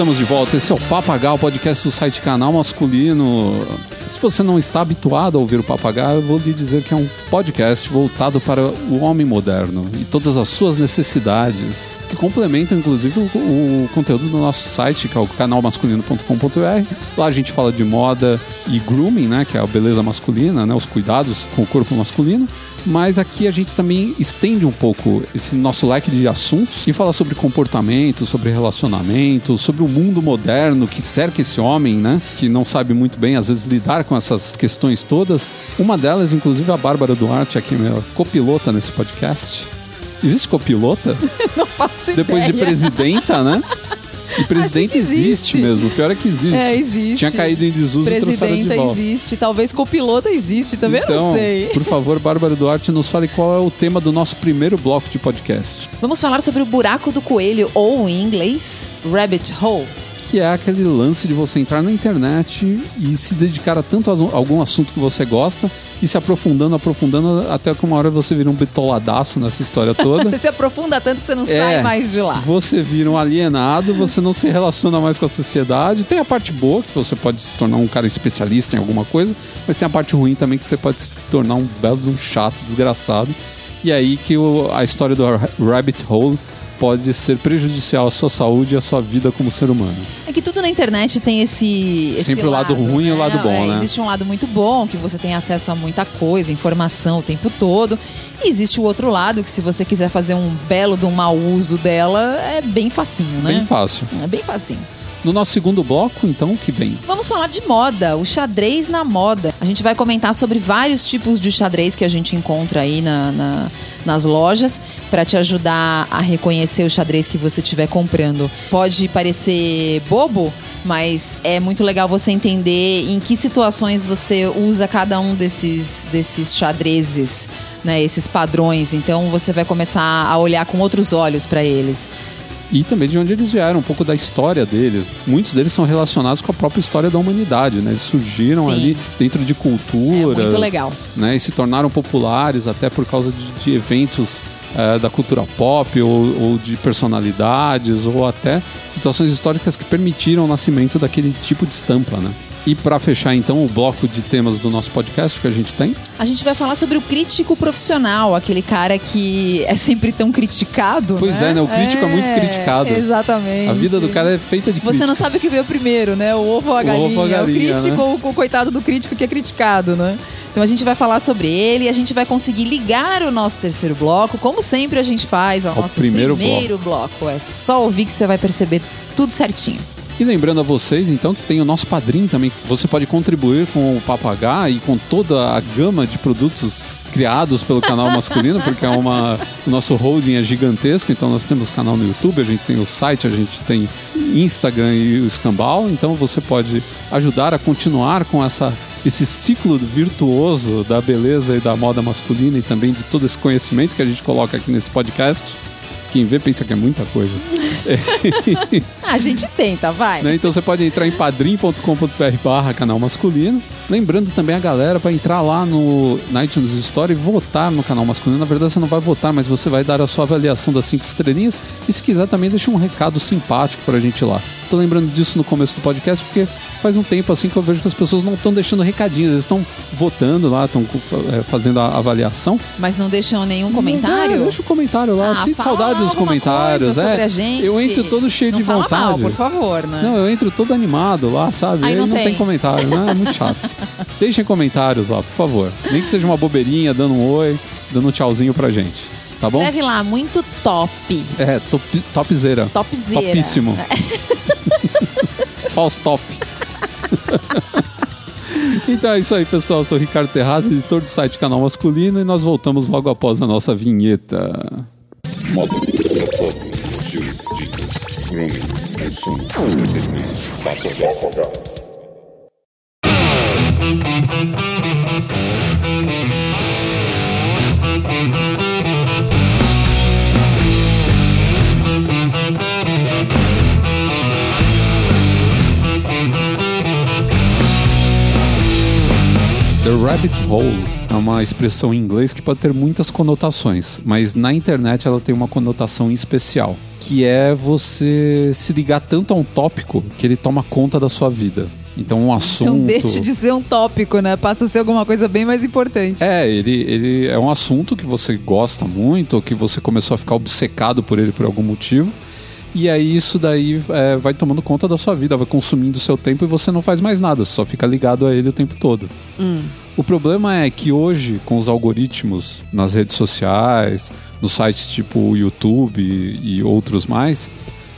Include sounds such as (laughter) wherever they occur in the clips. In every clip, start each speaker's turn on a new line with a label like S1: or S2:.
S1: Estamos de volta. Esse é o Papagal, podcast do site Canal Masculino. Se você não está habituado a ouvir o Papagal, eu vou lhe dizer que é um podcast voltado para o homem moderno e todas as suas necessidades, que complementam inclusive o, o conteúdo do nosso site, que é o canalmasculino.com.br. Lá a gente fala de moda e grooming, né, que é a beleza masculina, né, os cuidados com o corpo masculino mas aqui a gente também estende um pouco esse nosso leque de assuntos e fala sobre comportamento, sobre relacionamento, sobre o mundo moderno que cerca esse homem, né? Que não sabe muito bem, às vezes, lidar com essas questões todas. Uma delas, inclusive, a Bárbara Duarte, aqui, minha copilota nesse podcast. Existe copilota? (laughs)
S2: não faço
S1: Depois
S2: ideia.
S1: de presidenta, né? (laughs) E presidente existe.
S2: existe.
S1: mesmo. O pior é que existe.
S2: É, existe.
S1: Tinha caído em desuso e trouxeram de
S2: Presidenta
S1: volta.
S2: existe, talvez copilota existe, também
S1: então,
S2: não sei.
S1: por favor, Bárbara Duarte, nos fale qual é o tema do nosso primeiro bloco de podcast.
S2: Vamos falar sobre o buraco do coelho, ou em inglês, rabbit hole.
S1: Que é aquele lance de você entrar na internet e se dedicar a tanto a algum assunto que você gosta e se aprofundando, aprofundando, até que uma hora você vira um bitoladaço nessa história toda. (laughs)
S2: Você se aprofunda tanto que você não
S1: É.
S2: sai mais de lá.
S1: Você vira um alienado, você não se relaciona mais com a sociedade. Tem a parte boa, que você pode se tornar um cara especialista em alguma coisa, mas tem a parte ruim também, que você pode se tornar um belo um chato, desgraçado. E é aí que o- a história do ra- rabbit hole pode ser prejudicial à sua saúde e à sua vida como ser humano.
S2: É que tudo na internet tem esse. esse
S1: Sempre o lado ruim e o lado bom,
S2: É,
S1: né?
S2: Existe um lado muito bom, que você tem acesso a muita coisa, informação o tempo todo. E existe o outro lado, que se você quiser fazer um belo um mau uso dela, é bem facinho, né?
S1: Bem fácil.
S2: É bem facinho.
S1: No nosso segundo bloco, então, o que vem?
S2: Vamos falar de moda, o xadrez na moda. A gente vai comentar sobre vários tipos de xadrez que a gente encontra aí na, na- nas lojas para te ajudar a reconhecer o xadrez que você estiver comprando. Pode parecer bobo, mas é muito legal você entender em que situações você usa cada um desses, desses xadrezes, né, esses padrões. Então você vai começar a olhar com outros olhos para eles.
S1: E também de onde eles vieram, um pouco da história deles. Muitos deles são relacionados com a própria história da humanidade, né? Eles surgiram
S2: Sim.
S1: ali dentro de culturas.
S2: É muito legal.
S1: Né? E se tornaram populares até por causa de, de eventos eh, da cultura pop ou, ou de personalidades ou até situações históricas que permitiram o nascimento daquele tipo de estampa, né? E para fechar então o bloco de temas do nosso podcast que a gente tem,
S2: A gente vai falar sobre o crítico profissional, aquele cara que é sempre tão criticado.
S1: Pois
S2: né?
S1: é, né? O crítico é muito criticado.
S2: Exatamente.
S1: a vida do cara é feita de
S2: Você não
S1: críticas.
S2: sabe o que veio primeiro, né? O ovo ou a
S1: O
S2: galinha.
S1: ovo ou a galinha,
S2: o crítico
S1: né?
S2: ou o coitado do crítico que é criticado, né? Então a gente vai falar sobre ele e a gente vai conseguir ligar o nosso terceiro bloco, como sempre a gente faz, ao,
S1: Ao
S2: nosso
S1: primeiro
S2: bloco. É só ouvir que você vai perceber tudo certinho.
S1: E lembrando a vocês, então, que tem o nosso padrinho também. Você pode contribuir com o Papagá e com toda a gama de produtos criados pelo canal (laughs) masculino, porque é uma, o nosso holding é gigantesco. Então, nós temos canal no YouTube, a gente tem o site, a gente tem Instagram e o Escambau. Então, você pode ajudar a continuar com essa, esse ciclo virtuoso da beleza e da moda masculina e também de todo esse conhecimento que a gente coloca aqui nesse podcast. Quem vê pensa que é muita coisa. (laughs)
S2: Ah, a gente tenta, vai.
S1: né? Então você pode entrar em padrim.com.br barra canal masculino. Lembrando também a galera para entrar lá no na iTunes Store e votar no canal masculino. Na verdade, você não vai votar, mas você vai dar a sua avaliação das cinco estrelinhas. E se quiser também deixa um recado simpático pra gente lá. Tô lembrando disso no começo do podcast, porque faz um tempo assim que eu vejo que as pessoas não estão deixando recadinhos, eles estão votando lá, estão fazendo a avaliação.
S2: Mas não deixam nenhum
S1: É,
S2: comentário?
S1: deixa um comentário lá.
S2: Ah,
S1: Sinto saudade dos
S2: sobre
S1: é. Eu entro todo cheio
S2: não
S1: de
S2: fala
S1: vontade.
S2: mal, por favor, né?
S1: Não, eu entro todo animado lá, sabe?
S2: Aí não
S1: não, tem.
S2: tem.
S1: comentário, né? É muito chato. (laughs) Deixem comentários lá, por favor. Nem que seja uma bobeirinha, dando um oi, dando um tchauzinho pra gente. Tá bom?
S2: Escreve lá, muito top.
S1: É, top, topzera.
S2: Topzera.
S1: Topíssimo. (laughs) False top. (laughs) então é isso aí, pessoal. Eu sou o Ricardo Terrazzi, editor do site Canal Masculino, e nós voltamos logo após a nossa vinheta.
S3: Dicas, grooming, consumo, entretenimento, papo,
S1: The rabbit hole é uma expressão em inglês que pode ter muitas conotações, mas na internet ela tem uma conotação especial, que é você se ligar tanto a um tópico que ele toma conta da sua vida. Então um assunto.
S2: Então deixe de ser um tópico, né? Passa a ser alguma coisa bem mais importante.
S1: É, ele, ele é um assunto que você gosta muito, ou que você começou a ficar obcecado por ele por algum motivo. E aí isso daí é, vai tomando conta da sua vida, vai consumindo o seu tempo e você não faz mais nada, só fica ligado a ele o tempo todo. O problema é que hoje, com os algoritmos nas redes sociais, nos sites tipo YouTube e, outros mais,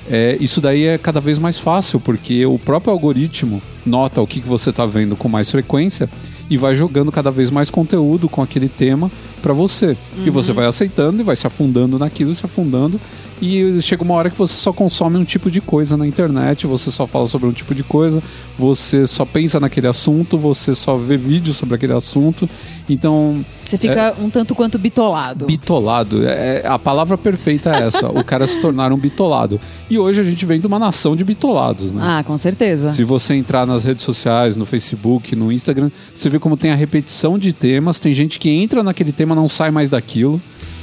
S1: é, isso daí é cada vez mais fácil, porque o próprio algoritmo nota o que, que você está vendo com mais frequência e vai jogando cada vez mais conteúdo com aquele tema para você. E você vai aceitando e vai se afundando naquilo, se afundando. E chega uma hora que você só consome um tipo de coisa na internet, você só fala sobre um tipo de coisa, você só pensa naquele assunto, você só vê vídeos sobre aquele assunto. Então,
S2: Você fica um tanto quanto bitolado.
S1: bitolado, é, a palavra perfeita é essa, o cara se tornar um bitolado. E hoje a gente vem de uma nação de bitolados, né?
S2: Ah, com certeza.
S1: Se você entrar nas redes sociais, no Facebook, no Instagram, você vê como tem a repetição de temas. Tem gente que entra naquele tema e não sai mais daquilo.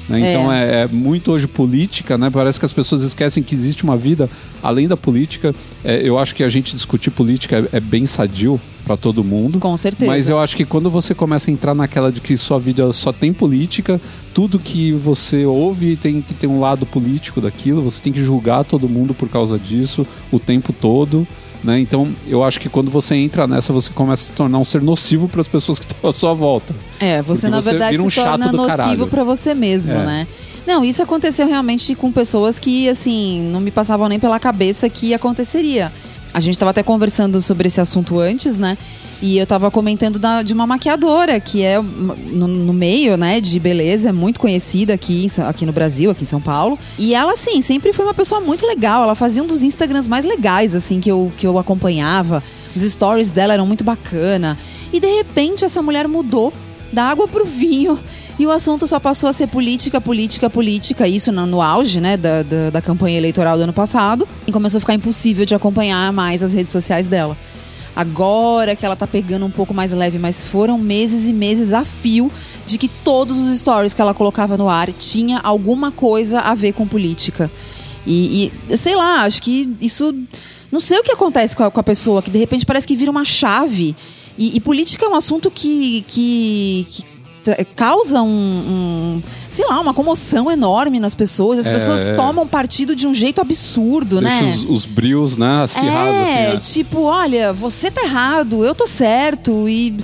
S1: Né?
S2: É.
S1: Então é. é muito hoje política, né? Parece que as pessoas esquecem que existe uma vida além da política. É, eu acho que a gente discutir política é, é bem sadio para todo mundo.
S2: Com certeza.
S1: Mas eu acho que quando você começa a entrar naquela de que sua vida só tem política, tudo que você ouve tem que ter um lado político daquilo, você tem que julgar todo mundo por causa disso o tempo todo. Né? Então, eu acho que quando você entra nessa, você começa a se tornar um ser nocivo para as pessoas que estão à sua volta.
S2: É, você
S1: Porque
S2: na
S1: você
S2: verdade
S1: um
S2: se torna nocivo pra você mesmo,
S1: É.
S2: né? Não, isso aconteceu realmente com pessoas que, assim, não me passavam nem pela cabeça que aconteceria. A gente tava até conversando sobre esse assunto antes, né? E eu tava comentando da- de uma maquiadora que é no, no meio, né, de beleza, é muito conhecida aqui, aqui no Brasil, aqui em São Paulo. E ela, assim, sempre foi uma pessoa muito legal. Ela fazia um dos Instagrams mais legais, assim, que eu, que eu acompanhava. Os stories dela eram muito bacana. E de repente essa mulher mudou da água pro vinho. E o assunto só passou a ser política, política, política. Isso no, no auge, né, da, da, da campanha eleitoral do ano passado. E começou a ficar impossível de acompanhar mais as redes sociais dela. Agora que ela tá pegando um pouco mais leve, mas foram meses e meses a fio de que todos os stories que ela colocava no ar tinha alguma coisa a ver com política. E, e, sei lá, acho que isso. Não sei o que acontece com a, com a pessoa, que de repente parece que vira uma chave. E, e política é um assunto que, que, que causa um, um, sei lá, uma comoção enorme nas pessoas. As
S1: É,
S2: pessoas
S1: é.
S2: tomam partido de um jeito absurdo,
S1: Deixa
S2: né?
S1: os, os brios, né, acirrados.
S2: é,
S1: assim, né?
S2: tipo, olha, você tá errado, eu tô certo. E,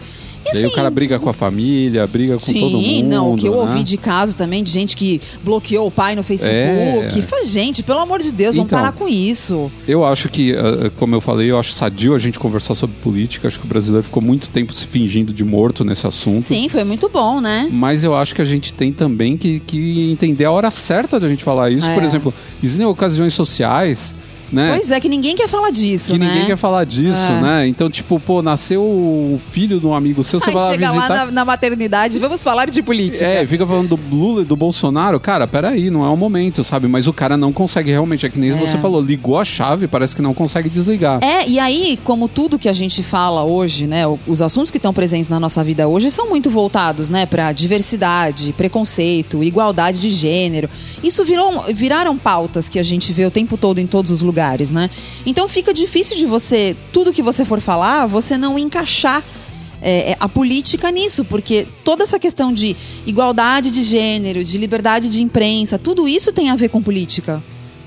S2: e
S1: Daí
S2: assim,
S1: o cara briga com a família, briga com
S2: Sim,
S1: todo mundo.
S2: não, o que eu
S1: né?
S2: ouvi de caso também, de gente que bloqueou o pai no Facebook.
S1: É.
S2: Faz, gente, pelo amor de Deus, vamos
S1: Então.
S2: parar com isso.
S1: Eu acho que, eh, como eu falei, eu acho sadio a gente conversar sobre política. Acho que o brasileiro ficou muito tempo se fingindo de morto nesse assunto.
S2: Sim, foi muito bom, né?
S1: Mas eu acho que a gente tem também que, que entender a hora certa de a gente falar isso. Por
S2: É.
S1: exemplo, existem ocasiões sociais, né?
S2: Pois é, que ninguém quer falar disso,
S1: que
S2: né?
S1: ninguém quer falar disso,
S2: É.
S1: né? Então, tipo, pô, nasceu o filho de um amigo seu, você
S2: Aí
S1: vai lá
S2: chega
S1: visitar.
S2: lá na, na maternidade, vamos falar de política.
S1: É, fica falando do Lula e do Bolsonaro. Cara, peraí, não é o momento, sabe? Mas o cara não consegue realmente. É que nem
S2: É.
S1: você falou, ligou a chave, parece que não consegue desligar.
S2: É, e aí, como tudo que a gente fala hoje, né, os assuntos que estão presentes na nossa vida hoje são muito voltados, né, para diversidade, preconceito, igualdade de gênero. Isso virou, viraram pautas que a gente vê o tempo todo em todos os lugares, né? Então fica difícil de você, tudo que você for falar, você não encaixar é, é, a política nisso, porque toda essa questão de igualdade de gênero, de liberdade de imprensa, tudo isso tem a ver com política.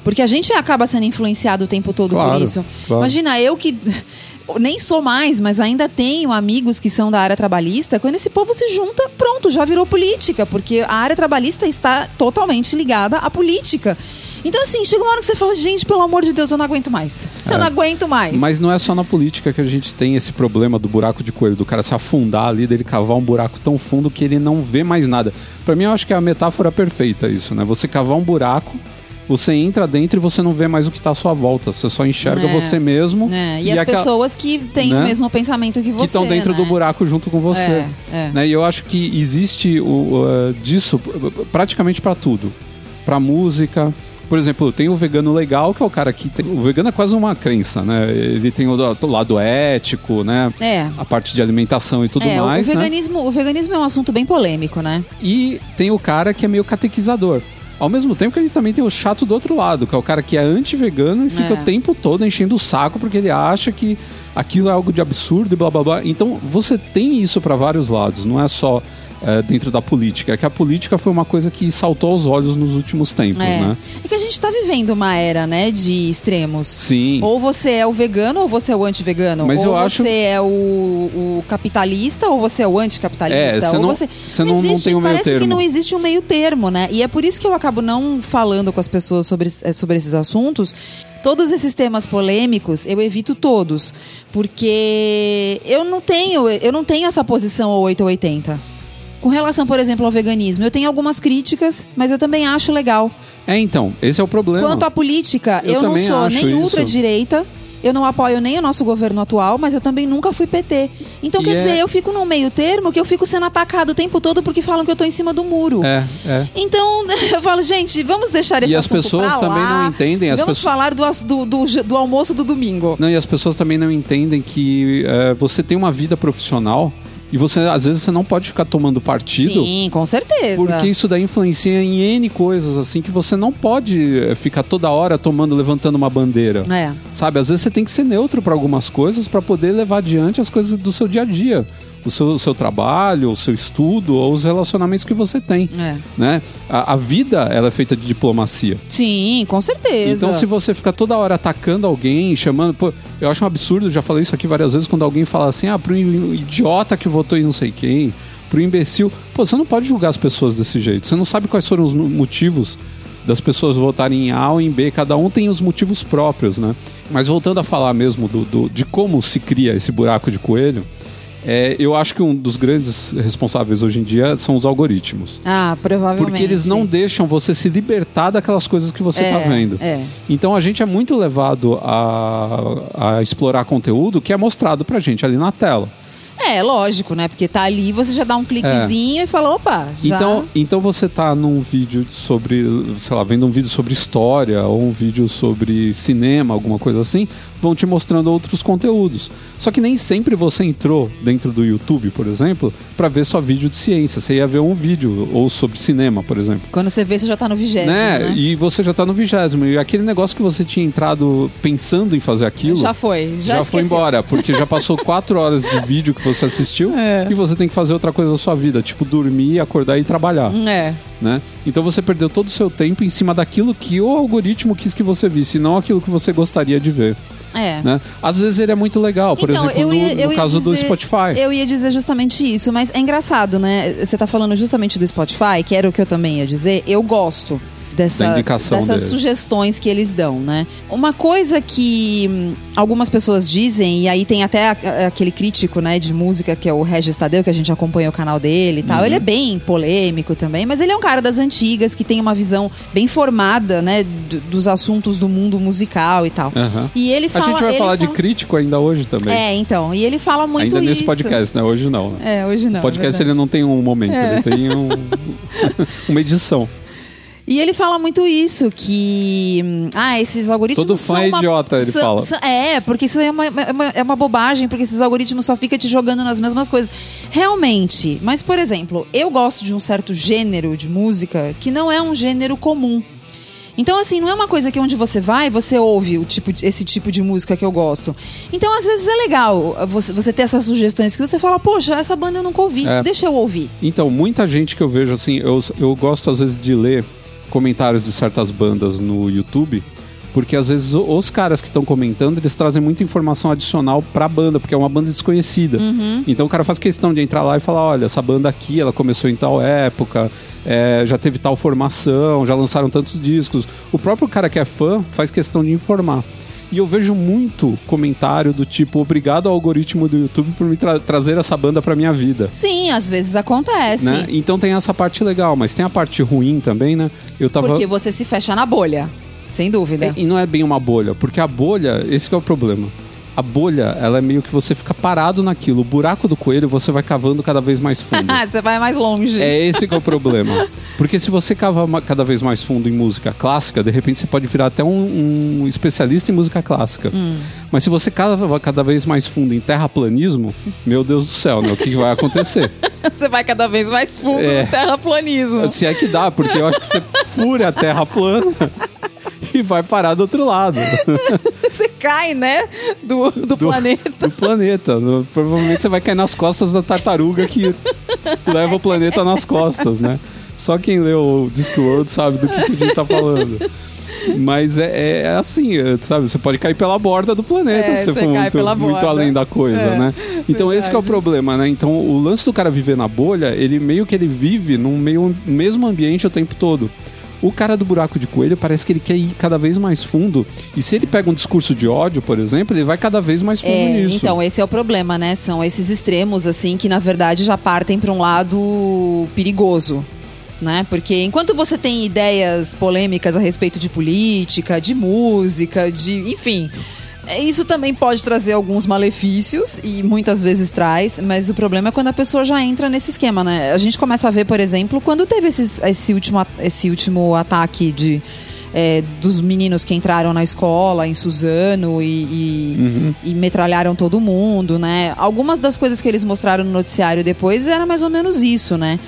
S2: Porque a gente acaba sendo influenciado o tempo todo por
S1: Claro,
S2: isso.
S1: claro.
S2: Imagina, eu que (laughs) nem sou mais, mas ainda tenho amigos que são da área trabalhista. Quando esse povo se junta, pronto, já virou política, porque a área trabalhista está totalmente ligada à política. Então, assim, chega uma hora que você fala, gente, pelo amor de Deus, eu não aguento mais. Eu não aguento mais.
S1: Mas não é só na política que a gente tem esse problema do buraco de coelho, do cara se afundar ali, dele cavar um buraco tão fundo que ele não vê mais nada. Pra mim, eu acho que é a metáfora perfeita isso, né? Você cavar um buraco, você entra dentro e você não vê mais o que tá à sua volta. Você só enxerga
S2: É.
S1: você mesmo.
S2: É, e, as
S1: aquela-
S2: pessoas que têm
S1: né?
S2: o mesmo pensamento que você.
S1: que estão dentro
S2: né?
S1: do buraco junto com você.
S2: É, é.
S1: Né? E eu acho que existe o, uh, disso praticamente pra tudo. Pra música. Por exemplo, tem o vegano legal, que é o cara que tem. O vegano é quase uma crença, né? Ele tem o, o lado ético, né?
S2: É.
S1: A parte de alimentação e tudo
S2: É,
S1: mais.
S2: o,
S1: né?
S2: veganismo, o veganismo é um assunto bem polêmico, né?
S1: E tem o cara que é meio catequizador. Ao mesmo tempo que a gente também tem o chato do outro lado, que é o cara que é anti-vegano e fica
S2: É.
S1: o tempo todo enchendo o saco porque ele acha que aquilo é algo de absurdo e blá blá blá. Então você tem isso para vários lados, não é só é, dentro da política. É que a política foi uma coisa que saltou aos olhos nos últimos tempos,
S2: É.
S1: né?
S2: É que a gente tá vivendo uma era, né, de extremos.
S1: Sim.
S2: Ou você é o vegano ou você é o anti-vegano.
S1: Mas
S2: ou
S1: eu
S2: você
S1: acho-
S2: é o, o capitalista ou você é o anticapitalista.
S1: É, você
S2: ou
S1: não-
S2: você,
S1: você não- não
S2: existe,
S1: tem o meio
S2: Parece que
S1: termo.
S2: não existe um meio termo, né? E é por isso que eu acabo não falando com as pessoas sobre, eh, sobre esses assuntos. Todos esses temas polêmicos, eu evito todos. Porque eu não tenho, eu não tenho essa posição ao 8 ou 80. Com relação, por exemplo, ao veganismo, eu tenho algumas críticas, mas eu também acho legal.
S1: É, então, esse é o problema.
S2: Quanto à política,
S1: Eu
S2: eu, não
S1: também
S2: sou nem ultradireita, eu não apoio nem o nosso governo atual, mas eu também nunca fui PT. Então,
S1: E
S2: quer
S1: é-
S2: dizer, eu fico num meio termo que eu fico sendo atacado o tempo todo porque falam que eu tô em cima do muro.
S1: É, é.
S2: Então, (laughs) eu falo, gente, vamos deixar esse
S1: E as
S2: assunto
S1: pessoas
S2: pra
S1: também
S2: lá.
S1: não entendem, as
S2: vamos
S1: pessoas-
S2: falar do, as- do, do, do almoço do domingo.
S1: Não, e as pessoas também não entendem que é, você tem uma vida profissional e você, às vezes, você não pode ficar tomando partido.
S2: Sim, com certeza.
S1: Porque isso daí influencia em N coisas, assim, que você não pode é, ficar toda hora tomando, levantando uma bandeira.
S2: É.
S1: Sabe? Às vezes você tem que ser neutro para algumas coisas para poder levar adiante as coisas do seu dia a dia. O seu, o seu trabalho, o seu estudo ou os relacionamentos que você tem.
S2: É.
S1: Né? A, a vida ela é feita de diplomacia.
S2: Sim, com certeza.
S1: Então, se você fica toda hora atacando alguém, chamando. Pô, eu acho um absurdo, já falei isso aqui várias vezes, quando alguém fala assim, ah, pro idiota que votou em não sei quem, pro imbecil. Pô, você não pode julgar as pessoas desse jeito. Você não sabe quais foram os motivos das pessoas votarem em A ou em B. Cada um tem os motivos próprios, né? Mas voltando a falar mesmo do, do- de como se cria esse buraco de coelho. É, eu acho que um dos grandes responsáveis hoje em dia são os algoritmos.
S2: Ah, provavelmente.
S1: Porque eles não deixam você se libertar daquelas coisas que você está
S2: É,
S1: vendo.
S2: é.
S1: Então a gente é muito levado a, a explorar conteúdo que é mostrado pra gente ali na tela.
S2: É, lógico, né? Porque tá ali, você já dá um cliquezinho e fala, opa, já...
S1: Então, então você tá num vídeo sobre, sei lá, vendo um vídeo sobre história ou um vídeo sobre cinema, alguma coisa assim, vão te mostrando outros conteúdos. Só que nem sempre você entrou dentro do YouTube, por exemplo, pra ver só vídeo de ciência. Você ia ver um vídeo ou sobre cinema, por exemplo.
S2: Quando você vê, você já tá no vigésimo,
S1: né?
S2: né?
S1: E você já tá no vigésimo. E aquele negócio que você tinha entrado pensando em fazer aquilo.
S2: Já foi, já,
S1: Já, foi embora, porque já passou (laughs) quatro horas de vídeo que você assistiu
S2: É.
S1: e você tem que fazer outra coisa da sua vida, tipo dormir, acordar e trabalhar,
S2: É.
S1: né? Então você perdeu todo o seu tempo em cima daquilo que o algoritmo quis que você visse, não aquilo que você gostaria de ver,
S2: É.
S1: né? Às vezes ele é muito legal, por
S2: Então,
S1: exemplo,
S2: eu
S1: no,
S2: ia-
S1: no
S2: ia
S1: caso do
S2: dizer-
S1: Spotify.
S2: Eu ia dizer justamente isso, mas é engraçado, né? Você tá falando justamente do Spotify, que era o que eu também ia dizer. Eu gosto dessa, dessas
S1: dele.
S2: sugestões que eles dão, né? Uma coisa que hum, algumas pessoas dizem, e aí tem até a- aquele crítico, né, de música, que é o Regis Tadeu, que a gente acompanha o canal dele e tal.
S1: Uhum.
S2: Ele é bem polêmico também, mas ele é um cara das antigas, que tem uma visão bem formada, né, do- dos assuntos do mundo musical e tal.
S1: Aham.
S2: E ele
S1: A
S2: fala...
S1: gente vai falar de crítico ainda hoje também.
S2: É, então. E ele fala muito
S1: ainda nesse
S2: isso.
S1: podcast, né? Hoje não.
S2: É, hoje não.
S1: o podcast
S2: é
S1: ele não tem um momento,
S2: É.
S1: ele tem um- (laughs) (laughs) uma edição.
S2: E ele fala muito isso, que. Ah, esses algoritmos.
S1: Todo fã
S2: são
S1: é
S2: uma-
S1: idiota, ele
S2: são-
S1: fala.
S2: são- é, porque isso é uma, é, uma, é uma bobagem, porque esses algoritmos só ficam te jogando nas mesmas coisas. Realmente. Mas, por exemplo, eu gosto de um certo gênero de música que não é um gênero comum. Então, assim, não é uma coisa que onde você vai, você ouve o tipo, esse tipo de música que eu gosto. Então, às vezes é legal você, você ter essas sugestões que você fala, poxa, essa banda eu nunca ouvi,
S1: É.
S2: deixa eu ouvir.
S1: Então, muita gente que eu vejo assim, eu, eu gosto às vezes de ler comentários de certas bandas no YouTube, porque às vezes os caras que estão comentando, eles trazem muita informação adicional pra banda, porque é uma banda desconhecida. Então o cara faz questão de entrar lá e falar, olha, essa banda aqui, ela começou em tal época, é, já teve tal formação, já lançaram tantos discos. O próprio cara que é fã faz questão de informar. E eu vejo muito comentário do tipo, obrigado ao algoritmo do YouTube por me tra- trazer essa banda pra minha vida
S2: Sim, às vezes acontece.
S1: né? Então tem essa parte legal, mas tem a parte ruim também, né? Eu tava
S2: Porque você se fecha na bolha. Sem dúvida.
S1: e não é bem uma bolha, porque a bolha, esse que é o problema. A bolha, ela é meio que você fica parado naquilo. O buraco do coelho você vai cavando cada vez mais fundo. (laughs)
S2: você vai mais longe.
S1: É esse que é o problema. Porque se você cava cada vez mais fundo em música clássica, de repente você pode virar até um, um especialista em música clássica. Mas se você cava cada vez mais fundo em terraplanismo, meu Deus do céu, né? O que que vai acontecer? (laughs)
S2: Você vai cada vez mais fundo
S1: É.
S2: no terraplanismo.
S1: Se é que dá, porque eu acho que você fura a terra plana (laughs) e vai parar do outro lado (laughs)
S2: Você cai, né? Do, do, planeta.
S1: do planeta. No- Provavelmente você vai cair nas costas da tartaruga que leva o planeta nas costas, né? Só quem leu o Discworld sabe do que, que a gente tá falando. Mas é, é- é assim, é, sabe? Você pode cair pela borda do planeta
S2: É,
S1: se for muito, muito além da coisa,
S2: É,
S1: né? Então esse que é o
S2: verdade.
S1: problema, né? Então o lance do cara viver na bolha, ele meio que ele vive num meio, mesmo ambiente o tempo todo. O cara do buraco de coelho parece que ele quer ir cada vez mais fundo. E se ele pega um discurso de ódio, por exemplo, ele vai cada vez mais fundo
S2: É,
S1: nisso.
S2: então, esse é o problema, né? São esses extremos, assim, que na verdade já partem para um lado perigoso. Né? Porque enquanto você tem ideias polêmicas a respeito de política, de música, de. enfim. É, Isso também pode trazer alguns malefícios e muitas vezes traz, mas o problema é quando a pessoa já entra nesse esquema, né? A gente começa a ver, por exemplo, quando teve esses- esse, último, esse último ataque de, é, dos meninos que entraram na escola em Suzano e, e, e metralharam todo mundo, né? Algumas das coisas que eles mostraram no noticiário depois era mais ou menos isso, né?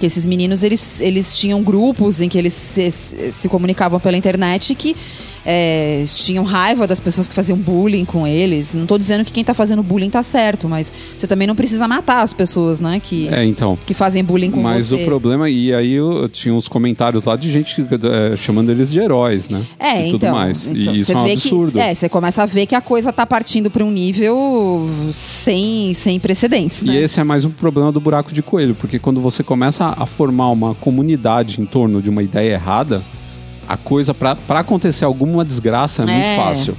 S2: Que esses meninos, eles, eles tinham grupos em que eles se, se comunicavam pela internet que é, tinham raiva das pessoas que faziam bullying com eles. Não tô dizendo que quem tá fazendo bullying tá certo, mas você também não precisa matar as pessoas, né? Que,
S1: É, então.
S2: que fazem bullying com
S1: Mas
S2: você.
S1: o problema, e aí eu, eu tinha uns comentários lá de gente eh, chamando eles de heróis, né?
S2: É,
S1: e tudo
S2: então,
S1: mais.
S2: então,
S1: e isso é um absurdo.
S2: Que, é, você começa a ver que a coisa tá partindo para um nível sem, sem precedentes,
S1: E
S2: né?
S1: esse é mais um problema do buraco de coelho, porque quando você começa a formar uma comunidade em torno de uma ideia errada, a coisa, pra acontecer alguma desgraça, é, muito
S2: É.
S1: fácil.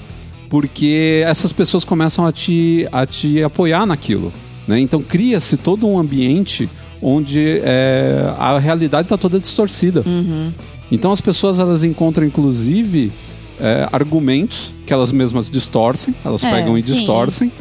S1: Porque essas pessoas começam a te, a te apoiar naquilo. Né? Então cria-se todo um ambiente onde é, a realidade está toda distorcida.
S2: Uhum.
S1: Então as pessoas elas encontram, inclusive, é, argumentos que elas mesmas distorcem, elas
S2: É,
S1: pegam e
S2: sim.
S1: distorcem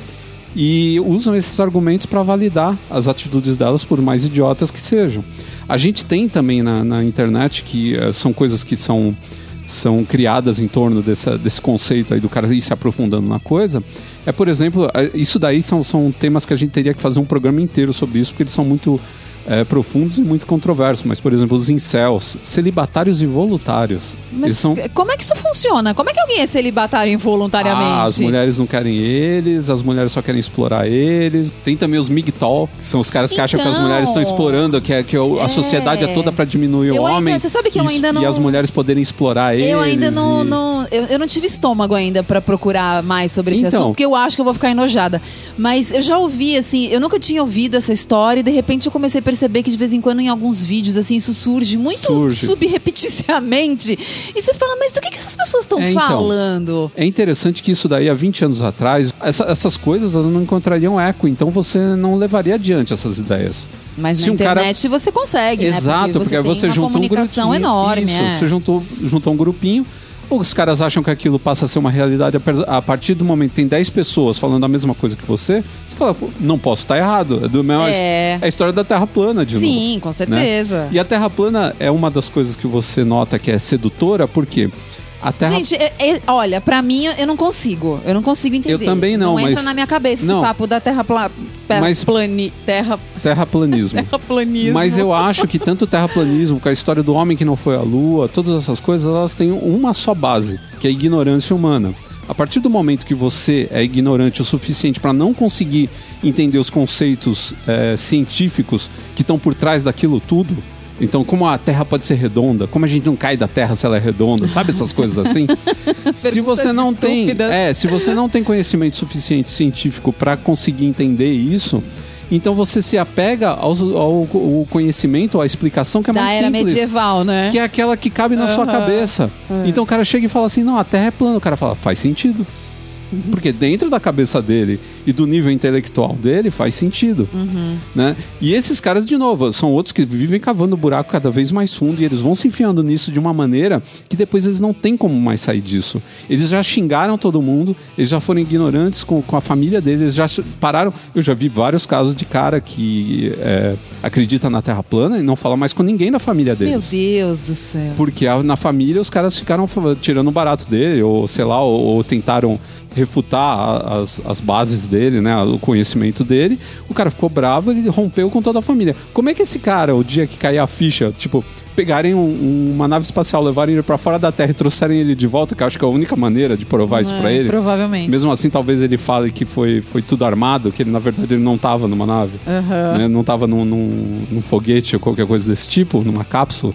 S1: e usam esses argumentos para validar as atitudes delas, por mais idiotas que sejam. A gente tem também na, na internet que eh, são coisas que são, são criadas em torno dessa, desse conceito aí do cara ir se aprofundando na coisa. É, por exemplo, eh, isso daí são, são temas que a gente teria que fazer um programa inteiro sobre isso, porque eles são muito eh, profundos e muito controversos. Mas, por exemplo, os incels, celibatários e voluntários.
S2: Mas
S1: são
S2: como é que isso funciona? Como é que alguém é celibatário involuntariamente?
S1: ah, as mulheres não querem eles, as mulheres só querem explorar eles. Tem também os MGTOW, que são os caras que acham que as
S2: Então.
S1: mulheres estão explorando, que, é, que o- a
S2: É.
S1: sociedade é toda pra diminuir o
S2: Eu ainda-
S1: homem.
S2: você sabe que eu
S1: e,
S2: ainda
S1: E
S2: não-
S1: as mulheres poderem explorar eles.
S2: Eu ainda não.
S1: e-
S2: não- eu, eu não tive estômago ainda pra procurar mais sobre esse
S1: Então.
S2: assunto, porque eu acho que eu vou ficar enojada. Mas eu já ouvi, assim, eu nunca tinha ouvido essa história e de repente eu comecei a perceber que de vez em quando em alguns vídeos, assim, isso surge muito
S1: Surge.
S2: subrepeticiamente. E você fala, mas do que, que essas pessoas estão
S1: É, então.
S2: falando?
S1: É interessante que isso daí, há 20 anos atrás, essa- essas coisas não encontrariam eco, então você não levaria adiante essas ideias.
S2: Mas
S1: Se
S2: na
S1: um cara-
S2: internet você consegue,
S1: Exato,
S2: né?
S1: porque, aí
S2: tem
S1: você junta um grupinho.
S2: enorme,
S1: Isso,
S2: é.
S1: você juntou, juntou um grupinho. Os caras acham que aquilo passa a ser uma realidade a partir do momento que tem 10 pessoas falando a mesma coisa que você, você fala, "Pô, não posso estar errado. É, do mesmo,
S2: É.
S1: é a história da Terra plana, de novo.
S2: Sim, com
S1: né?
S2: certeza.
S1: E a Terra plana é uma das coisas que você nota que é sedutora, porque a Terra
S2: Gente, é- é- olha, pra mim eu não consigo. Eu não consigo entender.
S1: Eu também não,
S2: Não entra
S1: mas-
S2: na minha cabeça
S1: Não.
S2: esse papo da terra pla... terra
S1: Mas-
S2: plani... terra
S1: terraplanismo. (laughs)
S2: terraplanismo.
S1: Mas eu acho que tanto o terraplanismo, com a história do homem que não foi à lua, todas essas coisas, elas têm uma só base, que é a ignorância humana. A partir do momento que você é ignorante o suficiente para não conseguir entender os conceitos eh, científicos que estão por trás daquilo tudo, então como a Terra pode ser redonda, como a gente não cai da Terra se ela é redonda, sabe essas (laughs) coisas assim? se você não tem,
S2: estúpidas.
S1: é, se você não tem conhecimento suficiente científico para conseguir entender isso, então você se apega aos- ao, ao conhecimento, à explicação que é
S2: da
S1: mais
S2: era
S1: simples.
S2: medieval, né?
S1: Que é aquela que cabe na sua
S2: Aham.
S1: cabeça. Então o cara chega e fala assim: não, a Terra é plana. O cara fala, faz sentido. Porque dentro da cabeça dele e do nível intelectual dele faz sentido. Né? E esses caras, de novo, são outros que vivem cavando buraco cada vez mais fundo e eles vão se enfiando nisso de uma maneira que depois eles não têm como mais sair disso. Eles já xingaram todo mundo, eles já foram ignorantes com, com a família deles, eles já pararam. Eu já vi vários casos de cara que é, acredita na Terra plana e não fala mais com ninguém da família deles.
S2: Meu Deus do céu.
S1: Porque a- na família os caras ficaram tirando o barato dele, ou sei lá, ou, ou tentaram refutar a- as, as bases dele, né? O conhecimento dele. O cara ficou bravo, ele rompeu com toda a família. Como é que esse cara, o dia que cair a ficha, tipo, pegarem um- uma nave espacial, levarem ele pra fora da Terra e trouxerem ele de volta, que eu acho que é a única maneira de provar isso pra
S2: É,
S1: ele.
S2: Provavelmente.
S1: Mesmo assim, talvez ele fale que foi, foi tudo armado, que ele, na verdade, ele não tava numa nave.
S2: Aham.
S1: né? Não tava num, num, num foguete ou qualquer coisa desse tipo, numa cápsula.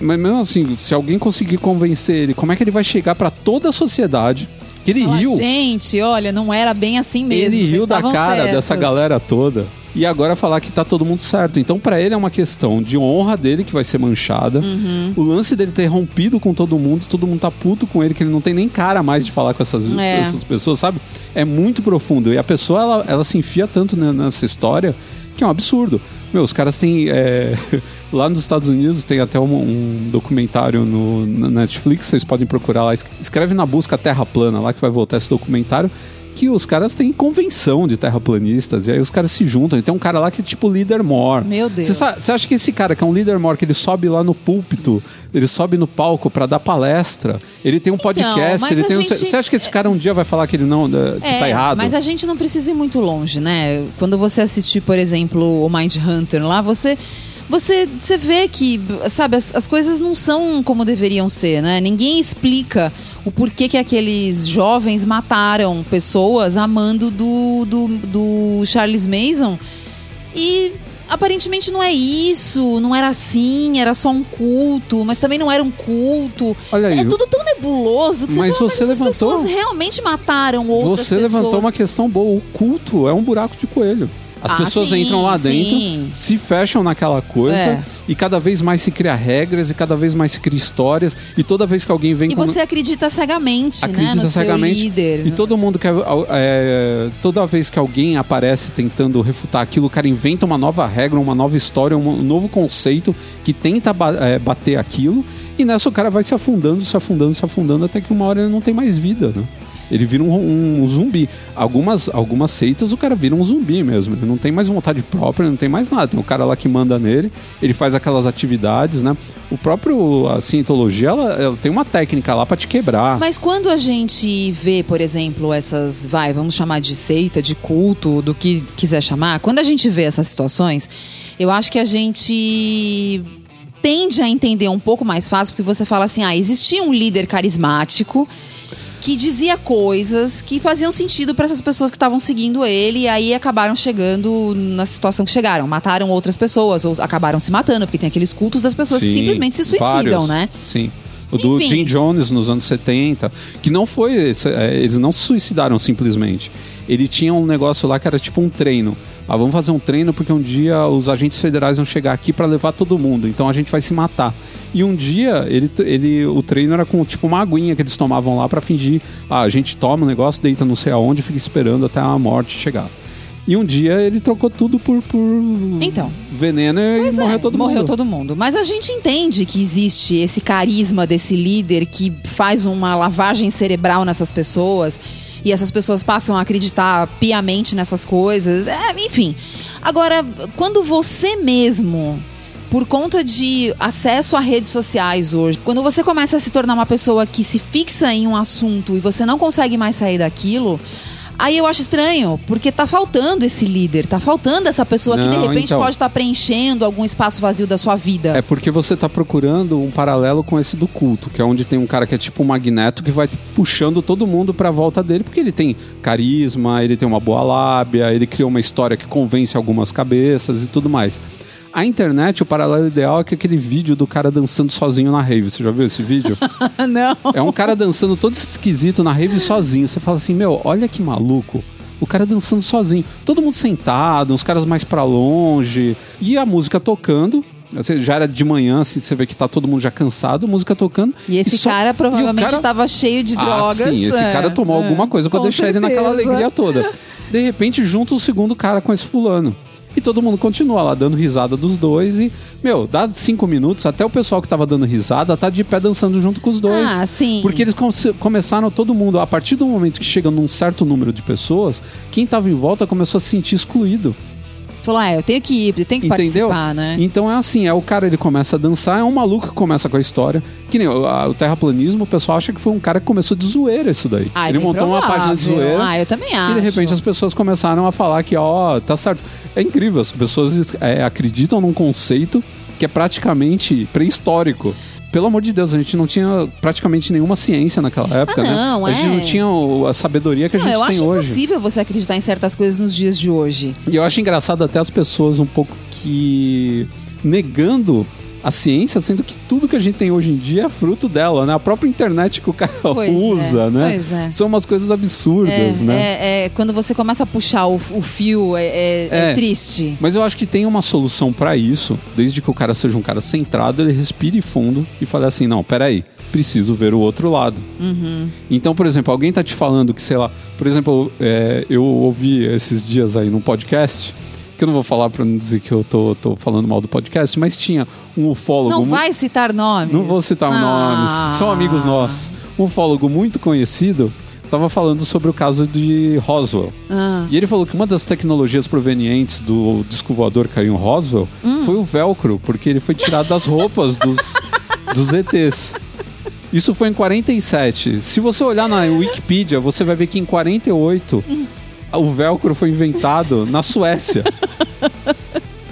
S1: Mas mesmo assim, se alguém conseguir convencer ele, como é que ele vai chegar pra toda a sociedade? Que ele
S2: Fala,
S1: riu.
S2: Gente, olha, não era bem assim mesmo.
S1: Ele riu da cara
S2: certos."
S1: dessa galera toda. E agora falar que tá todo mundo certo. Então, pra ele é uma questão de honra dele que vai ser manchada.
S2: Uhum.
S1: O lance dele ter rompido com todo mundo, todo mundo tá puto com ele, que ele não tem nem cara mais de falar com essas,
S2: É.
S1: essas pessoas, sabe? É muito profundo. E a pessoa, ela, ela se enfia tanto ne- nessa história que é um absurdo. Meu, os caras têm. é, (laughs) Lá nos Estados Unidos tem até um, um documentário no, na Netflix, vocês podem procurar lá. Es- Escreve na busca Terra Plana, lá que vai voltar esse documentário. Que os caras têm convenção de terraplanistas, e aí os caras se juntam. E tem um cara lá que é tipo líder mor.
S2: Meu Deus.
S1: Você você acha que esse cara, que é um líder mor, que ele sobe lá no púlpito, ele sobe no palco pra dar palestra, ele tem um podcast,
S2: Então, mas
S1: ele tem um-
S2: gente-
S1: Você acha que esse cara um dia vai falar que ele não, né, que
S2: É,
S1: tá errado?
S2: Mas a gente não precisa ir muito longe, né? Quando você assistir, por exemplo, o Mind Hunter lá, você. Você, você vê que, sabe, as, as coisas não são como deveriam ser, né? Ninguém explica o porquê que aqueles jovens mataram pessoas amando do, do, do Charles Mason. E aparentemente não é isso, não era assim, era só um culto, mas também não era um culto.
S1: Olha aí,
S2: é tudo tão nebuloso que você
S1: mas
S2: fala,
S1: você
S2: mas as
S1: levantou-
S2: pessoas realmente mataram outras
S1: Você
S2: pessoas.
S1: levantou uma questão boa. O culto é um buraco de coelho. As
S2: Ah,
S1: pessoas
S2: sim,
S1: entram lá dentro,
S2: sim.
S1: se fecham naquela coisa
S2: É.
S1: e cada vez mais se cria regras e cada vez mais se cria histórias e toda vez que alguém vem
S2: E
S1: com
S2: você acredita cegamente, né?
S1: acredita
S2: No
S1: cegamente
S2: seu líder.
S1: e todo mundo quer é, toda vez que alguém aparece tentando refutar aquilo, o cara inventa uma nova regra, uma nova história, um novo conceito que tenta é, bater aquilo e nessa o cara vai se afundando, se afundando, se afundando até que uma hora ele não tem mais vida, né? Ele vira um, um zumbi. Algumas, algumas seitas o cara vira um zumbi mesmo. Ele não tem mais vontade própria, não tem mais nada. Tem o cara lá que manda nele, ele faz aquelas atividades, né? O próprio, a cientologia, ela, ela tem uma técnica lá pra te quebrar.
S2: Mas quando a gente vê, por exemplo, essas, vai, vamos chamar de seita, de culto, do que quiser chamar, quando a gente vê essas situações, eu acho que a gente tende a entender um pouco mais fácil, porque você fala assim, ah, existia um líder carismático que dizia coisas que faziam sentido para essas pessoas que estavam seguindo ele e aí acabaram chegando na situação que chegaram, mataram outras pessoas ou acabaram se matando, porque tem aqueles cultos das pessoas que
S1: Sim,
S2: simplesmente se suicidam,
S1: vários.
S2: né?
S1: Sim. O do
S2: Enfim.
S1: Jim Jones nos anos 70, que não foi. é, Eles não se suicidaram simplesmente. Ele tinha um negócio lá que era tipo um treino. Ah, vamos fazer um treino porque um dia os agentes federais vão chegar aqui para levar todo mundo. Então a gente vai se matar. E um dia ele, ele o treino era com tipo uma aguinha que eles tomavam lá para fingir. Ah, a gente toma o negócio, deita não sei aonde, fica esperando até a morte chegar. E um dia ele trocou tudo por, por
S2: Então.
S1: veneno e
S2: Pois
S1: morreu
S2: é,
S1: todo
S2: morreu
S1: mundo.
S2: todo mundo. Mas a gente entende que existe esse carisma desse líder que faz uma lavagem cerebral nessas pessoas e essas pessoas passam a acreditar piamente nessas coisas. É, enfim. Agora, quando você mesmo por conta de acesso a redes sociais hoje, quando você começa a se tornar uma pessoa que se fixa em um assunto e você não consegue mais sair daquilo, aí eu acho estranho, porque tá faltando esse líder, tá faltando essa pessoa que de
S1: Não,
S2: repente
S1: então.
S2: pode estar preenchendo algum espaço vazio da sua vida.
S1: É porque você tá procurando um paralelo com esse do culto, que é onde tem um cara que é tipo um magneto que vai puxando todo mundo pra volta dele, porque ele tem carisma, ele tem uma boa lábia, ele criou uma história que convence algumas cabeças e tudo mais. A internet, o paralelo ideal é que aquele vídeo do cara dançando sozinho na rave. Você já viu esse vídeo? (laughs)
S2: não.
S1: É um cara dançando todo esquisito na rave sozinho. Você fala assim, meu, olha que maluco. O cara dançando sozinho. Todo mundo sentado, uns caras mais pra longe. E a música tocando. Já era de manhã, assim, você vê que tá todo mundo já cansado, música tocando.
S2: E esse
S1: só-
S2: cara
S1: e
S2: provavelmente
S1: cara-
S2: estava cheio de
S1: Ah,
S2: drogas.
S1: sim, esse
S2: é,
S1: cara tomou
S2: é,
S1: alguma coisa pra deixar ele naquela
S2: certeza.
S1: alegria toda. De repente, junta o segundo cara com esse fulano. E todo mundo continua lá dando risada dos dois. E, meu, dá cinco minutos, até o pessoal que tava dando risada tá de pé dançando junto com os dois.
S2: Ah, sim.
S1: Porque eles come- começaram todo mundo, a partir do momento que chega num certo número de pessoas, quem tava em volta começou a se sentir excluído.
S2: Falou, ah, eu tenho que ir, eu tenho que
S1: Entendeu?
S2: participar, né?
S1: Então é assim, é o cara, ele começa a dançar, é um maluco que começa com a história. Que nem o, a- o terraplanismo, o pessoal acha que foi um cara que começou de zoeira isso daí.
S2: Ah, é
S1: ele montou uma
S2: provável.
S1: página de zoeira.
S2: Ah, eu também acho.
S1: E de repente as pessoas começaram a falar que, ó, tá certo. É incrível, as pessoas é, acreditam num conceito que é praticamente pré-histórico. Pelo amor de Deus, a gente não tinha praticamente nenhuma ciência naquela época,
S2: Ah, não,
S1: né? A gente
S2: é.
S1: não tinha o- a sabedoria que a
S2: Não,
S1: gente
S2: eu
S1: tem
S2: acho
S1: hoje.
S2: impossível você acreditar em certas coisas nos dias de hoje.
S1: E eu acho engraçado até as pessoas um pouco que negando a ciência, sendo que tudo que a gente tem hoje em dia é fruto dela, né? A própria internet que o cara
S2: Pois é,
S1: usa, né?
S2: pois é.
S1: São umas coisas absurdas,
S2: É,
S1: né?
S2: é- é, quando você começa a puxar o, o fio, é, é- é
S1: É.
S2: triste.
S1: Mas eu acho que tem uma solução pra isso, desde que o cara seja um cara centrado, ele respire fundo e fale assim: não, peraí, preciso ver o outro lado.
S2: Uhum.
S1: Então, por exemplo, alguém tá te falando que, sei lá, por exemplo, é, eu ouvi esses dias aí num podcast, que eu não vou falar pra não dizer que eu tô, tô falando mal do podcast, mas tinha um ufólogo.
S2: Não vai citar nomes.
S1: Não vou citar
S2: Ah.
S1: nomes, são amigos nossos. Um ufólogo muito conhecido estava falando sobre o caso de Roswell.
S2: Ah.
S1: E ele falou que uma das tecnologias provenientes do disco voador caiu em Roswell
S2: Hum.
S1: foi o velcro, porque ele foi tirado das roupas dos, dos ETs. Isso foi em 47. Se você olhar na Wikipedia, você vai ver que em 48 o velcro foi inventado na Suécia. (laughs)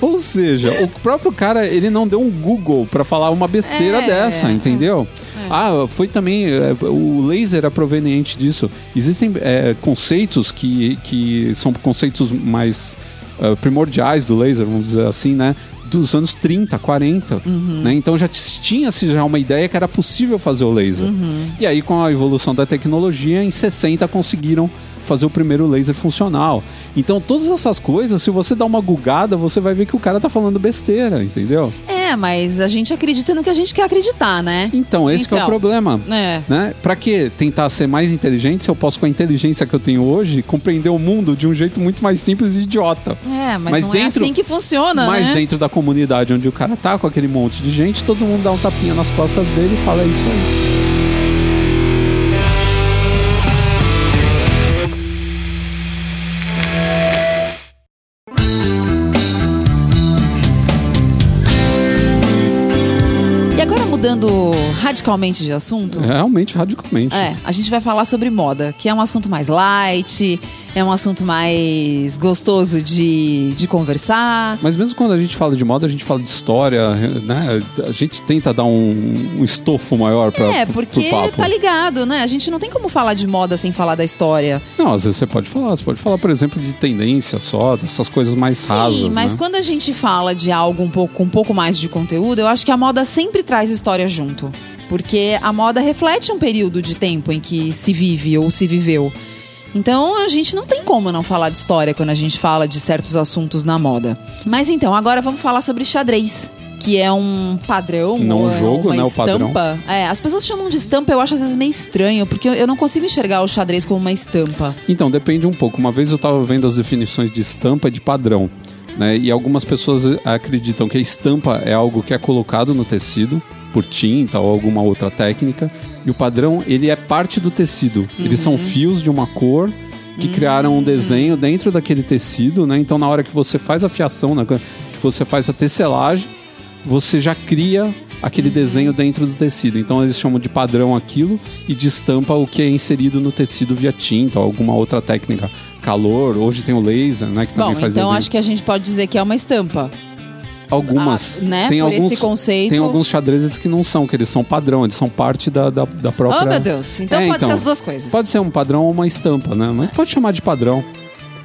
S1: Ou seja, o próprio cara, ele não deu um Google pra falar uma besteira
S2: É.
S1: dessa, entendeu? Ah, foi também. é, o laser é proveniente disso. Existem é, conceitos que, que são conceitos mais é, primordiais do laser, vamos dizer assim, né? Dos anos 30, 40. Né? Então já tinha-se já uma ideia que era possível fazer o laser. E aí, com a evolução da tecnologia, em 60 conseguiram fazer o primeiro laser funcional. Então, todas essas coisas, se você dá uma gugada, você vai ver que o cara tá falando besteira, entendeu?
S2: É, mas a gente acredita no que a gente quer acreditar, né?
S1: Então, esse que é o
S2: Então.
S1: problema.
S2: É.
S1: Né? Pra que tentar ser mais inteligente se eu posso, com a inteligência que eu tenho hoje, compreender o mundo de um jeito muito mais simples e idiota?
S2: É, mas,
S1: Mas
S2: não
S1: dentro-
S2: é assim que funciona,
S1: Mas
S2: né?
S1: dentro da comunidade onde o cara tá com aquele monte de gente, todo mundo dá um tapinha nas costas dele e fala "É isso aí.
S2: Mudando radicalmente de assunto.
S1: Realmente, radicalmente.
S2: É, a gente vai falar sobre moda, que é um assunto mais light, é um assunto mais gostoso de, de conversar.
S1: Mas mesmo quando a gente fala de moda, a gente fala de história, né? A gente tenta dar um, um estofo maior pra,
S2: É, porque tá ligado, né? A gente não tem como falar de moda sem falar da história.
S1: Não, às vezes você pode falar. Você pode falar, por exemplo, de tendência só, dessas coisas mais
S2: Sim,
S1: rasas,
S2: mas
S1: né?
S2: quando a gente fala de algo um pouco, com um pouco mais de conteúdo, eu acho que a moda sempre traz história junto. Porque a moda reflete um período de tempo em que se vive ou se viveu. Então a gente não tem como não falar de história quando a gente fala de certos assuntos na moda. Mas então, agora vamos falar sobre xadrez. Que é um padrão,
S1: Não um
S2: é
S1: jogo,
S2: uma
S1: né,
S2: estampa. É, as pessoas chamam de estampa, eu acho às vezes meio estranho, porque eu- eu não consigo enxergar o xadrez como uma estampa.
S1: Então, depende um pouco. Uma vez eu estava vendo as definições de estampa e de padrão. Né? E algumas pessoas acreditam que a estampa é algo que é colocado no tecido por tinta ou alguma outra técnica. E o padrão, ele é parte do tecido. Eles
S2: Uhum.
S1: são fios de uma cor que criaram um desenho dentro daquele tecido, né? Então, na hora que você faz a fiação, né? que você faz a tecelagem, você já cria aquele
S2: Uhum.
S1: desenho dentro do tecido. Então eles chamam de padrão aquilo e de estampa o que é inserido no tecido via tinta ou alguma outra técnica. Calor, hoje tem o laser, né? Que também
S2: Bom,
S1: faz
S2: então
S1: desenho.
S2: acho que a gente pode dizer que é uma estampa.
S1: Algumas.
S2: Ah, né?
S1: Tem
S2: Por
S1: alguns,
S2: esse conceito.
S1: Tem alguns xadrezes que não são, que eles são padrão, eles são parte da, da, da própria.
S2: Oh, meu Deus. Então
S1: É,
S2: pode
S1: então,
S2: ser as duas coisas.
S1: Pode ser um padrão ou uma estampa, né? Mas pode chamar de padrão.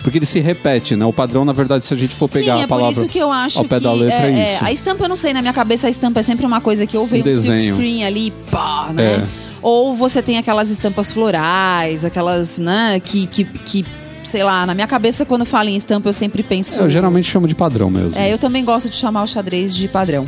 S1: Porque ele se repete, né? O padrão, na verdade, se a gente for pegar
S2: Sim, é
S1: a
S2: por
S1: palavra
S2: isso que eu acho
S1: ao pé
S2: que
S1: da letra, é, isso.
S2: a estampa eu não sei, na minha cabeça a estampa é sempre uma coisa que ou vem
S1: Um
S2: um, screen ali, pá, né?
S1: É.
S2: Ou você tem aquelas estampas florais, aquelas, né, que, que, que, sei lá, na minha cabeça quando falo em estampa eu sempre penso...
S1: Eu geralmente chamo de padrão mesmo.
S2: É, eu também gosto de chamar o xadrez de padrão.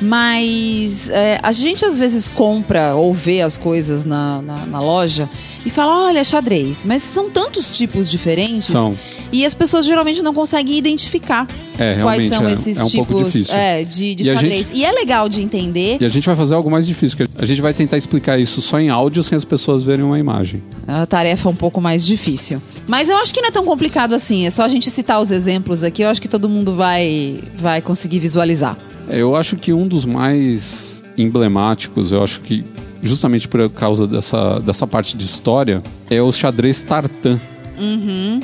S2: Mas é, a gente às vezes compra ou vê as coisas na, na, na loja e fala, olha, xadrez. Mas são tantos tipos diferentes
S1: São.
S2: E as pessoas geralmente não conseguem identificar.
S1: É,
S2: quais são
S1: é,
S2: esses
S1: é um
S2: tipos é, de, de
S1: E
S2: xadrez. E é legal de entender.
S1: E a gente vai fazer algo mais difícil, que a gente vai tentar explicar isso só em áudio sem as pessoas verem uma imagem.
S2: É uma tarefa um pouco mais difícil. Mas eu acho que não é tão complicado assim. É só a gente citar os exemplos aqui. Eu acho que todo mundo vai, vai conseguir visualizar.
S1: É, Eu acho que um dos mais emblemáticos, eu acho que justamente por causa dessa, dessa parte de história, é o xadrez tartan.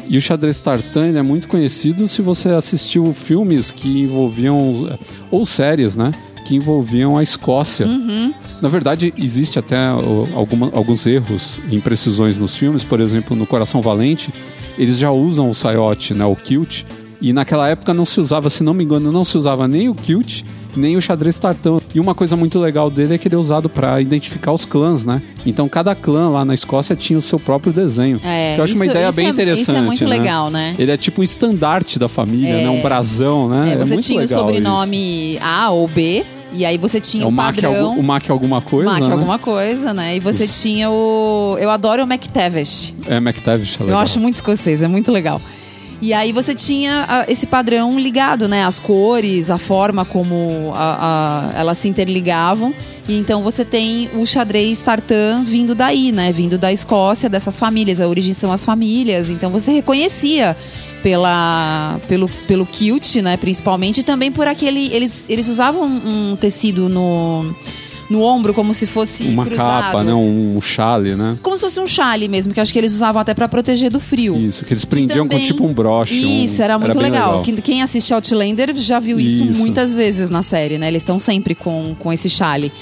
S1: E o xadrez tartan é muito conhecido se você assistiu filmes que envolviam, ou séries, né? Que envolviam a Escócia. Na verdade, existe até alguma- alguns erros imprecisões nos filmes. Por exemplo, no Coração Valente, eles já usam o saiote, né? O kilt. E naquela época não se usava, se não me engano, não se usava nem o kilt, nem o xadrez tartan. E uma coisa muito legal dele é que ele é usado para identificar os clãs, né? Então cada clã lá na Escócia tinha o seu próprio desenho.
S2: É,
S1: que eu acho uma
S2: isso-
S1: ideia
S2: isso
S1: bem
S2: é-
S1: interessante.
S2: isso é muito
S1: né?
S2: legal, né?
S1: Ele é tipo um estandarte da família, né? Um brasão, né?
S2: É, você
S1: muito
S2: tinha o sobrenome A ou B. E aí você
S1: isso.
S2: tinha
S1: É
S2: o
S1: o Mac,
S2: padrão.
S1: algum, o Mac alguma coisa,
S2: Mac
S1: né?
S2: alguma coisa, né? E você
S1: Isso.
S2: tinha o. Eu adoro o McTavish.
S1: É, McTavish, é
S2: Eu
S1: legal.
S2: acho muito escocês, é muito legal. E aí você tinha ah, esse padrão ligado, né? As cores, a forma como a- a- elas se interligavam. E então você tem o xadrez tartan vindo daí, né? Vindo da Escócia, dessas famílias. A origem são as famílias. Então você reconhecia pela, pelo, pelo kilt, né? Principalmente. E também por aquele... Eles, eles usavam um tecido no, no ombro como se fosse
S1: Uma
S2: cruzado.
S1: capa, né? Um chale, né?
S2: Como se fosse um chale mesmo, que acho que eles usavam até pra proteger do frio.
S1: Isso, que eles prendiam com
S2: também-
S1: tipo um broche. um-
S2: Isso, era muito
S1: bem
S2: legal. Quem- Quem assiste Outlander já viu isso,
S1: Isso.
S2: muitas vezes na série, né? Eles estão sempre com, com esse chale.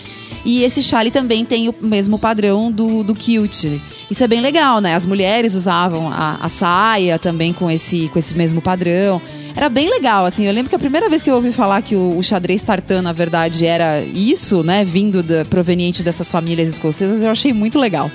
S2: E esse chale também tem o mesmo padrão do, do kilt. Isso é bem legal, né? As mulheres usavam a, a saia também com esse, com esse mesmo padrão. Era bem legal, assim. Eu lembro que a primeira vez que eu ouvi falar que o, o xadrez tartan, na verdade, era isso, né? Vindo da, proveniente dessas famílias escocesas, eu achei muito legal.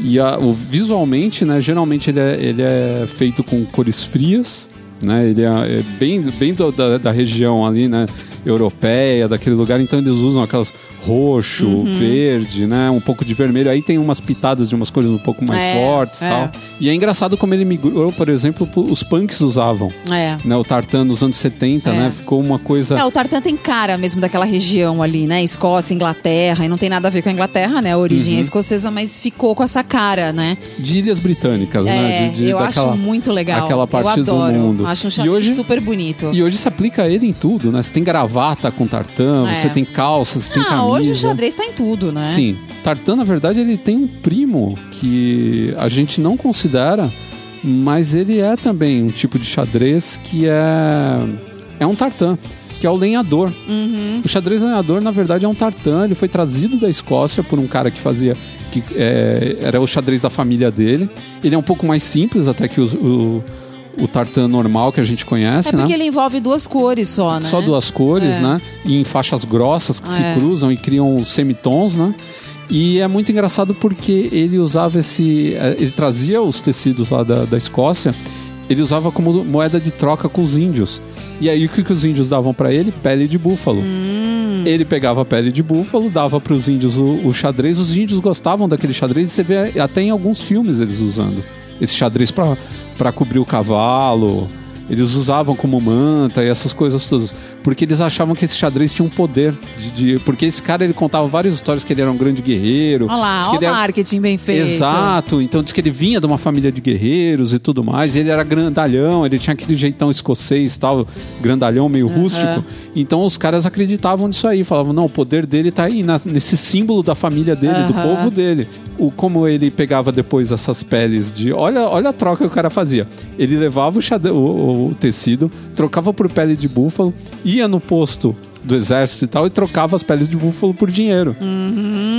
S1: E a- o, visualmente, né? Geralmente ele é, ele é feito com cores frias, né? Ele é, é bem, bem do- da, da região ali, né? Europeia, daquele lugar. Então eles usam aquelas roxo,
S2: Uhum.
S1: verde, né? Um pouco de vermelho. Aí tem umas pitadas de umas cores um pouco mais
S2: É,
S1: fortes e
S2: é.
S1: tal. E é engraçado como ele migrou, por exemplo, os punks usavam.
S2: É.
S1: Né, o tartan nos anos 70,
S2: É.
S1: né? Ficou uma coisa.
S2: É, o tartan tem cara mesmo daquela região ali, né? Escócia, Inglaterra, e não tem nada a ver com a Inglaterra, né? A origem
S1: Uhum.
S2: é escocesa, mas ficou com essa cara, né?
S1: de ilhas britânicas,
S2: É,
S1: né? De, de-
S2: eu
S1: daquela,
S2: acho muito legal.
S1: Aquela parte
S2: eu adoro.
S1: do mundo.
S2: Acho um
S1: e hoje,
S2: super bonito.
S1: e hoje se aplica ele em tudo, né? Você tem gravata com tartan,
S2: É.
S1: você tem calça, você tem camisa.
S2: Hoje o xadrez tá em tudo, né?
S1: Sim. Tartan, na verdade, ele tem um primo que a gente não considera, mas ele é também um tipo de xadrez que é. É um tartan, que é o lenhador.
S2: Uhum.
S1: O xadrez lenhador, na verdade, é um tartan. Ele foi trazido da Escócia por um cara que fazia. que é, era o xadrez da família dele. Ele é um pouco mais simples até que os- o, o tartan normal que a gente
S2: É
S1: conhece,
S2: porque
S1: né?
S2: ele envolve duas cores só, né?
S1: Só duas cores,
S2: É.
S1: né? E em faixas grossas que se
S2: É.
S1: cruzam e criam semitons, né? E é muito engraçado porque ele usava esse. eh, Ele trazia os tecidos lá da, da Escócia, ele usava como moeda de troca com os índios. E aí o que, que os índios davam pra ele? Pele de búfalo.
S2: Hum.
S1: Ele pegava a pele de búfalo, dava para os índios o, o xadrez. Os índios gostavam daquele xadrez e você vê até em alguns filmes eles usando esse xadrez para cobrir o cavalo. Eles usavam como manta e essas coisas todas. Porque eles achavam que esse xadrez tinha um poder. De, de- porque esse cara ele contava várias histórias que ele era um grande guerreiro.
S2: Olha lá, olha o
S1: era-
S2: marketing bem feito.
S1: Exato, então diz que ele vinha de uma família de guerreiros e tudo mais. e ele era grandalhão, ele tinha aquele jeitão escocês, tal, grandalhão meio rústico. Então os caras acreditavam nisso aí, falavam: não, o poder dele tá aí na- nesse símbolo da família dele, do
S2: Aham.
S1: povo dele. O, como ele pegava depois essas peles de. Olha, olha a troca que o cara fazia. Ele levava o, xade- o- o tecido, trocava por pele de búfalo, ia no posto do exército e tal e trocava as peles de búfalo por dinheiro.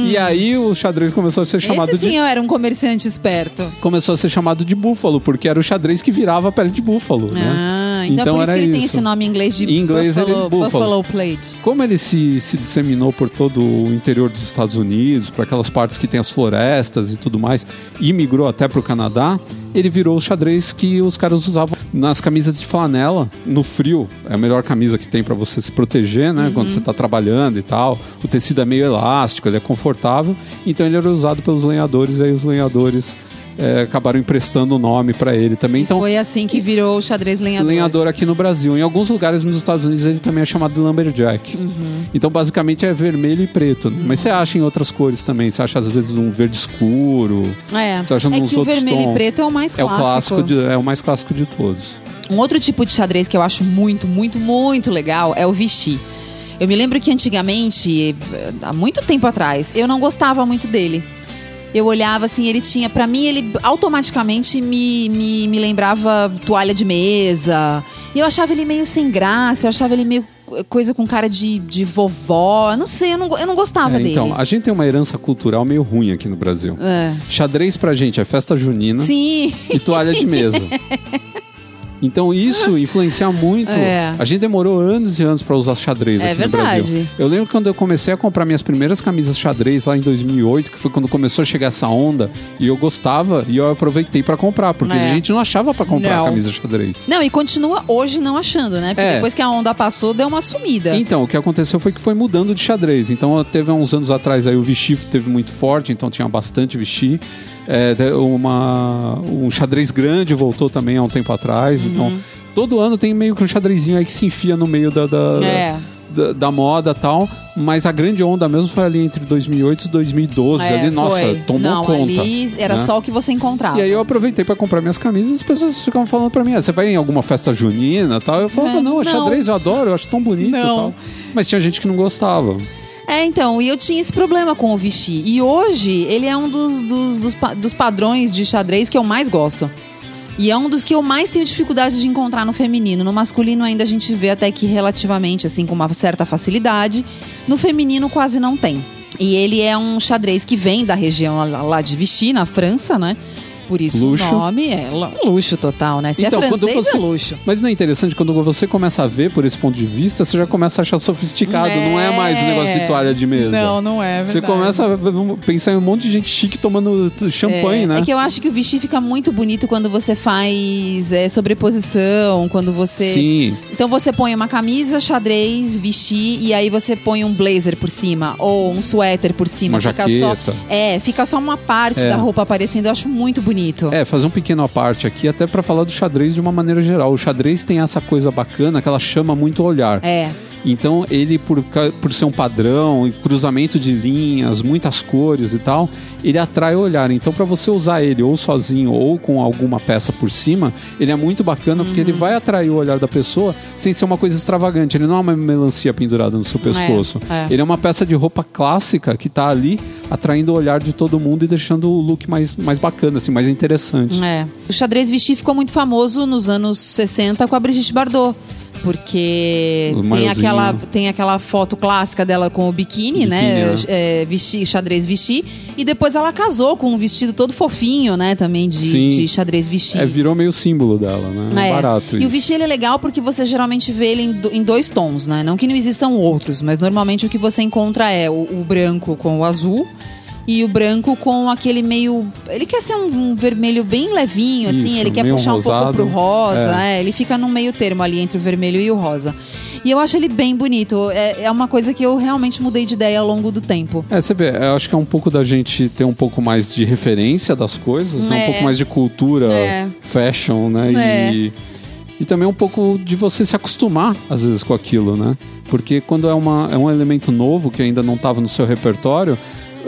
S1: E aí o xadrez começou a ser chamado
S2: Esse
S1: de
S2: sim eu era um comerciante esperto.
S1: começou a ser chamado de búfalo, porque era o xadrez que virava a pele de búfalo, né?
S2: Ah, então, por isso que ele tem esse nome em inglês de
S1: Em inglês ele é
S2: Buffalo,
S1: Buffalo.
S2: Buffalo Plate.
S1: Como ele se, se disseminou por todo o interior dos Estados Unidos, para aquelas partes que tem as florestas e tudo mais, e migrou até para o Canadá, ele virou o xadrez que os caras usavam nas camisas de flanela, no frio. É a melhor camisa que tem para você se proteger, né? Quando você tá trabalhando e tal. O tecido é meio elástico, ele é confortável. Então ele era usado pelos lenhadores, e aí os lenhadores é, acabaram emprestando o nome para ele também. Então,
S2: Foi assim que virou o xadrez lenhador.
S1: lenhador aqui no Brasil. Em alguns lugares nos Estados Unidos ele também é chamado de lumberjack.
S2: Uhum.
S1: Então, basicamente é vermelho e preto. né? Mas você acha em outras cores também. Você acha às vezes um verde escuro.
S2: É,
S1: Você acha
S2: é
S1: nos
S2: que o vermelho
S1: tons.
S2: e preto é o mais
S1: É o
S2: clássico.
S1: clássico de- é o mais clássico de todos.
S2: Um outro tipo de xadrez que eu acho muito, muito, muito legal é o Vichy. Eu me lembro que antigamente, eh, há muito tempo atrás, eu não gostava muito dele. Eu olhava assim, ele tinha. Pra mim, ele automaticamente me, me, me lembrava toalha de mesa. E eu achava ele meio sem graça, eu achava ele meio coisa com cara de, de vovó. Não sei, eu não, eu não gostava
S1: É,
S2: dele.
S1: então, a gente tem uma herança cultural meio ruim aqui no Brasil.
S2: É.
S1: Xadrez pra gente é festa junina
S2: Sim.
S1: e toalha de mesa. (laughs) Então isso (laughs) influencia muito.
S2: É.
S1: A gente demorou anos e anos pra usar xadrez
S2: É
S1: aqui no
S2: verdade.
S1: Brasil. Eu lembro quando eu comecei a comprar minhas primeiras camisas xadrez lá em 2008, que foi quando começou a chegar essa onda, e eu gostava e eu aproveitei pra comprar, porque
S2: É.
S1: a gente não achava pra comprar
S2: Não.
S1: camisa xadrez.
S2: Não, e continua hoje não achando, né? Porque
S1: É.
S2: depois que a onda passou, deu uma sumida.
S1: Então, o que aconteceu foi que foi mudando de xadrez. Então, teve uns anos atrás aí o Vichy teve muito forte, então tinha bastante Vichy. É, uma, um xadrez grande voltou também há um tempo atrás.
S2: Uhum.
S1: Então, todo ano tem meio que um xadrezinho aí que se enfia no meio da, da,
S2: É.
S1: da, da moda tal. Mas a grande onda mesmo foi ali entre 2008 e 2012.
S2: É,
S1: ali, nossa,
S2: foi.
S1: tomou
S2: não,
S1: conta.
S2: Ali era
S1: né?
S2: só o que você encontrava.
S1: E aí eu aproveitei pra comprar minhas camisas e as pessoas ficavam falando pra mim, ah, você vai em alguma festa junina tal? Eu falava,
S2: É,
S1: não, é xadrez, eu adoro, eu acho tão bonito
S2: Não.
S1: tal. Mas tinha gente que não gostava.
S2: É, então, e eu tinha esse problema com o Vichy. E hoje, ele é um dos, dos, dos, dos padrões de xadrez que eu mais gosto. E é um dos que eu mais tenho dificuldade de encontrar no feminino. No masculino ainda a gente vê até que relativamente, assim, com uma certa facilidade. No feminino quase não tem. E ele é um xadrez que vem da região lá de Vichy, na França, né? Por isso
S1: Luxo.
S2: o nome é lu- luxo total, né? Se
S1: Então,
S2: é
S1: quando
S2: francês,
S1: você-
S2: é luxo.
S1: Mas não é interessante quando você começa a ver por esse ponto de vista, você já começa a achar sofisticado, não é mais um negócio de toalha de mesa.
S2: Não, não é
S1: Você
S2: verdade.
S1: começa a pensar em um monte de gente chique tomando champanhe,
S2: é,
S1: né?
S2: É que eu acho que o Vichy fica muito bonito quando você faz é, sobreposição, quando você.
S1: Sim.
S2: Então você põe uma camisa, xadrez, Vichy, e aí você põe um blazer por cima, ou um suéter por cima.
S1: Uma
S2: fica
S1: jaqueta.
S2: só. É, fica só uma parte
S1: É.
S2: da roupa aparecendo. Eu acho muito bonito.
S1: É, fazer um pequeno à parte aqui, até pra falar do xadrez de uma maneira geral. O xadrez tem essa coisa bacana que ela chama muito o olhar.
S2: É.
S1: Então, ele, por, por ser um padrão, cruzamento de linhas, muitas cores e tal, ele atrai o olhar. Então, para você usar ele ou sozinho ou com alguma peça por cima, ele é muito bacana porque ele vai atrair o olhar da pessoa sem ser uma coisa extravagante. Ele não é uma melancia pendurada no seu pescoço.
S2: é.
S1: Ele é uma peça de roupa clássica que tá ali atraindo o olhar de todo mundo e deixando o look mais, mais bacana, assim, mais interessante.
S2: É. O xadrez Vichy ficou muito famoso nos anos 60 com a Brigitte Bardot. Porque tem aquela, tem aquela foto clássica dela com o biquíni, né?
S1: Biquíni,
S2: É, Vichy, xadrez Vichy. E depois ela casou com um vestido todo fofinho, né? Também de, de xadrez Vichy.
S1: É, virou meio símbolo dela, né? É,
S2: É.
S1: barato
S2: E
S1: isso.
S2: o ele é legal porque você geralmente vê ele em, em dois tons, né? Não que não existam outros, mas normalmente o que você encontra é o, o branco com o azul e o branco com aquele meio. Ele quer ser um, um vermelho bem levinho, assim,
S1: Isso,
S2: ele quer puxar um pouco
S1: rosado.
S2: pro rosa,
S1: É.
S2: é, ele fica no meio termo ali entre o vermelho e o rosa. E eu acho ele bem bonito. É, é uma coisa que eu realmente mudei de ideia ao longo do tempo.
S1: É, você vê, eu acho que é um pouco da gente ter um pouco mais de referência das coisas, né?
S2: É.
S1: um pouco mais de cultura,
S2: É.
S1: fashion, né?
S2: É.
S1: E, e também um pouco de você se acostumar, às vezes, com aquilo, né? Porque quando é, uma, é um elemento novo que ainda não estava no seu repertório,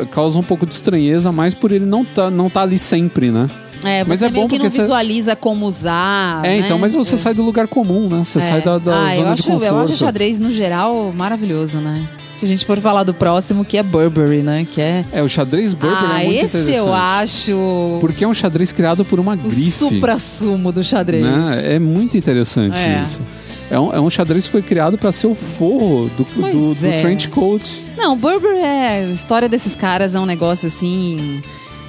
S1: causa um pouco de estranheza, mas por ele não tá, não tá ali sempre, né?
S2: É,
S1: Mas é bom
S2: que não
S1: você-
S2: visualiza como usar.
S1: é,
S2: né?
S1: então, mas você sai do lugar comum, né? Você
S2: É.
S1: sai da, da
S2: ah,
S1: zona
S2: eu
S1: de
S2: acho,
S1: conforto.
S2: eu acho o xadrez, no geral, maravilhoso, né? Se a gente for falar do próximo, que é Burberry, né? Que é.
S1: É, o xadrez Burberry
S2: ah,
S1: é muito
S2: esse eu acho
S1: Porque é um xadrez criado por uma
S2: o
S1: grife.
S2: supra-sumo do xadrez.
S1: né? É muito interessante
S2: É.
S1: isso. É um, é um xadrez que foi criado para ser o forro do, do, do
S2: é.
S1: trench coat.
S2: Não, Burberry é. A história desses caras é um negócio assim.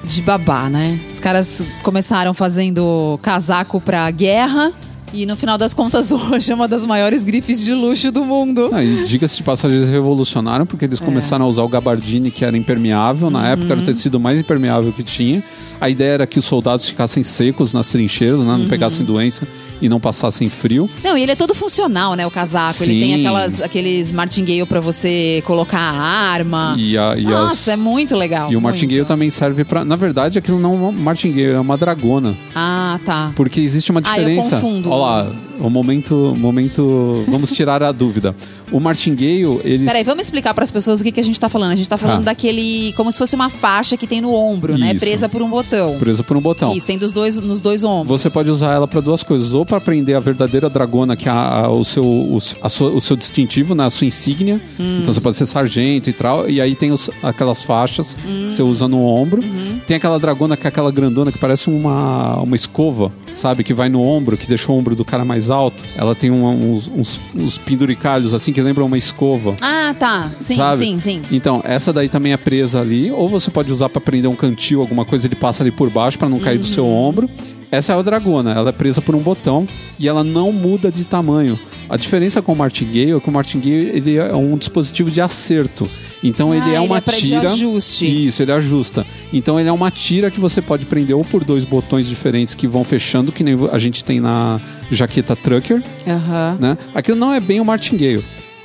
S2: De babá, né? Os caras começaram fazendo casaco pra guerra, E no final das contas, (laughs) hoje é uma das maiores grifes de luxo do mundo.
S1: Ah, e diga-se de passagem, eles revolucionaram porque eles começaram a usar o gabardine que era impermeável. Na época era o tecido mais impermeável que tinha. A ideia era que os soldados ficassem secos nas trincheiras, né? não pegassem doença e não passassem frio.
S2: Não, e ele é todo funcional, né? O casaco. Ele tem
S1: Sim.
S2: aquelas, aqueles martingale pra você colocar a arma.
S1: E, a, e
S2: Nossa,
S1: as-
S2: é muito legal.
S1: E o
S2: muito.
S1: martingale também serve pra. Na verdade, aquilo não é um martingale, é uma dragona.
S2: Ah, tá.
S1: Porque existe uma
S2: Ah, eu
S1: diferença.
S2: confundo.
S1: Olha lá, o momento. momento vamos tirar a dúvida. O martingale, ele.
S2: Peraí, vamos explicar para as pessoas o que, que a gente tá falando. A gente tá falando
S1: Ah.
S2: daquele. como se fosse uma faixa que tem no ombro, né?
S1: Isso.
S2: Presa por um botão.
S1: Presa por um botão.
S2: Isso, tem dos dois, nos dois ombros.
S1: Você pode usar ela para duas coisas, ou para prender a verdadeira dragona, que é a- a- o, seu, o, a sua- o seu distintivo, né, a sua insígnia.
S2: Hum.
S1: Então você pode ser sargento e tal. E aí tem os- aquelas faixas
S2: Hum.
S1: que você usa no ombro.
S2: Uhum.
S1: Tem aquela dragona que é aquela grandona que parece uma, uma escova, sabe? Que vai no ombro, que deixa o ombro do cara mais alto. Ela tem uma- uns, uns, uns penduricalhos assim que lembram uma escova.
S2: Ah, tá. Sim,
S1: sabe?
S2: sim, sim.
S1: Então, essa daí também é presa ali, ou você pode usar pra prender um cantil, alguma coisa, ele passa ali por baixo pra não cair do seu
S2: Uhum.
S1: ombro. Essa é a dragona, ela é presa por um botão e ela não muda de tamanho. A diferença com o martingale é que o martingale ele é um dispositivo de acerto. Então ele
S2: Ah,
S1: é
S2: ele
S1: uma
S2: é pra- de
S1: tira.
S2: ajuste.
S1: Isso, ele ajusta. Então ele é uma tira que você pode prender ou por dois botões diferentes que vão fechando, que nem a gente tem na jaqueta trucker
S2: Aham.
S1: né? Aquilo não é bem o martingale.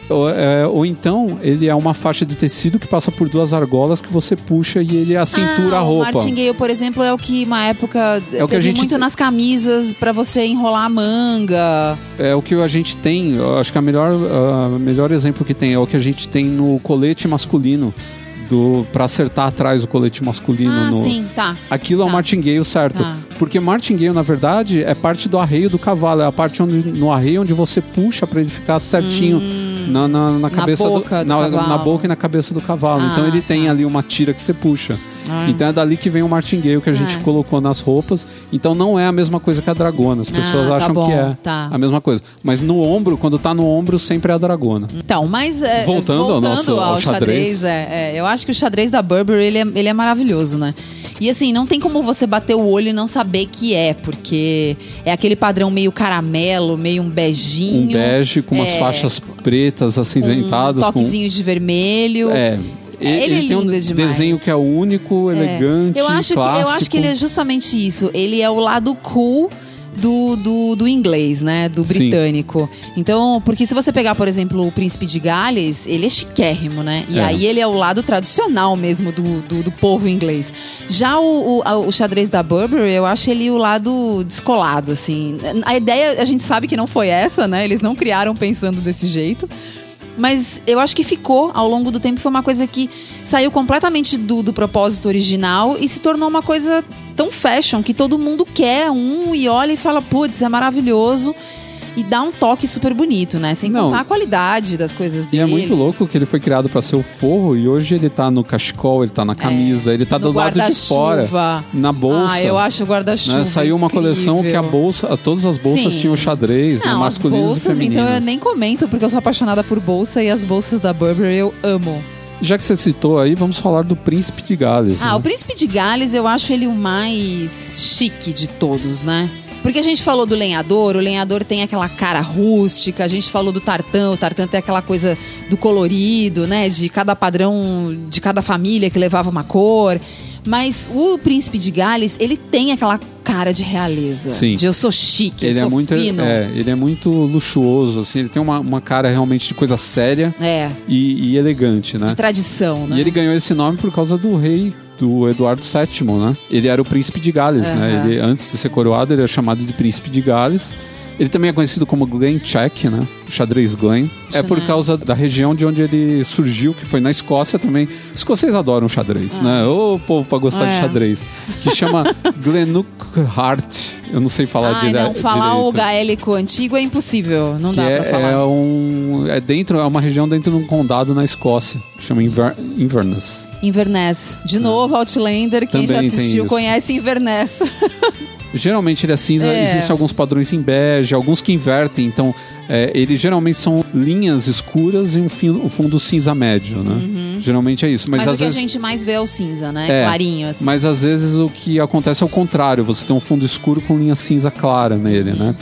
S1: Ou, é, ou então, ele é uma faixa de tecido que passa por duas argolas que você puxa e ele acintura
S2: ah,
S1: a roupa.
S2: O martingale, por exemplo, é o que uma época
S1: É o que a gente
S2: muito nas camisas pra você enrolar a manga.
S1: É o que a gente tem, acho que a melhor, a melhor exemplo que tem é o que a gente tem no colete masculino, do para acertar atrás o colete masculino.
S2: ah,
S1: no,
S2: sim, tá.
S1: Aquilo é o
S2: Tá.
S1: martingale certo.
S2: Tá.
S1: Porque martingale, na verdade, é parte do arreio do cavalo. É a parte onde, no arreio onde você puxa para ele ficar certinho na, na, na cabeça
S2: boca do
S1: na,
S2: cavalo.
S1: na boca e na cabeça do cavalo.
S2: Ah,
S1: então ele tem ali uma tira que você puxa.
S2: Ah.
S1: Então é dali que vem o martingale que a gente
S2: Ah.
S1: colocou nas roupas. Então não é a mesma coisa que a dragona. As pessoas
S2: Ah, tá
S1: acham
S2: bom,
S1: que é
S2: tá.
S1: a mesma coisa. Mas no ombro, quando tá no ombro, sempre é a dragona.
S2: Então, mas é,
S1: Voltando ao nosso- ao xadrez.
S2: é, é, eu acho que o xadrez da Burberry ele é, ele é maravilhoso, né? E assim, não tem como você bater o olho e não saber que é, porque é aquele padrão meio caramelo, meio um beijinho.
S1: Um bege com umas
S2: é,
S1: faixas pretas, acinzentadas.
S2: um
S1: com...
S2: toquezinho de vermelho.
S1: É.
S2: Ele é
S1: tem um
S2: demais.
S1: desenho que é único,
S2: É.
S1: elegante,
S2: eu acho
S1: clássico.
S2: Que, eu acho que ele é justamente isso. Ele é o lado cool do, do, do inglês, né? Do
S1: Sim.
S2: britânico. Então, porque se você pegar, por exemplo, o Príncipe de Gales, ele é chiquérrimo, né? E
S1: É.
S2: aí ele é o lado tradicional mesmo do, do, do povo inglês. Já o, o, o xadrez da Burberry, eu acho ele o lado descolado, assim. A ideia, a gente sabe que não foi essa, né? Eles não criaram pensando desse jeito. Mas eu acho que ficou ao longo do tempo. Foi uma coisa que saiu completamente do, do propósito original e se tornou uma coisa tão fashion que todo mundo quer um e olha e fala: putz, é maravilhoso. E dá um toque super bonito, né? Sem
S1: Não.
S2: contar a qualidade das coisas
S1: E
S2: dele.
S1: é muito louco que ele foi criado pra ser o forro e hoje ele tá no cachecol, ele tá na camisa, ele tá
S2: É. No
S1: do lado de
S2: guarda-chuva.
S1: fora, na bolsa.
S2: Ah, eu acho o guarda-chuva.
S1: né? Saiu uma coleção que a bolsa, todas as bolsas
S2: Sim.
S1: tinham xadrez, né?
S2: Não, as bolsas,
S1: e femininos.
S2: então eu nem comento, porque eu sou apaixonada por bolsa e as bolsas da Burberry eu amo.
S1: Já que você citou aí, vamos falar do Príncipe de Gales.
S2: Ah,
S1: né?
S2: o Príncipe de Gales eu acho ele o mais chique de todos, né? Porque a gente falou do lenhador, o lenhador tem aquela cara rústica, a gente falou do tartão, o tartão tem aquela coisa do colorido, né? De cada padrão, de cada família que levava uma cor. Mas o Príncipe de Gales, ele tem aquela cara de realeza.
S1: Sim.
S2: De eu sou chique,
S1: ele
S2: eu
S1: é
S2: sou
S1: muito,
S2: fino.
S1: é, ele é muito luxuoso, assim, ele tem uma, uma cara realmente de coisa séria
S2: É,
S1: e, e elegante, né?
S2: de tradição, né?
S1: E ele ganhou esse nome por causa do rei do Eduardo VII, né? Ele era o príncipe de Gales, né?
S2: Aham.
S1: Ele, antes de ser coroado, ele era chamado de príncipe de Gales. Ele também é conhecido como Glen Check, né? O xadrez Glen. É por
S2: né?
S1: causa da região de onde ele surgiu, que foi na Escócia também. Os escoceses adoram xadrez, né? Ô povo pra gostar de
S2: Ah. É.
S1: xadrez. Que chama (laughs) Glenuchart. Eu não sei falar
S2: Ai,
S1: dire-
S2: não, falar
S1: direito.
S2: o gaélico antigo é impossível. Não
S1: Que
S2: dá
S1: é,
S2: pra falar.
S1: é um. É dentro, é uma região dentro de um condado na Escócia. que Chama Inver, Inverness.
S2: Inverness. De novo, Outlander. Quem
S1: Também
S2: já assistiu conhece Inverness. (laughs)
S1: Geralmente ele é cinza,
S2: É.
S1: existem alguns padrões em bege, alguns que invertem, então é, eles geralmente são linhas escuras e um, fin- um fundo cinza médio, né? Geralmente é isso, mas,
S2: Uhum. Mas, o que
S1: vezes.
S2: a gente mais vê é o cinza, né?
S1: É,
S2: Clarinho, assim.
S1: Mas às vezes o que acontece é o contrário, você tem um fundo escuro com linha cinza clara nele, né?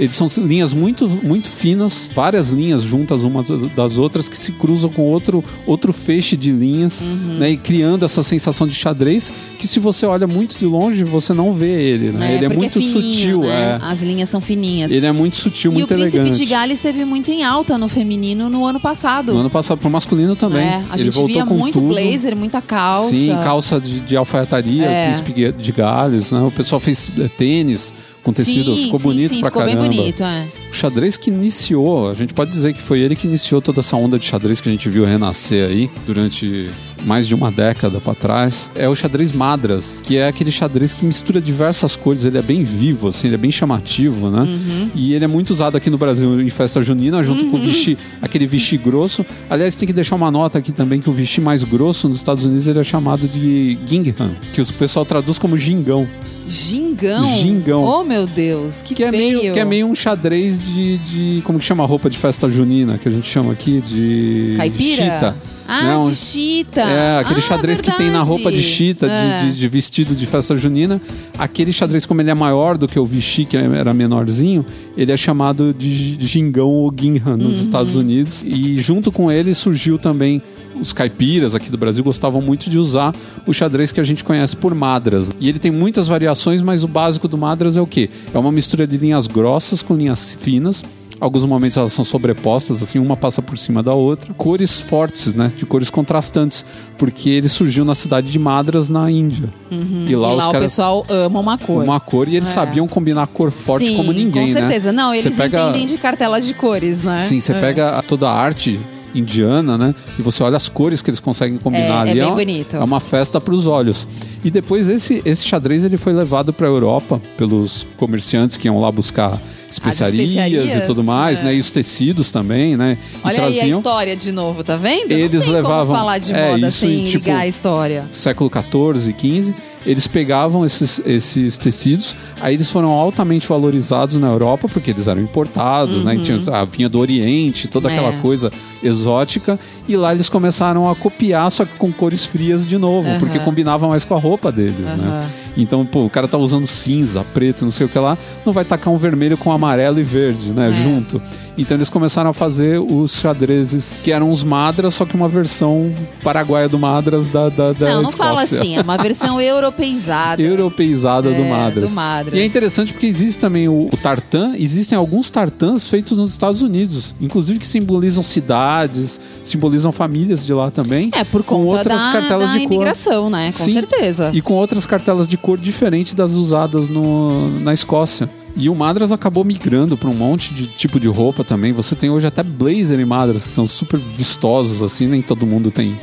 S1: Eles são linhas muito, muito finas, várias linhas juntas umas das outras que se cruzam com outro, outro feixe de linhas,
S2: Uhum.
S1: né? E criando essa sensação de xadrez que se você olha muito de longe, você não vê ele, né? ele é
S2: porque
S1: muito
S2: fininho,
S1: sutil,
S2: né?
S1: é.
S2: As linhas são fininhas.
S1: Ele é muito sutil,
S2: e
S1: muito
S2: o Príncipe
S1: elegante.
S2: de Gales teve muito em alta no feminino no ano passado.
S1: No ano passado pro masculino também.
S2: É, a
S1: ele
S2: gente
S1: voltou
S2: via
S1: com
S2: muito
S1: tudo.
S2: blazer, muita calça.
S1: Sim, calça de, de alfaiataria,
S2: É.
S1: príncipe de Gales, né? O pessoal fez é, tênis com tecido,
S2: Sim,
S1: ficou
S2: sim,
S1: bonito
S2: sim,
S1: pra
S2: ficou
S1: caramba.
S2: bem bonito, é.
S1: O xadrez que iniciou, a gente pode dizer que foi ele que iniciou toda essa onda de xadrez que a gente viu renascer aí durante mais de uma década pra trás. É o xadrez Madras, que é aquele xadrez que mistura diversas cores, ele é bem vivo, assim, ele é bem chamativo, né?
S2: Uhum.
S1: E ele é muito usado aqui no Brasil em festa junina, junto com o vichy, aquele vichy grosso. Aliás, tem que deixar uma nota aqui também que o vichy mais grosso nos Estados Unidos ele é chamado de gingham, que o pessoal traduz como gingão.
S2: Gingão.
S1: Gingão.
S2: Oh, meu Deus, que,
S1: Que é,
S2: feio.
S1: meio, que é meio um xadrez de, de. Como que chama a roupa de festa junina, que a gente chama aqui? De.
S2: Caipira?
S1: Chita.
S2: Ah,
S1: Não,
S2: de chita.
S1: É, aquele
S2: Ah,
S1: xadrez que tem na roupa de chita, de-
S2: É.
S1: de, de vestido de festa junina. Aquele xadrez, como ele é maior do que o vichy, que era menorzinho, ele é chamado de de gingão ou gingham nos
S2: Uhum.
S1: Estados Unidos. E junto com ele surgiu também os caipiras aqui do Brasil gostavam muito de usar o xadrez que a gente conhece por madras. E ele tem muitas variações, mas o básico do madras é o quê? É uma mistura de linhas grossas com linhas finas. Alguns momentos elas são sobrepostas, assim, uma passa por cima da outra. Cores fortes, né? De cores contrastantes. Porque ele surgiu na cidade de Madras, na Índia. E lá
S2: e lá o
S1: caras.
S2: pessoal ama uma cor.
S1: Uma cor e eles
S2: É.
S1: sabiam combinar cor forte
S2: Sim,
S1: como ninguém,
S2: Com
S1: né?
S2: certeza. Não,
S1: Você
S2: eles
S1: pega-
S2: entendem de cartela de cores, né?
S1: Sim, você
S2: É.
S1: pega toda a arte indiana, né? E você olha as cores que eles conseguem combinar
S2: É, é
S1: ali.
S2: bem
S1: uma,
S2: bonito.
S1: É uma festa para os olhos. E depois esse, esse xadrez ele foi levado para a Europa pelos comerciantes que iam lá buscar especiarias,
S2: especiarias,
S1: e tudo mais,
S2: é.
S1: né? E os tecidos também, né? E
S2: Olha aí a
S1: traziam
S2: história de novo, tá vendo?
S1: Eles levavam-
S2: falar de
S1: é,
S2: moda
S1: isso
S2: sem
S1: tipo,
S2: ligar a história.
S1: século XIV, XV, eles pegavam esses, esses tecidos, aí eles foram altamente valorizados na Europa, porque eles eram importados, né? E Tinha, ah, vinha do Oriente, toda
S2: Uhum. É.
S1: aquela coisa exótica, e lá eles começaram a copiar, só que com cores frias de novo, porque combinava mais com a roupa deles, né? Então, pô, o cara tá usando cinza, preto, não sei o que lá, não vai tacar um vermelho com amarelo e verde, né?
S2: É.
S1: Junto. Então eles começaram a fazer os xadrezes que eram os Madras, só que uma versão paraguaia do Madras da, da, da
S2: não, não fala
S1: Escócia.
S2: assim, é uma versão (laughs) europeizada.
S1: Europeizada do
S2: É,
S1: Madras.
S2: do Madras.
S1: E é interessante porque existe também o, o tartan, existem alguns tartans feitos nos Estados Unidos, inclusive que simbolizam cidades, simbolizam famílias de lá também.
S2: É, por
S1: com
S2: conta
S1: outras
S2: da,
S1: cartelas
S2: da
S1: de cor.
S2: imigração, né? Com
S1: Sim.
S2: certeza.
S1: E com outras cartelas de cor diferentes das usadas no, na Escócia. E o Madras acabou migrando para um monte de tipo de roupa também. Você tem hoje até blazer e Madras, que são super vistosos, assim, nem todo mundo tem,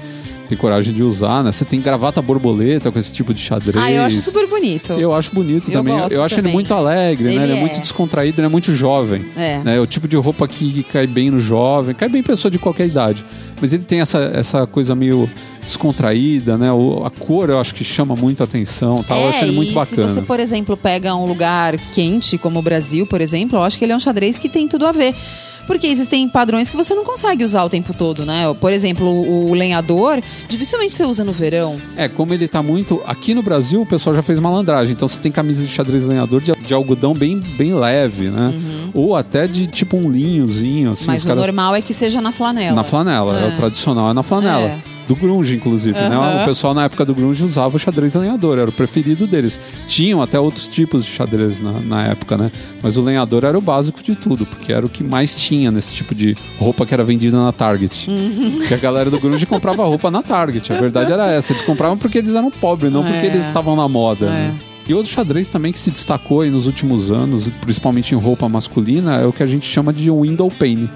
S1: tem coragem de usar, né? Você tem gravata borboleta com esse tipo de xadrez.
S2: Ah, eu acho super bonito.
S1: Eu acho bonito
S2: Eu
S1: também. eu acho
S2: também.
S1: ele muito alegre, né?
S2: Ele
S1: Ele é,
S2: é.
S1: muito descontraído, ele é muito jovem.
S2: É.
S1: Né? É o tipo de roupa que cai bem no jovem, cai bem em pessoa de qualquer idade. Mas ele tem essa, essa coisa meio descontraída, né? O- a cor eu acho que chama muito a atenção. Tal. eu acho ele muito
S2: É,
S1: bacana.
S2: se você, por exemplo, pega um lugar quente, como o Brasil, por exemplo, eu acho que ele é um xadrez que tem tudo a ver. Porque existem padrões que você não consegue usar o tempo todo, né? Por exemplo, o, lenhador, dificilmente você usa no verão.
S1: É, como ele tá muito. Aqui no Brasil, o pessoal já fez malandragem. Então você tem camisa de xadrez lenhador de, de algodão bem, bem leve, né? Ou até de tipo um linhozinho, assim.
S2: Uhum. Mas o
S1: caras-
S2: normal é que seja na flanela.
S1: Na flanela, é.
S2: É.
S1: o tradicional é na flanela.
S2: É.
S1: Do grunge, inclusive, né? O pessoal na época do grunge usava o xadrez lenhador, era o preferido deles. Tinham até outros tipos de xadrez na, na época, né? Mas o lenhador era o básico de tudo, porque era o que mais tinha nesse tipo de roupa que era vendida na Target.
S2: Uhum.
S1: Porque a galera do grunge comprava roupa na Target, a verdade era essa. Eles compravam porque eles eram pobres, não porque
S2: É.
S1: eles estavam na moda.
S2: É.
S1: né? E outro xadrez também que se destacou aí nos últimos anos, principalmente em roupa masculina, é o que a gente chama de window pane.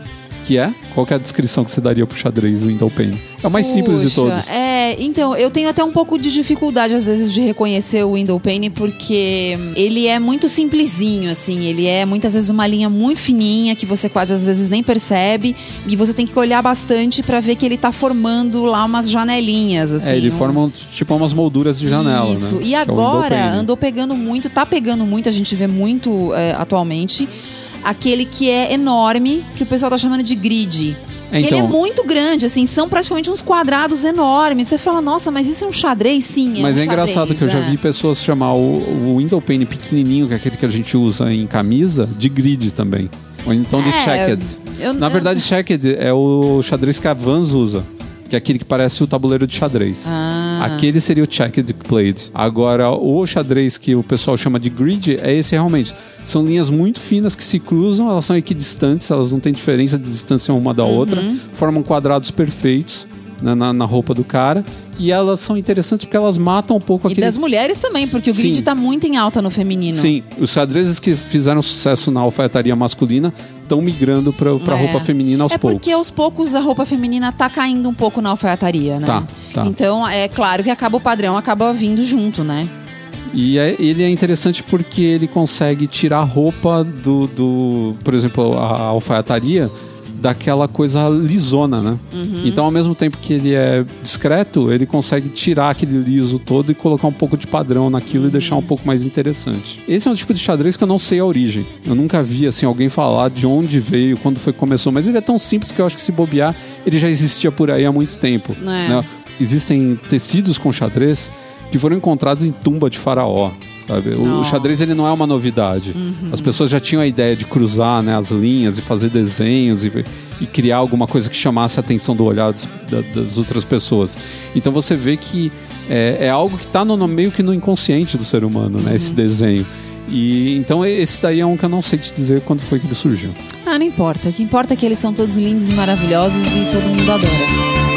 S1: Que é? Qual que é a descrição que você daria pro xadrez window pane? É o mais simples de
S2: Puxa,
S1: todos.
S2: É, então, eu tenho até um pouco de dificuldade, às vezes, de reconhecer o window pane, porque ele é muito simplesinho, assim. Ele é, muitas vezes, uma linha muito fininha, que você quase, às vezes, nem percebe. E você tem que olhar bastante pra ver que ele tá formando lá umas janelinhas, assim.
S1: é, ele
S2: um-
S1: forma tipo umas molduras de janela,
S2: Isso.
S1: né?
S2: E
S1: é
S2: agora
S1: pane.
S2: andou pegando muito, tá pegando muito, a gente vê muito é, atualmente, aquele que é enorme, que o pessoal tá chamando de grid. Que ele é
S1: Então-
S2: muito grande, assim, são praticamente uns quadrados enormes. Você fala, nossa, mas isso é um xadrez? Sim, é
S1: Mas
S2: um
S1: é engraçado
S2: xadrez,
S1: que eu já
S2: é.
S1: vi pessoas chamar o, o window pane pequenininho, que é aquele que a gente usa em camisa, de grid também. Ou então de
S2: É,
S1: checked.
S2: eu-
S1: Na
S2: eu-
S1: verdade, checked é o xadrez que a Vans usa. Que é aquele que parece o tabuleiro de xadrez.
S2: Ah.
S1: Aquele seria o checked played. Agora, o xadrez que o pessoal chama de grid é esse realmente. São linhas muito finas que se cruzam, elas são equidistantes, elas não têm diferença de distância uma da outra,
S2: Uhum.
S1: formam quadrados perfeitos né, na, na roupa do cara. E elas são interessantes porque elas matam um pouco
S2: E
S1: aquele.
S2: das mulheres também, porque o grid
S1: Sim.
S2: tá muito em alta no feminino.
S1: Sim, os xadrezes que fizeram sucesso na alfaiataria masculina estão migrando para pra
S2: É.
S1: roupa feminina aos
S2: é
S1: poucos.
S2: porque aos poucos a roupa feminina tá caindo um pouco na alfaiataria, né?
S1: Tá, tá.
S2: Então, é claro que acaba o padrão, acaba vindo junto, né?
S1: E é- ele é interessante porque ele consegue tirar a roupa do, do por exemplo, a alfaiataria daquela coisa lisona, né?
S2: Uhum.
S1: Então, ao mesmo tempo que ele é discreto, ele consegue tirar aquele liso todo e colocar um pouco de padrão naquilo
S2: Uhum.
S1: e deixar um pouco mais interessante. Esse é um tipo de xadrez que eu não sei a origem. Eu nunca vi assim alguém falar de onde veio, quando foi que começou, mas ele é tão simples que eu acho que se bobear, ele já existia por aí há muito tempo.
S2: É.
S1: né? Existem tecidos com xadrez que foram encontrados em tumba de faraó. Sabe? O- O
S2: Nossa.
S1: xadrez ele não é uma novidade. As pessoas já tinham a ideia de cruzar né, as linhas e fazer desenhos e, e criar alguma coisa que chamasse a atenção do olhar das, da- das outras pessoas. Então você vê que é, é algo que está meio que no inconsciente do ser humano, né, esse desenho. E então esse daí é um que eu não sei te dizer quando foi que ele surgiu.
S2: Ah, não importa. O que importa é que eles são todos lindos e maravilhosos e todo mundo adora.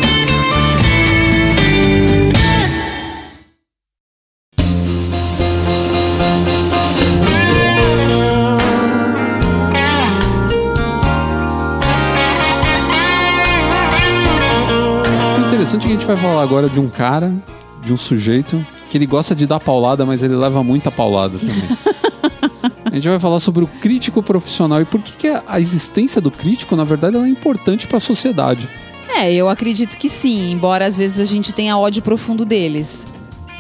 S1: Gente vai falar agora de um cara, de um sujeito, que ele gosta de dar paulada, mas ele leva muita paulada também. (laughs) a gente vai falar sobre o crítico profissional e por que, que a existência do crítico, na verdade, ela é importante para a sociedade.
S2: É, eu acredito que sim, embora às vezes a gente tenha ódio profundo deles.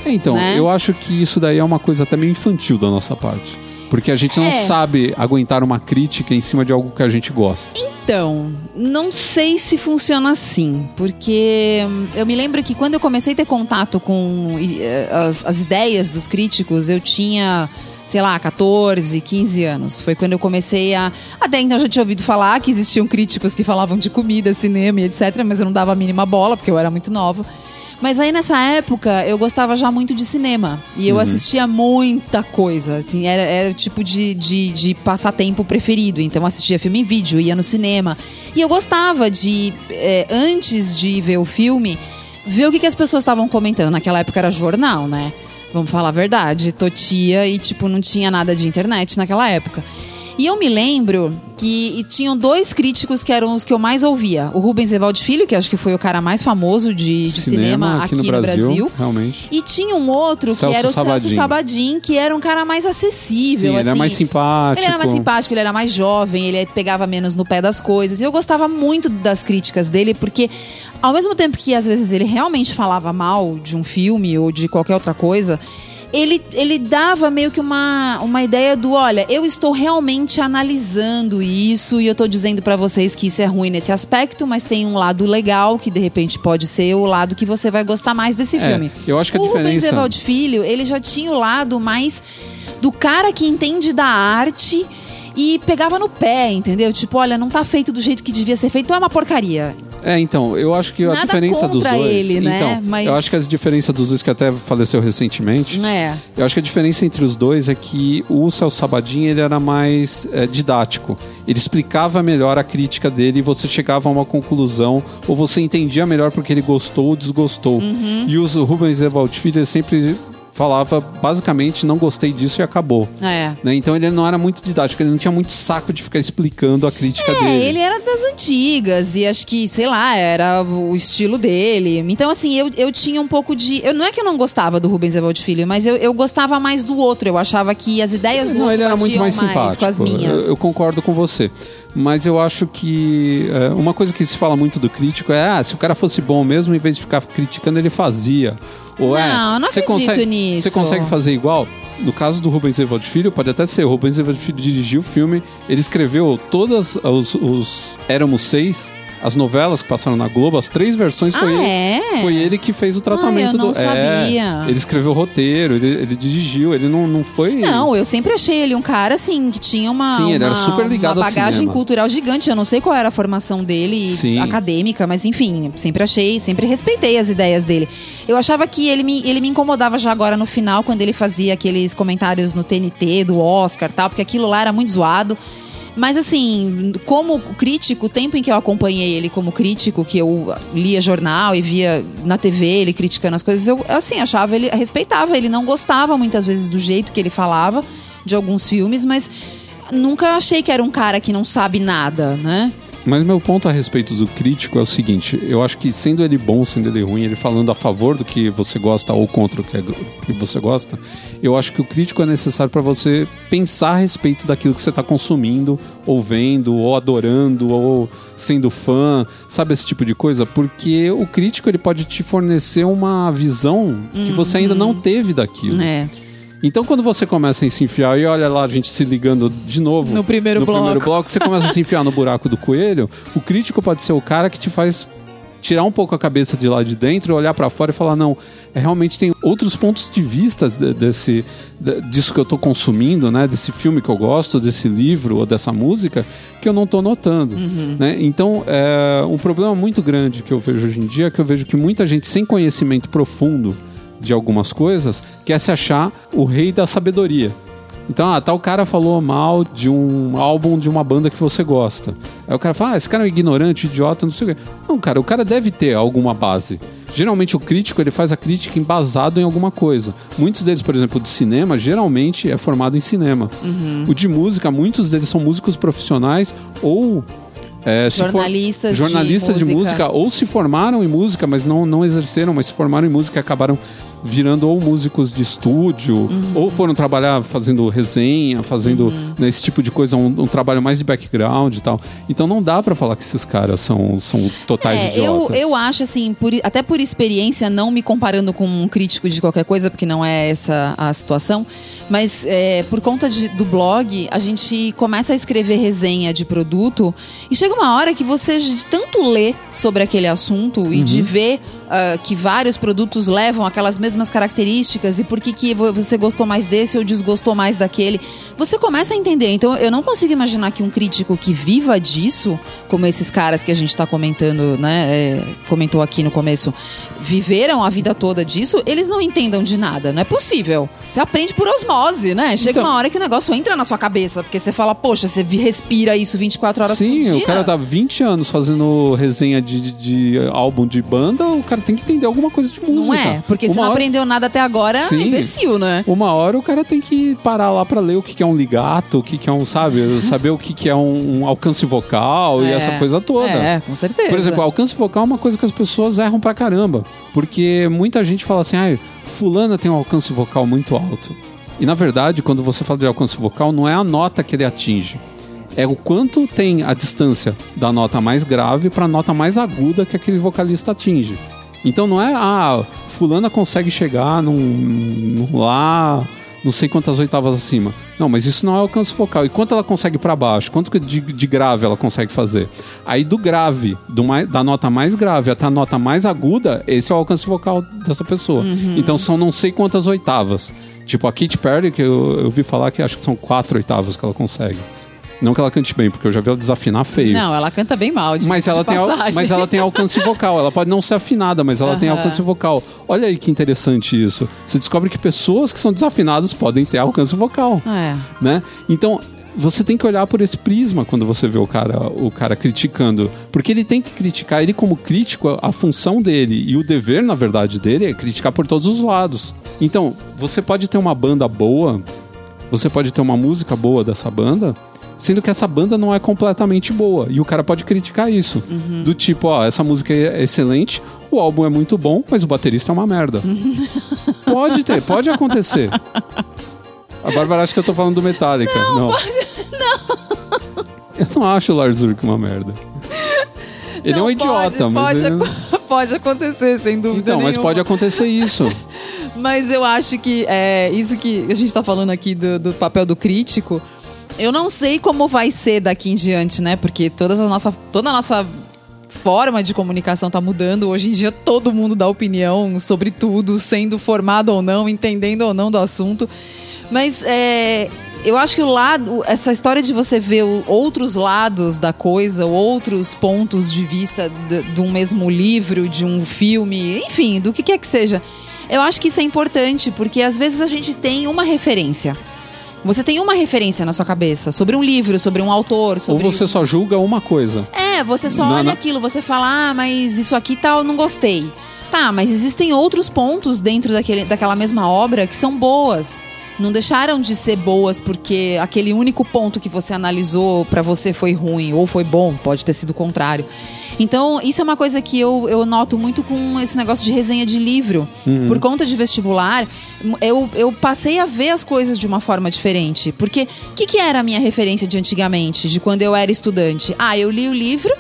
S1: É, Então,
S2: Né?
S1: eu acho que isso daí é uma coisa até meio infantil da nossa parte. Porque a gente não
S2: É.
S1: sabe aguentar uma crítica em cima de algo que a gente gosta.
S2: Então, não sei se funciona assim, porque hum, eu me lembro que quando eu comecei a ter contato com eh, as, as ideias dos críticos, eu tinha, sei lá, 14, 15 anos. Foi quando eu comecei a. Até então eu já tinha ouvido falar que existiam críticos que falavam de comida, cinema e etc., mas eu não dava a mínima bola, porque eu era muito nova. Mas aí nessa época eu gostava já muito de cinema. E eu assistia muita coisa. Assim, era, era o tipo de, de, de passatempo preferido. Então assistia filme em vídeo, ia no cinema. E eu gostava de, eh, antes de ver o filme, ver o que, que as pessoas estavam comentando. Naquela época era jornal, né? Vamos falar a verdade. Totia e, tipo, não tinha nada de internet naquela época. E eu me lembro que tinham dois críticos que eram os que eu mais ouvia. O Rubens Evaldo Filho, que acho que foi o cara mais famoso de, de cinema, aqui, no, Brasil.
S1: Realmente.
S2: E tinha um outro
S1: Celso
S2: que era o Celso
S1: Sabadin.
S2: Sabadin, que era um cara mais acessível.
S1: Sim, ele é
S2: assim.
S1: mais simpático.
S2: Ele era mais simpático, ele era mais jovem, ele pegava menos no pé das coisas. E eu gostava muito das críticas dele, porque ao mesmo tempo que às vezes ele realmente falava mal de um filme ou de qualquer outra coisa, ele, ele dava meio que uma, uma ideia do: olha, eu estou realmente analisando isso e eu estou dizendo pra vocês que isso é ruim nesse aspecto, mas tem um lado legal que de repente pode ser o lado que você vai gostar mais desse
S1: É,
S2: filme.
S1: eu acho que a
S2: o Rubens
S1: diferença-
S2: Evaldo Filho, ele já tinha o lado mais do cara que entende da arte e pegava no pé, entendeu? Tipo, olha, não tá feito do jeito que devia ser feito, então é uma porcaria.
S1: É, então, eu acho que a
S2: Nada
S1: diferença dos dois.
S2: ele, né?
S1: Então,
S2: Mas-
S1: eu acho que a diferença dos dois, que até faleceu recentemente,
S2: É.
S1: eu acho que a diferença entre os dois é que o Celso Sabadin ele era mais é, didático. Ele explicava melhor a crítica dele e você chegava a uma conclusão, ou você entendia melhor porque ele gostou ou desgostou.
S2: Uhum.
S1: E o Rubens Evald Filho sempre falava, basicamente, não gostei disso e acabou.
S2: É.
S1: Né? Então ele não era muito didático, ele não tinha muito saco de ficar explicando a crítica
S2: É,
S1: dele.
S2: ele era das antigas e acho que, sei lá, era o estilo dele. Então, assim, eu, eu tinha um pouco de. Eu, não é que eu não gostava do Rubens Evaldo Filho, mas eu, eu gostava mais do outro. Eu achava que as ideias do
S1: Não,
S2: outro
S1: ele era muito
S2: batiam
S1: mais simpático.
S2: com as minhas.
S1: Eu, eu concordo com você. Mas eu acho que é, uma coisa que se fala muito do crítico é: ah, se o cara fosse bom mesmo, em vez de ficar criticando, ele fazia. Ou é,
S2: Não, eu não acredito
S1: consegue,
S2: nisso.
S1: Você consegue fazer igual? No caso do Rubens Evald Filho, pode até ser. O Rubens Evald Filho dirigiu o filme, ele escreveu todas os, os Éramos Seis. As novelas que passaram na Globo, as três versões foi
S2: Ah,
S1: ele.
S2: é?
S1: Foi ele que fez o tratamento
S2: eu não
S1: do.
S2: sabia.
S1: É, ele escreveu o roteiro, ele, ele dirigiu, ele não, não foi.
S2: Não, eu sempre achei ele um cara, assim, que tinha uma,
S1: Sim, ele era super ligado
S2: uma bagagem cultural gigante. Eu não sei qual era a formação dele
S1: Sim.
S2: acadêmica, mas enfim, sempre achei, sempre respeitei as ideias dele. Eu achava que ele me, ele me incomodava já agora no final, quando ele fazia aqueles comentários no TNT, do Oscar e tal, porque aquilo lá era muito zoado. Mas assim, como crítico, o tempo em que eu acompanhei ele como crítico, que eu lia jornal e via na TV ele criticando as coisas, eu assim, achava ele, respeitava, ele não gostava muitas vezes do jeito que ele falava de alguns filmes, mas nunca achei que era um cara que não sabe nada, né?
S1: Mas meu ponto a respeito do crítico é o seguinte: eu acho que sendo ele bom, sendo ele ruim, ele falando a favor do que você gosta ou contra o que, é- que você gosta, eu acho que o crítico é necessário para você pensar a respeito daquilo que você está consumindo, ou vendo, ou adorando, ou sendo fã, sabe esse tipo de coisa? Porque o crítico ele pode te fornecer uma visão que você ainda não teve daquilo.
S2: É.
S1: Então, quando você começa a se enfiar, e olha lá a gente se ligando de novo
S2: No primeiro
S1: no
S2: bloco.
S1: primeiro bloco, você começa a se enfiar no buraco do coelho, o crítico pode ser o cara que te faz tirar um pouco a cabeça de lá de dentro, olhar pra fora e falar não, é, realmente tem outros pontos de vista de- desse de- disso que eu tô consumindo, né, desse filme que eu gosto, desse livro ou dessa música que eu não tô notando, né? Então, é, um problema muito grande que eu vejo hoje em dia é que eu vejo que muita gente sem conhecimento profundo de algumas coisas quer se achar o rei da sabedoria. Então, ah, tal cara falou mal de um álbum de uma banda que você gosta. Aí o cara fala, ah, esse cara é um ignorante, idiota, não sei o quê. Não, cara, o cara deve ter alguma base. Geralmente o crítico, ele faz a crítica embasado em alguma coisa. Muitos deles, por exemplo, de cinema, geralmente é formado em cinema.
S2: Uhum.
S1: O de música, muitos deles são músicos profissionais ou... é, se for-
S2: Jornalistas de
S1: jornalistas de
S2: música.
S1: música ou se formaram em música, mas não, não exerceram, mas se formaram em música e acabaram virando ou músicos de estúdio,
S2: Uhum.
S1: ou foram trabalhar fazendo resenha, fazendo né, esse tipo de coisa, um, um trabalho mais de background e tal. Então não dá pra falar que esses caras são, são totais
S2: É, eu,
S1: idiotas.
S2: eu acho assim, por- até por experiência, não me comparando com um crítico de qualquer coisa, porque não é essa a situação, mas é, por conta de- do blog, a gente começa a escrever resenha de produto e chega uma hora que você de tanto lê sobre aquele assunto e
S1: Uhum.
S2: de ver ah, que vários produtos levam aquelas mesmas características e por que, que vo- você gostou mais desse ou desgostou mais daquele, você começa a entender. Então eu não consigo imaginar que um crítico que viva disso, como esses caras que a gente está comentando, né, é, comentou aqui no começo, viveram a vida toda disso, eles não entendam de nada. Não é possível. Você aprende por osmose, né? Chega
S1: Então-
S2: uma hora que o negócio entra na sua cabeça, porque você fala, poxa, você respira isso 24 horas por
S1: Sim,
S2: dia.
S1: o cara tá 20 anos fazendo resenha de, de- de álbum de banda, o cara tem que entender alguma coisa de música.
S2: Não é? Porque se não
S1: hora-
S2: aprendeu nada até agora, é imbecil, né?
S1: Uma hora o cara tem que parar lá pra ler o que que é um ligato, o que que é um, sabe, (laughs) saber o que que é um, um alcance vocal e
S2: É.
S1: essa coisa toda.
S2: É, com certeza.
S1: Por exemplo, alcance vocal é uma coisa que as pessoas erram pra caramba. Porque muita gente fala assim, ah, fulana tem um alcance vocal muito alto. E na verdade, quando você fala de alcance vocal, não é a nota que ele atinge. É o quanto tem a distância da nota mais grave pra nota mais aguda que aquele vocalista atinge. Então não é, ah, fulana consegue chegar num, num lá, não sei quantas oitavas acima. Não, mas isso não é alcance vocal. E quanto ela consegue pra baixo? Quanto de, de grave ela consegue fazer? Aí do grave, do mai- da nota mais grave até a nota mais aguda, esse é o alcance vocal dessa pessoa. Então são não sei quantas oitavas. Tipo a Katy Perry, que eu, eu vi falar que acho que são quatro oitavas que ela consegue. Não que ela cante bem, porque eu já vi ela desafinar feio.
S2: Não, ela canta bem mal, de,
S1: Mas ela, tem, al- mas ela tem alcance vocal. Ela pode não ser afinada, mas ela tem
S2: Aham.
S1: alcance vocal. Olha aí que interessante isso. Você descobre que pessoas que são desafinadas podem ter alcance vocal,
S2: É.
S1: né? Então, você tem que olhar por esse prisma quando você vê o cara, o cara criticando. Porque ele tem que criticar. Ele, como crítico, a função dele e o dever, na verdade, dele é criticar por todos os lados. Então, você pode ter uma banda boa, você pode ter uma música boa dessa banda, sendo que essa banda não é completamente boa. E o cara pode criticar isso. Do tipo, ó, essa música é excelente, o álbum é muito bom, mas o baterista é uma merda. (laughs) pode ter, pode acontecer. A Bárbara acha que eu tô falando do Metallica. Não, Eu não acho o Lars Ulrich uma merda. Ele é um
S2: Não,
S1: idiota,
S2: pode,
S1: mas.
S2: Pode,
S1: ele- (laughs)
S2: pode acontecer, sem dúvida
S1: Então, mas
S2: nenhuma.
S1: pode acontecer isso. (laughs)
S2: Mas eu acho que é isso que a gente tá falando aqui do, do papel do crítico. Eu não sei como vai ser daqui em diante, né? Porque todas a nossa, toda a nossa forma de comunicação tá mudando. Hoje em dia todo mundo dá opinião sobre tudo, sendo formado ou não, entendendo ou não do assunto. Mas é, eu acho que o lado, essa história de você ver outros lados da coisa, outros pontos de vista de, de um mesmo livro, de um filme, enfim, do que quer que seja. Eu acho que isso é importante, porque às vezes a gente tem uma referência. Você tem uma referência na sua cabeça sobre um livro, sobre um autor,
S1: Ou
S2: sobre
S1: você só julga uma coisa.
S2: é, você só
S1: Não,
S2: olha
S1: não.
S2: aquilo, você fala, ah, mas isso aqui tal, eu não gostei. Tá, mas existem outros pontos dentro daquele, daquela mesma obra que são boas. Não deixaram de ser boas porque aquele único ponto que você analisou pra você foi ruim ou foi bom, pode ter sido o contrário. Então, isso é uma coisa que eu, eu noto muito com esse negócio de resenha de livro. Por conta de vestibular, eu, eu passei a ver as coisas de uma forma diferente. Porque o que, que era a minha referência de antigamente, de quando eu era estudante? Ah, eu li o livro,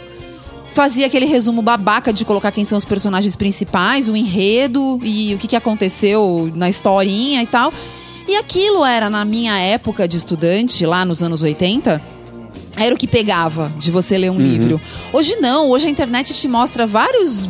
S2: fazia aquele resumo babaca de colocar quem são os personagens principais, o enredo e o que, que aconteceu na historinha e tal. E aquilo era, na minha época de estudante, lá nos anos 80, era o que pegava de você ler um livro. Hoje não, hoje a internet te mostra vários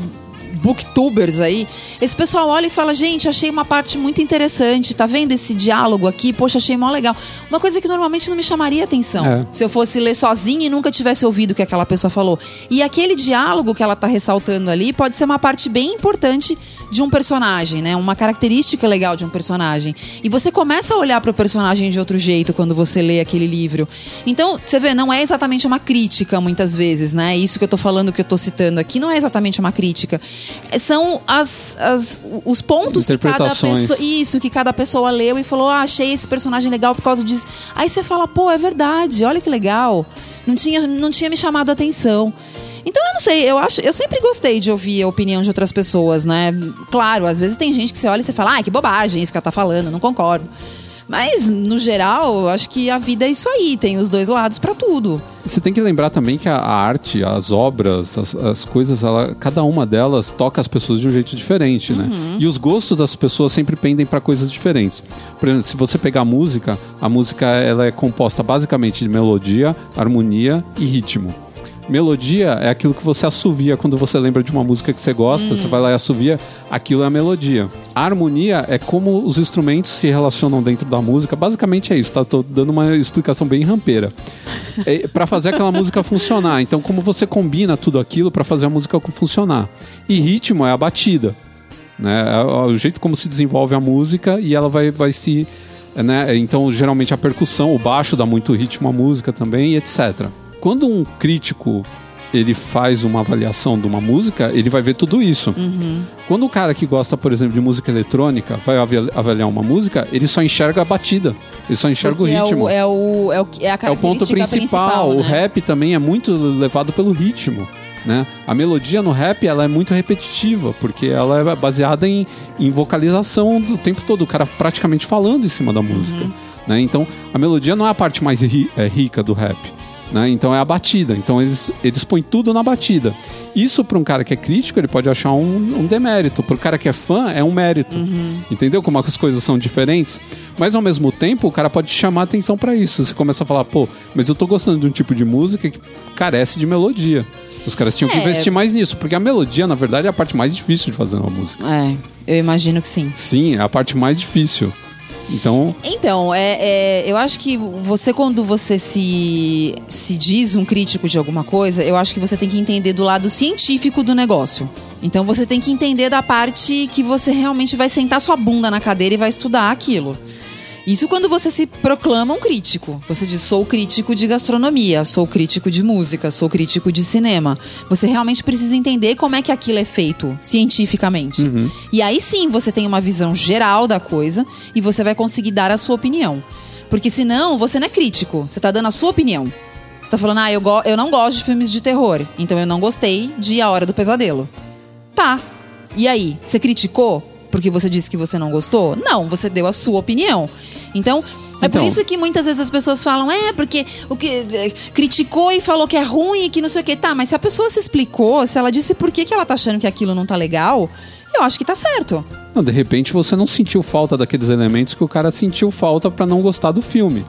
S2: booktubers aí. Esse pessoal olha e fala: gente, achei uma parte muito interessante, tá vendo esse diálogo aqui? Poxa, achei mó legal. Uma coisa que normalmente não me chamaria atenção.
S1: É.
S2: Se eu fosse ler sozinha e nunca tivesse ouvido o que aquela pessoa falou. E aquele diálogo que ela tá ressaltando ali pode ser uma parte bem importante de um personagem, né? Uma característica legal de um personagem. E você começa a olhar para o personagem de outro jeito quando você lê aquele livro. Então, você vê, não é exatamente uma crítica muitas vezes, né? Isso que eu tô falando, que eu tô citando aqui, não é exatamente uma crítica. É, São as, as- os pontos que cada pessoa. Isso, que cada pessoa leu e falou: ah, achei esse personagem legal por causa disso. Aí você fala, pô, é verdade, olha que legal. Não tinha, não tinha me chamado a atenção. Então eu não sei, eu acho, eu sempre gostei de ouvir a opinião de outras pessoas, né? Claro, às vezes tem gente que você olha e você fala, ah, que bobagem isso que ela tá falando, não concordo. Mas, no geral, eu acho que a vida é isso aí, tem os dois lados pra tudo.
S1: Você tem que lembrar também que a, arte, as obras, as, as coisas, ela, cada uma delas toca as pessoas de um jeito diferente, né? E os gostos das pessoas sempre pendem para coisas diferentes. Por exemplo, se você pegar a música, a música ela é composta basicamente de melodia, harmonia e ritmo. Melodia é aquilo que você assovia quando você lembra de uma música que você gosta, você vai lá e assovia, aquilo é a melodia. A harmonia é como os instrumentos se relacionam dentro da música, basicamente é isso, tá? Tô dando uma explicação bem rampeira. É, para fazer aquela música funcionar. Então, como você combina tudo aquilo para fazer a música funcionar. E ritmo é a batida, né? É o jeito como se desenvolve a música e ela vai, vai se né? Então, geralmente a percussão, o baixo dá muito ritmo à música também, etc. Quando um crítico ele faz uma avaliação de uma música, ele vai ver tudo isso. Quando o cara que gosta, por exemplo, de música eletrônica vai avali- avaliar uma música, ele só enxerga a batida, ele só enxerga
S2: Porque
S1: o ritmo.
S2: É o, é o, é o, é
S1: É o ponto principal. O
S2: né?
S1: rap também é muito levado pelo ritmo. Né? A melodia no rap ela é muito repetitiva, porque ela é baseada em, em vocalização do tempo todo, o cara praticamente falando em cima da música.
S2: Uhum.
S1: Né? Então a melodia não é a parte mais ri- é, rica do rap. Né? Então é a batida. Então eles, eles põem tudo na batida. Isso para um cara que é crítico, ele pode achar um, um demérito. Para o cara que é fã, é um mérito. Entendeu como as coisas são diferentes? Mas ao mesmo tempo, o cara pode chamar atenção para isso. Você começa a falar, pô, mas eu tô gostando de um tipo de música que carece de melodia. Os caras tinham que
S2: É.
S1: investir mais nisso, porque a melodia, na verdade, é a parte mais difícil de fazer uma música.
S2: É, eu imagino que sim.
S1: Sim, é a parte mais difícil. Então,
S2: Então, é, é, eu acho que você, quando você se, se diz um crítico de alguma coisa, eu acho que você tem que entender do lado científico do negócio. Então, você tem que entender da parte que você realmente vai sentar sua bunda na cadeira e vai estudar aquilo. Isso quando você se proclama um crítico. Você diz, sou crítico de gastronomia, sou crítico de música, sou crítico de cinema. Você realmente precisa entender como é que aquilo é feito cientificamente. E aí sim você tem uma visão geral da coisa e você vai conseguir dar a sua opinião. Porque senão você não é crítico, você tá dando a sua opinião. Você tá falando, ah, eu, eu não gosto de filmes de terror, então eu não gostei de A Hora do Pesadelo. Tá. E aí, você criticou porque você disse que você não gostou? Não, você deu a sua opinião. Então, é por
S1: Então.
S2: isso que muitas vezes as pessoas falam, é, porque o que é, criticou e falou que é ruim e que não sei o que. Tá, mas se a pessoa se explicou, se ela disse por que, que ela tá achando que aquilo não tá legal, eu acho que tá certo.
S1: não, de repente você não sentiu falta daqueles elementos que o cara sentiu falta para não gostar do filme,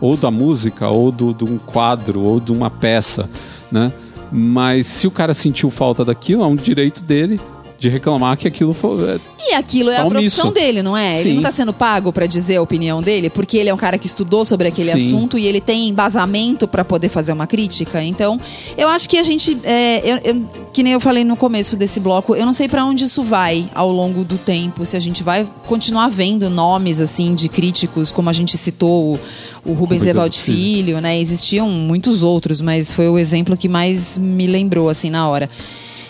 S1: ou da música, ou do- de um quadro, ou de uma peça, né? Mas se o cara sentiu falta daquilo, é um direito dele de reclamar que aquilo foi.
S2: E aquilo é
S1: Tá
S2: a profissão
S1: omisso.
S2: dele, não é? Ele
S1: Sim.
S2: não tá sendo pago pra dizer a opinião dele, porque ele é um cara que estudou sobre aquele
S1: Sim.
S2: assunto e ele tem embasamento pra poder fazer uma crítica. Então, eu acho que a gente, é, eu- eu- que nem eu falei no começo desse bloco, eu não sei pra onde isso vai ao longo do tempo, se a gente vai continuar vendo nomes assim de críticos, como a gente citou o, o Rubens Evald
S1: Filho.
S2: Filho, né? Existiam muitos outros, mas foi o exemplo que mais me lembrou assim na hora.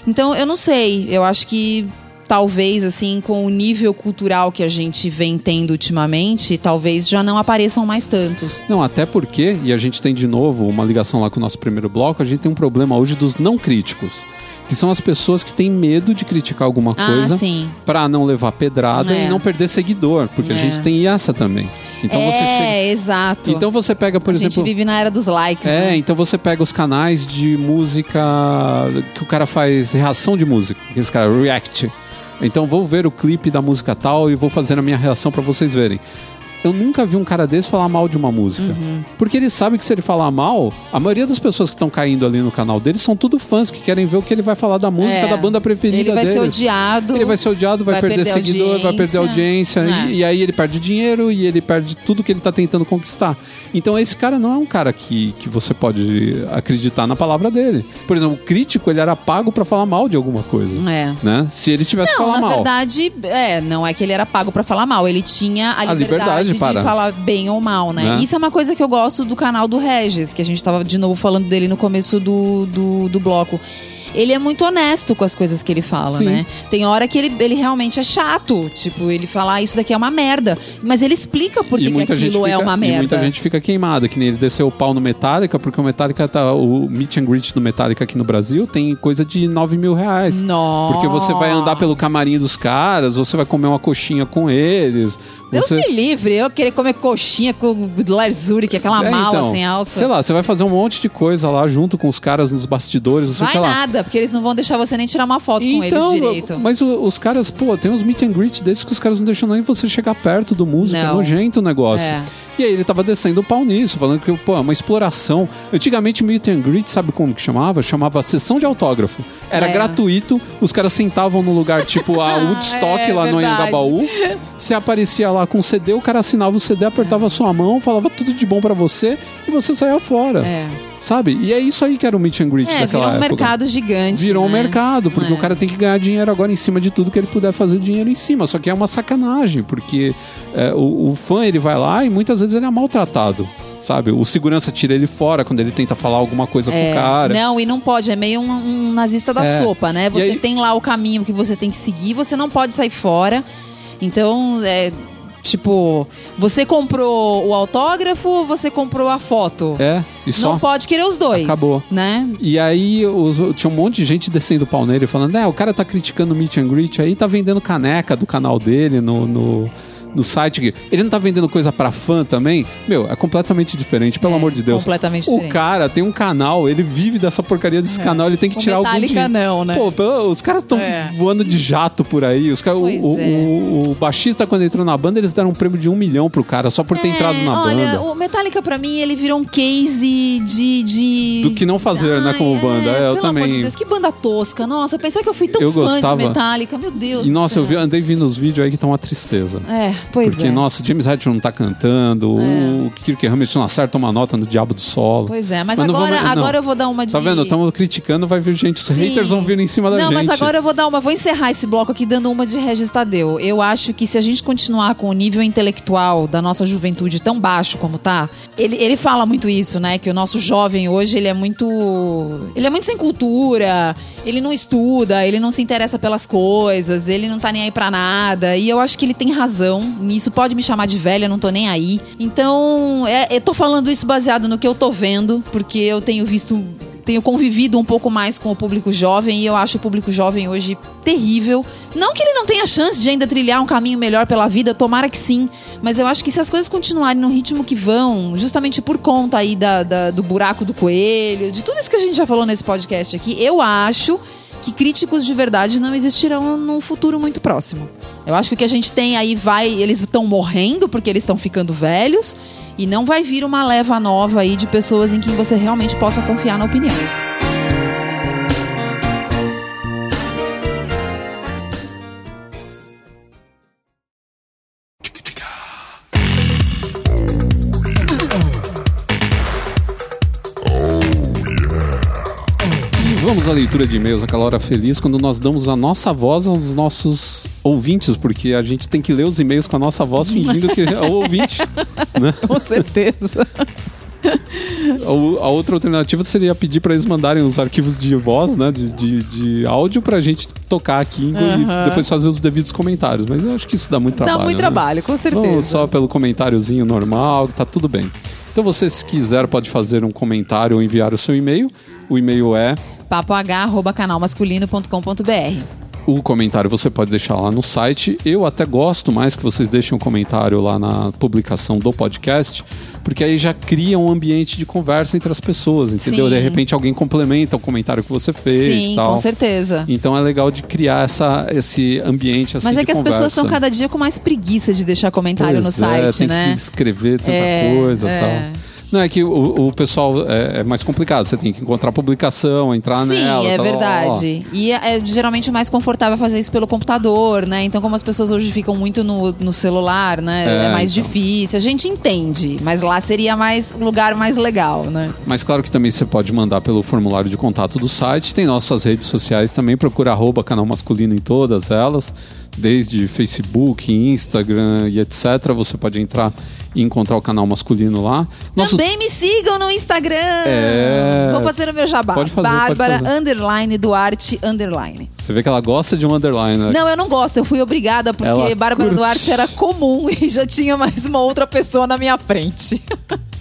S2: Então, eu não sei. Eu acho que talvez, assim, com o nível cultural que a gente vem tendo ultimamente, talvez já não apareçam mais tantos.
S1: Não, até porque, e a gente tem de novo uma ligação lá com o nosso primeiro bloco, a gente tem um problema hoje dos não críticos. Que são as pessoas que têm medo de criticar alguma
S2: Ah,
S1: coisa pra não levar pedrada
S2: É.
S1: e não perder seguidor. Porque a
S2: É.
S1: gente tem essa também. Então
S2: é,
S1: você chega.
S2: exato.
S1: Então você pega, por
S2: a
S1: exemplo.
S2: gente vive na era dos likes,
S1: É,
S2: né?
S1: então você pega os canais de música que o cara faz reação de música, aqueles caras react. Então vou ver o clipe da música tal e vou fazer a minha reação pra vocês verem. Eu nunca vi um cara desse falar mal de uma música.
S2: Uhum.
S1: Porque ele sabe que se ele falar mal, a maioria das pessoas que estão caindo ali no canal dele são tudo fãs que querem ver o que ele vai falar da música
S2: É.
S1: da banda preferida
S2: Ele vai
S1: deles.
S2: ser odiado.
S1: Ele vai ser odiado, vai,
S2: vai
S1: perder,
S2: perder
S1: seguidor, vai perder audiência.
S2: audiência.
S1: E, e aí ele perde dinheiro e ele perde tudo que ele tá tentando conquistar. Então esse cara não é um cara que, que você pode acreditar na palavra dele. Por exemplo, o crítico, ele era pago pra falar mal de alguma coisa.
S2: É.
S1: Né? Se ele tivesse que
S2: Não,
S1: falar
S2: na
S1: mal.
S2: verdade, é, não é que ele era pago pra falar mal, ele tinha a
S1: A
S2: liberdade, de falar bem ou mal, né?
S1: Né?
S2: Isso é uma coisa que eu gosto do canal do Regis, que a gente tava de novo falando dele no começo do, do, do bloco. Ele é muito honesto com as coisas que ele fala,
S1: Sim.
S2: né? Tem hora que ele, ele realmente é chato. Tipo, ele fala, ah, isso daqui é uma merda. Mas ele explica por que, que aquilo é
S1: fica,
S2: uma
S1: e
S2: merda.
S1: muita gente fica queimada, que nem ele desceu o pau no Metallica, porque o Metallica tá. O meet and greet do Metallica aqui no Brasil tem coisa de 9 mil reais.
S2: Nossa.
S1: Porque você vai andar pelo camarim dos caras, você vai comer uma coxinha com eles.
S2: Deus
S1: você...
S2: me livre, eu querer comer coxinha com o Lars Zurich, aquela
S1: É,
S2: mala
S1: então,
S2: sem alça.
S1: Sei lá, você vai fazer um monte de coisa lá junto com os caras nos bastidores, não sei o
S2: Vai
S1: que lá.
S2: nada, porque eles não vão deixar você nem tirar uma foto com eles
S1: Então,
S2: direito.
S1: mas o- os caras, pô, tem uns meet and greet desses que os caras não deixam nem você chegar perto do músico, é
S2: Não.
S1: nojento o negócio.
S2: É.
S1: E aí ele tava descendo o pau nisso, falando que, pô, é uma exploração. Antigamente meet and greet, sabe como que chamava? Chamava sessão de autógrafo. Era
S2: É.
S1: gratuito, os caras sentavam no lugar tipo a (laughs) Woodstock
S2: É,
S1: lá no
S2: verdade.
S1: Anhangabaú. Você aparecia lá com o CD, o cara assinava o CD, apertava a sua mão, falava tudo de bom pra você e você saía fora.
S2: É.
S1: Sabe? E é isso aí que era o meet and greet
S2: É,
S1: daquela
S2: virou um
S1: época.
S2: mercado gigante.
S1: Virou um
S2: né?
S1: mercado, porque
S2: É.
S1: o cara tem que ganhar dinheiro agora em cima de tudo que ele puder fazer dinheiro em cima. Só que é uma sacanagem, porque é, o, o fã ele vai lá e muitas vezes ele é maltratado, sabe? O segurança tira ele fora quando ele tenta falar alguma coisa com
S2: É,
S1: o cara.
S2: Não, e não pode, é meio um, um nazista da
S1: É.
S2: sopa, né? Você
S1: aí-
S2: tem lá o caminho que você tem que seguir, você não pode sair fora. Então, é. Tipo, você comprou o autógrafo ou você comprou a foto?
S1: É, e só.
S2: Não pode querer os dois.
S1: Acabou.
S2: Né?
S1: E aí os- tinha um monte de gente descendo o pau nele falando: é, o cara tá criticando o Meet and Greet aí, tá vendendo caneca do canal dele no. no no site, ele não tá vendendo coisa pra fã também? Meu, é completamente diferente, pelo
S2: É,
S1: amor de Deus.
S2: completamente
S1: O
S2: diferente.
S1: cara tem um canal, ele vive dessa porcaria desse canal, ele tem que
S2: O
S1: tirar algum
S2: Metallica
S1: dinheiro.
S2: não, né?
S1: Pô, os caras estão
S2: É.
S1: voando de jato por aí. Os caras, o, o,
S2: é.
S1: o- o baixista, quando entrou na banda, eles deram um prêmio de um milhão pro cara só por ter entrado na
S2: É, olha,
S1: banda.
S2: o Metallica pra mim ele virou um case de. de...
S1: Do que não fazer, né,
S2: Ai,
S1: como banda. É, eu
S2: pelo
S1: também.
S2: Amor de Deus, que banda tosca. Nossa, pensar que eu fui tão
S1: Eu
S2: fã
S1: gostava.
S2: de Metallica, meu Deus.
S1: E nossa, eu vi, andei vendo os vídeos aí que estão uma tristeza.
S2: É, pois
S1: Porque,
S2: é.
S1: nossa, James Hetfield não tá cantando, o Kirk Hammett não acerta uma nota no Diabo do Solo.
S2: Pois é, mas,
S1: não
S2: agora,
S1: não.
S2: agora eu vou dar uma de.
S1: Tá vendo? Estamos criticando, vai vir gente. Os
S2: Sim.
S1: haters vão vir em cima da
S2: Não,
S1: gente.
S2: mas agora eu vou dar uma. Vou encerrar esse bloco aqui dando uma de Regis Tadeu. Eu acho que se a gente continuar com o nível intelectual da nossa juventude tão baixo como tá, ele, ele fala muito isso, né? Que o nosso jovem hoje ele é muito. Ele é muito sem cultura, ele não estuda, ele não se interessa pelas coisas, ele não tá nem aí pra nada. E eu acho que ele tem razão nisso. Pode me chamar de velha, não tô nem aí. Então, é, eu tô falando isso baseado no que eu tô vendo, porque eu tenho visto tenho convivido um pouco mais com o público jovem e eu acho o público jovem hoje terrível. Não que ele não tenha chance de ainda trilhar um caminho melhor pela vida, tomara que sim. Mas eu acho que se as coisas continuarem no ritmo que vão, justamente por conta aí da, da- do buraco do coelho, de tudo isso que a gente já falou nesse podcast aqui, eu acho que críticos de verdade não existirão num futuro muito próximo. Eu acho que o que a gente tem aí vai. Eles estão morrendo porque eles estão ficando velhos. E não vai vir uma leva nova aí de pessoas em quem você realmente possa confiar na opinião.
S1: Leitura de e-mails, aquela hora feliz, quando nós damos a nossa voz aos nossos ouvintes, porque a gente tem que ler os e-mails com a nossa voz fingindo que é o ouvinte. (laughs) Né?
S2: Com certeza.
S1: A, a outra alternativa seria pedir para eles mandarem os arquivos de voz, né, de, de, de áudio, pra gente tocar aqui e depois fazer os devidos comentários. Mas eu acho que isso dá muito trabalho.
S2: Dá muito
S1: né?
S2: trabalho, com certeza.
S1: Vamos só pelo comentáriozinho normal, que tá tudo bem. Então você, se quiser, pode fazer um comentário ou enviar o seu e-mail. O e-mail é
S2: papoh.canalmasculino.com.br
S1: O comentário você pode deixar lá no site. Eu até gosto mais que vocês deixem um comentário lá na publicação do podcast, porque aí já cria um ambiente de conversa entre as pessoas, entendeu?
S2: Sim.
S1: De repente alguém complementa o comentário que você fez
S2: Sim,
S1: tal.
S2: com certeza.
S1: Então é legal de criar essa, esse ambiente assim
S2: Mas é que as pessoas
S1: conversa.
S2: estão cada dia com mais preguiça de deixar comentário
S1: Pois
S2: no
S1: é,
S2: site,
S1: tem
S2: né?
S1: que escrever tanta
S2: É,
S1: coisa e
S2: é.
S1: tal. Não é que o, o pessoal é, é mais complicado, você tem que encontrar a publicação, entrar
S2: Sim,
S1: nela.
S2: é
S1: tal, ó, ó.
S2: verdade. E é, é geralmente mais confortável fazer isso pelo computador, né? Então, como as pessoas hoje ficam muito no, no celular, né?
S1: É,
S2: É, mais
S1: então.
S2: difícil. A gente entende, mas lá seria mais um lugar mais legal, né?
S1: Mas claro que também você pode mandar pelo formulário de contato do site. Tem nossas redes sociais também, procura arroba canal masculino em todas elas, desde Facebook, Instagram e etc. Você pode entrar e encontrar o canal masculino lá. Nosso-
S2: Também me sigam no Instagram.
S1: É.
S2: Vou fazer o meu jabá.
S1: Pode fazer, pode
S2: Bárbara
S1: fazer.
S2: underline Duarte underline.
S1: Você vê que ela gosta de um underline. né?
S2: Não, eu não gosto. Eu fui obrigada porque
S1: Ela
S2: Bárbara
S1: curte.
S2: Duarte era comum (laughs) e já tinha mais uma outra pessoa na minha frente. (laughs)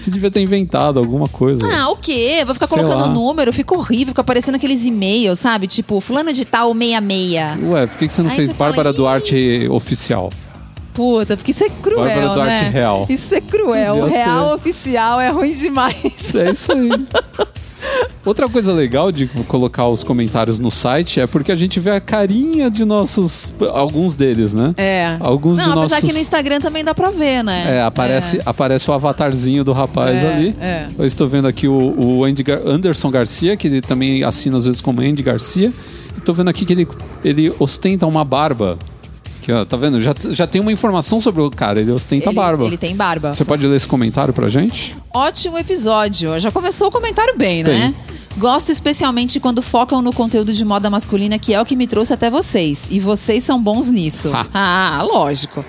S1: Você devia ter inventado alguma coisa.
S2: Ah, o quê? Vou ficar
S1: Sei
S2: colocando
S1: lá.
S2: número, fica horrível, fica aparecendo aqueles e-mails, sabe? Tipo, fulano de tal 66.
S1: Ué, por que que você não
S2: Aí
S1: fez
S2: você fala,
S1: Bárbara
S2: "Ih".
S1: Duarte oficial?
S2: Puta, porque isso é cruel,
S1: Bárbara Duarte
S2: né?
S1: real.
S2: Isso é cruel. O
S1: Podia
S2: real
S1: ser.
S2: oficial é ruim demais.
S1: É isso aí. (laughs) Outra coisa legal de colocar os comentários no site é porque a gente vê a carinha de nossos. Alguns deles, né?
S2: É.
S1: Alguns
S2: Não,
S1: de
S2: apesar
S1: nossos.
S2: que no Instagram também dá pra ver, né?
S1: É, aparece, aparece o avatarzinho do rapaz
S2: É,
S1: ali.
S2: é.
S1: Eu estou vendo aqui o, o Andy Gar- Anderson Garcia, que ele também assina às vezes como Andy Garcia. E tô vendo aqui que ele, ele ostenta uma barba. Que, ó, tá vendo? Já, já tem uma informação sobre o cara, ele ostenta
S2: Ele,
S1: barba.
S2: ele tem barba.
S1: Você pode ler esse comentário pra gente?
S2: Ótimo episódio. Já começou o comentário bem, né? Gosto especialmente quando focam no conteúdo de moda masculina, que é o que me trouxe até vocês. E vocês são bons nisso.
S1: Ha. (laughs)
S2: ah, lógico.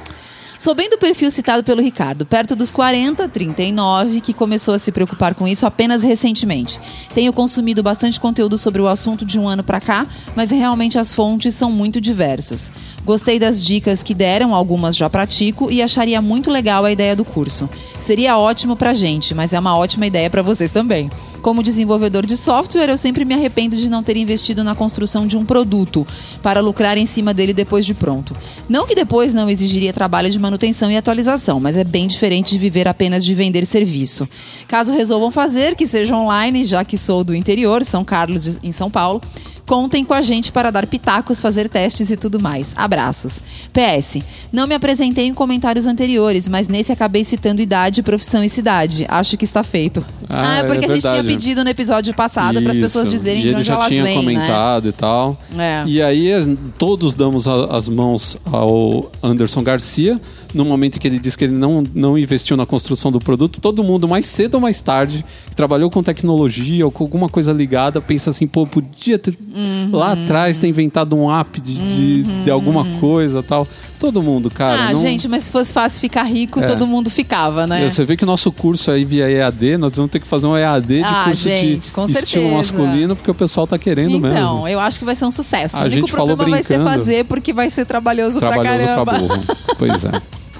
S2: Sou bem do perfil citado pelo Ricardo, perto dos 40, 39, que começou a se preocupar com isso apenas recentemente. Tenho consumido bastante conteúdo sobre o assunto de um ano pra cá, mas realmente as fontes são muito diversas. Gostei das dicas que deram, algumas já pratico e acharia muito legal a ideia do curso. Seria ótimo pra gente, mas é uma ótima ideia pra vocês também. Como desenvolvedor de software, eu sempre me arrependo de não ter investido na construção de um produto para lucrar em cima dele depois de pronto. Não que depois não exigiria trabalho de manutenção e atualização, mas é bem diferente de viver apenas de vender serviço. Caso resolvam fazer, que seja online, já que sou do interior, São Carlos, em São Paulo. Contem com a gente para dar pitacos, fazer testes e tudo mais. Abraços. PS. Não me apresentei em comentários anteriores, mas nesse acabei citando idade, profissão e cidade. Acho que está feito.
S1: Ah,
S2: Ah, é porque
S1: é
S2: a gente tinha pedido no episódio passado para as pessoas dizerem
S1: e
S2: de onde
S1: já
S2: elas
S1: tinha
S2: vêm, né?
S1: comentado e tal.
S2: É.
S1: E aí todos damos a- as mãos ao Anderson Garcia. No momento que ele disse que ele não, não investiu na construção do produto, todo mundo, mais cedo ou mais tarde, que trabalhou com tecnologia ou com alguma coisa ligada, pensa assim, pô, podia ter
S2: Uhum.
S1: lá atrás ter inventado um app de, de, de alguma coisa tal. Todo mundo, cara.
S2: Ah,
S1: não-
S2: gente, mas se fosse fácil ficar rico,
S1: É.
S2: todo mundo ficava, né?
S1: Você vê que o nosso curso aí via EAD, nós vamos ter que fazer um EAD de
S2: Ah,
S1: curso
S2: gente,
S1: de estilo masculino, porque o pessoal tá querendo
S2: Então,
S1: mesmo.
S2: eu acho que vai ser um sucesso.
S1: A
S2: o único
S1: gente falou
S2: problema vai ser fazer porque vai ser trabalhoso,
S1: Trabalhoso
S2: pra
S1: pra
S2: caramba.
S1: burro. (laughs) Pois é.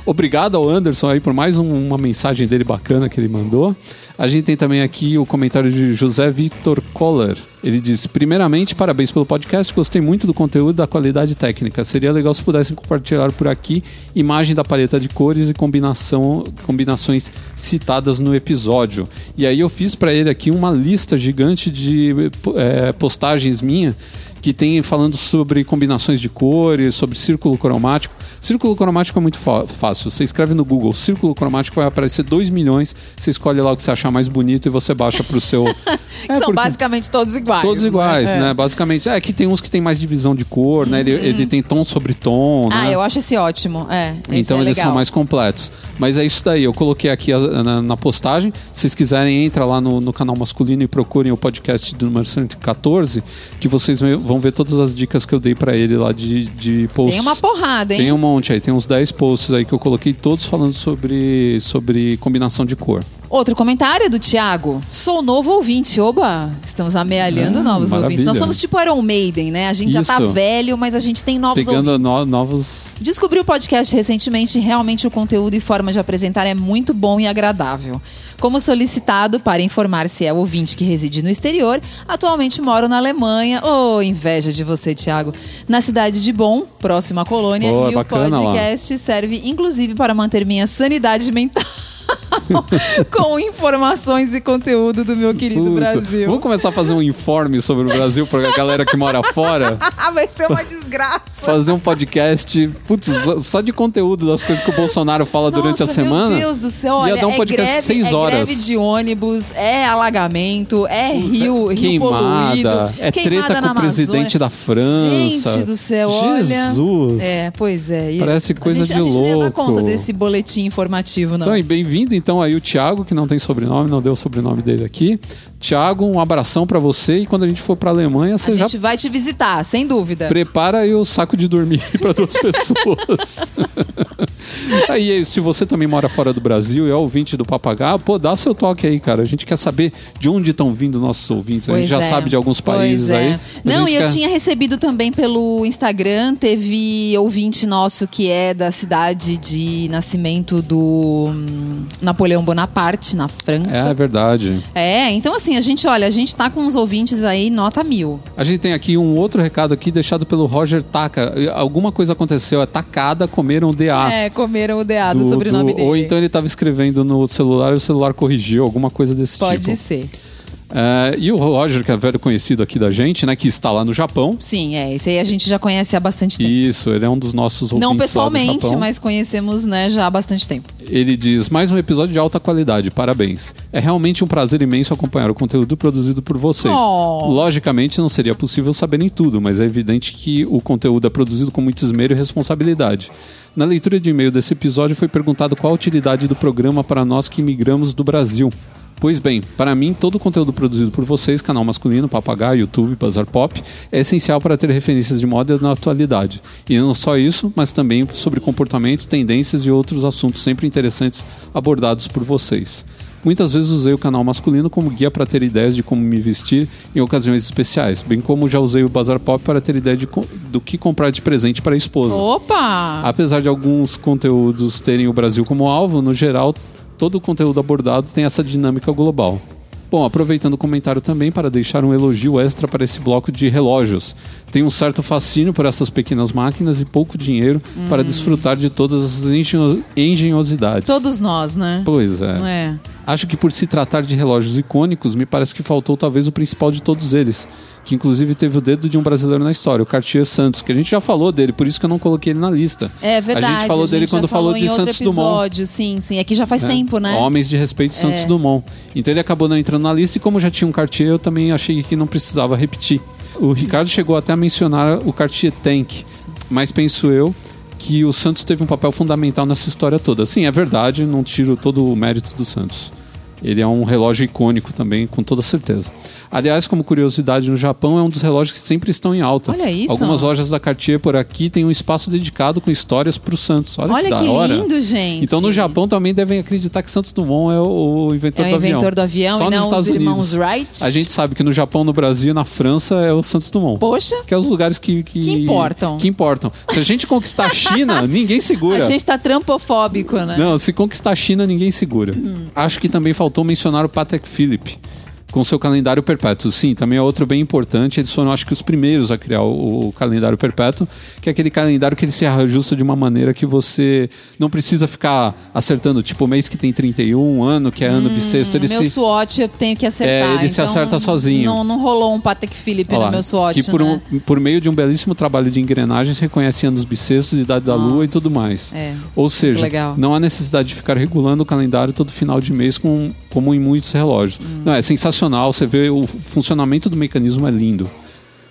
S1: Obrigado ao Anderson aí por mais um- uma mensagem dele bacana que ele mandou. A gente tem também aqui o comentário de José Vitor Koller. Ele diz: Primeiramente, parabéns pelo podcast. Gostei muito do conteúdo e da qualidade técnica. Seria legal se pudessem compartilhar por aqui imagem da paleta de cores e combinação, combinações citadas no episódio. E aí eu fiz para ele aqui uma lista gigante de eh, postagens minha que tem falando sobre combinações de cores, sobre círculo cromático. Círculo cromático é muito fácil. Você escreve no Google círculo cromático, vai aparecer 2 milhões. Você escolhe lá o que você achar mais bonito e você baixa para o seu, (laughs) É,
S2: são basicamente todos iguais.
S1: Todos iguais,
S2: É. Uhum.
S1: né? Basicamente. É que tem uns que tem mais divisão de cor, né? Ele, ele tem tom sobre tom,
S2: Ah,
S1: né?
S2: eu acho esse ótimo. É, esse
S1: Então
S2: é
S1: eles
S2: legal.
S1: são mais completos. Mas é isso daí, eu coloquei aqui a- na, na postagem. Se vocês quiserem, entra lá no, no canal masculino e procurem o podcast do número 114, que vocês vão ver todas as dicas que eu dei pra ele lá de, de posts.
S2: Tem uma porrada, hein?
S1: Tem um monte aí, tem uns 10 posts aí que eu coloquei todos falando sobre, sobre combinação de cor.
S2: Outro comentário é do Thiago. Sou novo ouvinte. Oba! Estamos amealhando
S1: Ah,
S2: novos
S1: maravilha.
S2: ouvintes. Nós somos tipo Iron Maiden, né? A gente já tá
S1: Isso.
S2: velho, mas a gente tem novos
S1: Pegando
S2: ouvintes.
S1: no- novos.
S2: Descobri o podcast recentemente e realmente o conteúdo e forma de apresentar é muito bom e agradável. Como solicitado para informar se é ouvinte que reside no exterior, atualmente moro na Alemanha. Oh, inveja de você, Thiago. Na cidade de Bonn, próxima à colônia,
S1: é
S2: e o
S1: bacana lá.
S2: podcast serve inclusive para manter minha sanidade mental. (laughs) com informações e conteúdo do meu querido
S1: Puta,
S2: Brasil.
S1: Vamos começar a fazer um informe sobre o Brasil pra galera que mora fora? (laughs)
S2: Vai ser uma desgraça.
S1: Fazer um podcast, putz, só de conteúdo das coisas que o Bolsonaro fala durante a
S2: Nossa,
S1: semana.
S2: Meu Deus do céu, olha,
S1: Ia dar um
S2: é
S1: podcast
S2: greve,
S1: seis
S2: é
S1: horas.
S2: greve de ônibus, é alagamento, é rio, rio
S1: queimada,
S2: poluído,
S1: é treta com o presidente da França.
S2: Gente do céu, olha.
S1: Jesus.
S2: É, pois é. E
S1: Parece coisa
S2: a gente,
S1: de
S2: A gente
S1: louco.
S2: conta desse boletim informativo, não.
S1: Então, e bem-vindo então aí o Thiago, que não tem sobrenome, não deu o sobrenome dele aqui. Thiago, um abração pra você e quando a gente for pra Alemanha,
S2: a
S1: você já
S2: gente vai te visitar, sem dúvida.
S1: prepara aí o saco de dormir (laughs) para duas pessoas. (laughs) aí, se você também mora fora do Brasil e é ouvinte do Papagaio, pô, dá seu toque aí, cara. A gente quer saber de onde estão vindo nossos ouvintes. a
S2: Pois
S1: gente já
S2: é.
S1: sabe de alguns países
S2: é.
S1: aí. a
S2: Não,
S1: gente
S2: e eu
S1: quer-
S2: tinha recebido também pelo Instagram, teve ouvinte nosso que é da cidade de nascimento do hum, Napoleão Bonaparte, na
S1: É,
S2: França.
S1: é verdade.
S2: É, então assim, a gente, olha, a gente tá com uns ouvintes aí, nota mil.
S1: A gente tem aqui um outro recado aqui deixado pelo Roger Taka. Alguma coisa aconteceu, é tacada, comeram DA.
S2: É, comeram o DA do,
S1: do-
S2: sobrenome
S1: do-
S2: dele.
S1: Ou então ele estava escrevendo no celular e o celular corrigiu, alguma coisa desse
S2: Pode
S1: tipo.
S2: ser.
S1: É, e o Roger, que é velho conhecido aqui da gente, né? Que está lá no Japão.
S2: Sim, é, esse aí a gente já conhece há bastante tempo.
S1: Isso, ele é um dos nossos ouvintes
S2: Não pessoalmente, mas conhecemos, né, já há bastante tempo.
S1: Ele diz, mais um episódio de alta qualidade, parabéns. É realmente um prazer imenso acompanhar o conteúdo produzido por vocês.
S2: Oh.
S1: Logicamente não seria possível saberem tudo, mas é evidente que o conteúdo é produzido com muito esmero e responsabilidade. Na leitura de e-mail desse episódio foi perguntado qual a utilidade do programa para nós que imigramos do Brasil. Pois bem, para mim, todo o conteúdo produzido por vocês, canal masculino, Papagaio, YouTube, Bazar Pop, é essencial para ter referências de moda na atualidade. E não só isso, mas também sobre comportamento, tendências e outros assuntos sempre interessantes abordados por vocês. Muitas vezes usei o canal masculino como guia para ter ideias de como me vestir em ocasiões especiais, bem como já usei o Bazar Pop para ter ideia de do que comprar de presente para a esposa.
S2: Opa!
S1: Apesar de alguns conteúdos terem o Brasil como alvo, no geral, todo o conteúdo abordado tem essa dinâmica global. Bom, aproveitando o comentário também para deixar um elogio extra para esse bloco de relógios. Tenho um certo fascínio por essas pequenas máquinas e pouco dinheiro para desfrutar de todas as engenho- engenhosidades.
S2: Todos nós, né?
S1: Pois é.
S2: Não é?
S1: Acho que por se tratar de relógios icônicos, me parece que faltou talvez o principal de todos eles, que inclusive teve o dedo de um brasileiro na história, o Cartier Santos, que a gente já falou dele, por isso que eu não coloquei ele na lista.
S2: É verdade.
S1: A gente falou dele
S2: já
S1: quando falou
S2: em
S1: de Santos Dumont.
S2: episódio, Sim, sim. Aqui já faz tempo, né?
S1: Homens de respeito Santos
S2: É.
S1: Dumont. Então ele acabou não entrando na lista e como já tinha um Cartier, eu também achei que não precisava repetir. O Ricardo chegou até a mencionar o Cartier Tank, mas penso eu que o Santos teve um papel fundamental nessa história toda. Sim, é verdade, não tiro todo o mérito do Santos. Ele é um relógio icônico também, com toda certeza. Aliás, como curiosidade, no Japão é um dos relógios que sempre estão em alta.
S2: Olha isso.
S1: Algumas lojas da Cartier por aqui têm um espaço dedicado com histórias para o Santos. Olha,
S2: Olha
S1: que,
S2: que,
S1: da hora.
S2: lindo, gente.
S1: Então no Japão também devem acreditar que Santos Dumont é o, o inventor
S2: é
S1: do
S2: o
S1: avião.
S2: inventor do avião
S1: Só
S2: e
S1: nos
S2: não
S1: Estados
S2: os irmãos
S1: Unidos.
S2: Wright.
S1: A gente sabe que no Japão, no Brasil e na França é o Santos Dumont.
S2: Poxa,
S1: Que é os lugares que, que,
S2: Que importam.
S1: Que importam. Se a gente conquistar a China, (laughs) ninguém segura.
S2: a gente tá trampofóbico, né?
S1: Não, se conquistar a China, ninguém segura. Acho que também faltou mencionar o Patek Philippe. Com seu calendário perpétuo. Sim, também é outro bem importante. Eles foram, acho que, os primeiros a criar o, o calendário perpétuo, que é aquele calendário que ele se ajusta de uma maneira que você não precisa ficar acertando, tipo, mês que tem 31, ano que é ano bissexto. Ele
S2: meu
S1: se,
S2: SWOT eu tenho que acertar.
S1: É, ele se
S2: então
S1: acerta sozinho.
S2: Não, não rolou um Patek Philippe
S1: Olha
S2: no
S1: lá,
S2: meu SWOT,
S1: que por,
S2: né?
S1: um- por meio de um belíssimo trabalho de engrenagens reconhece anos bissextos, idade da lua e tudo mais.
S2: é.
S1: Ou seja, não há necessidade de ficar regulando o calendário todo final de mês com como em muitos relógios. Não, é sensacional, você vê o funcionamento do mecanismo é lindo.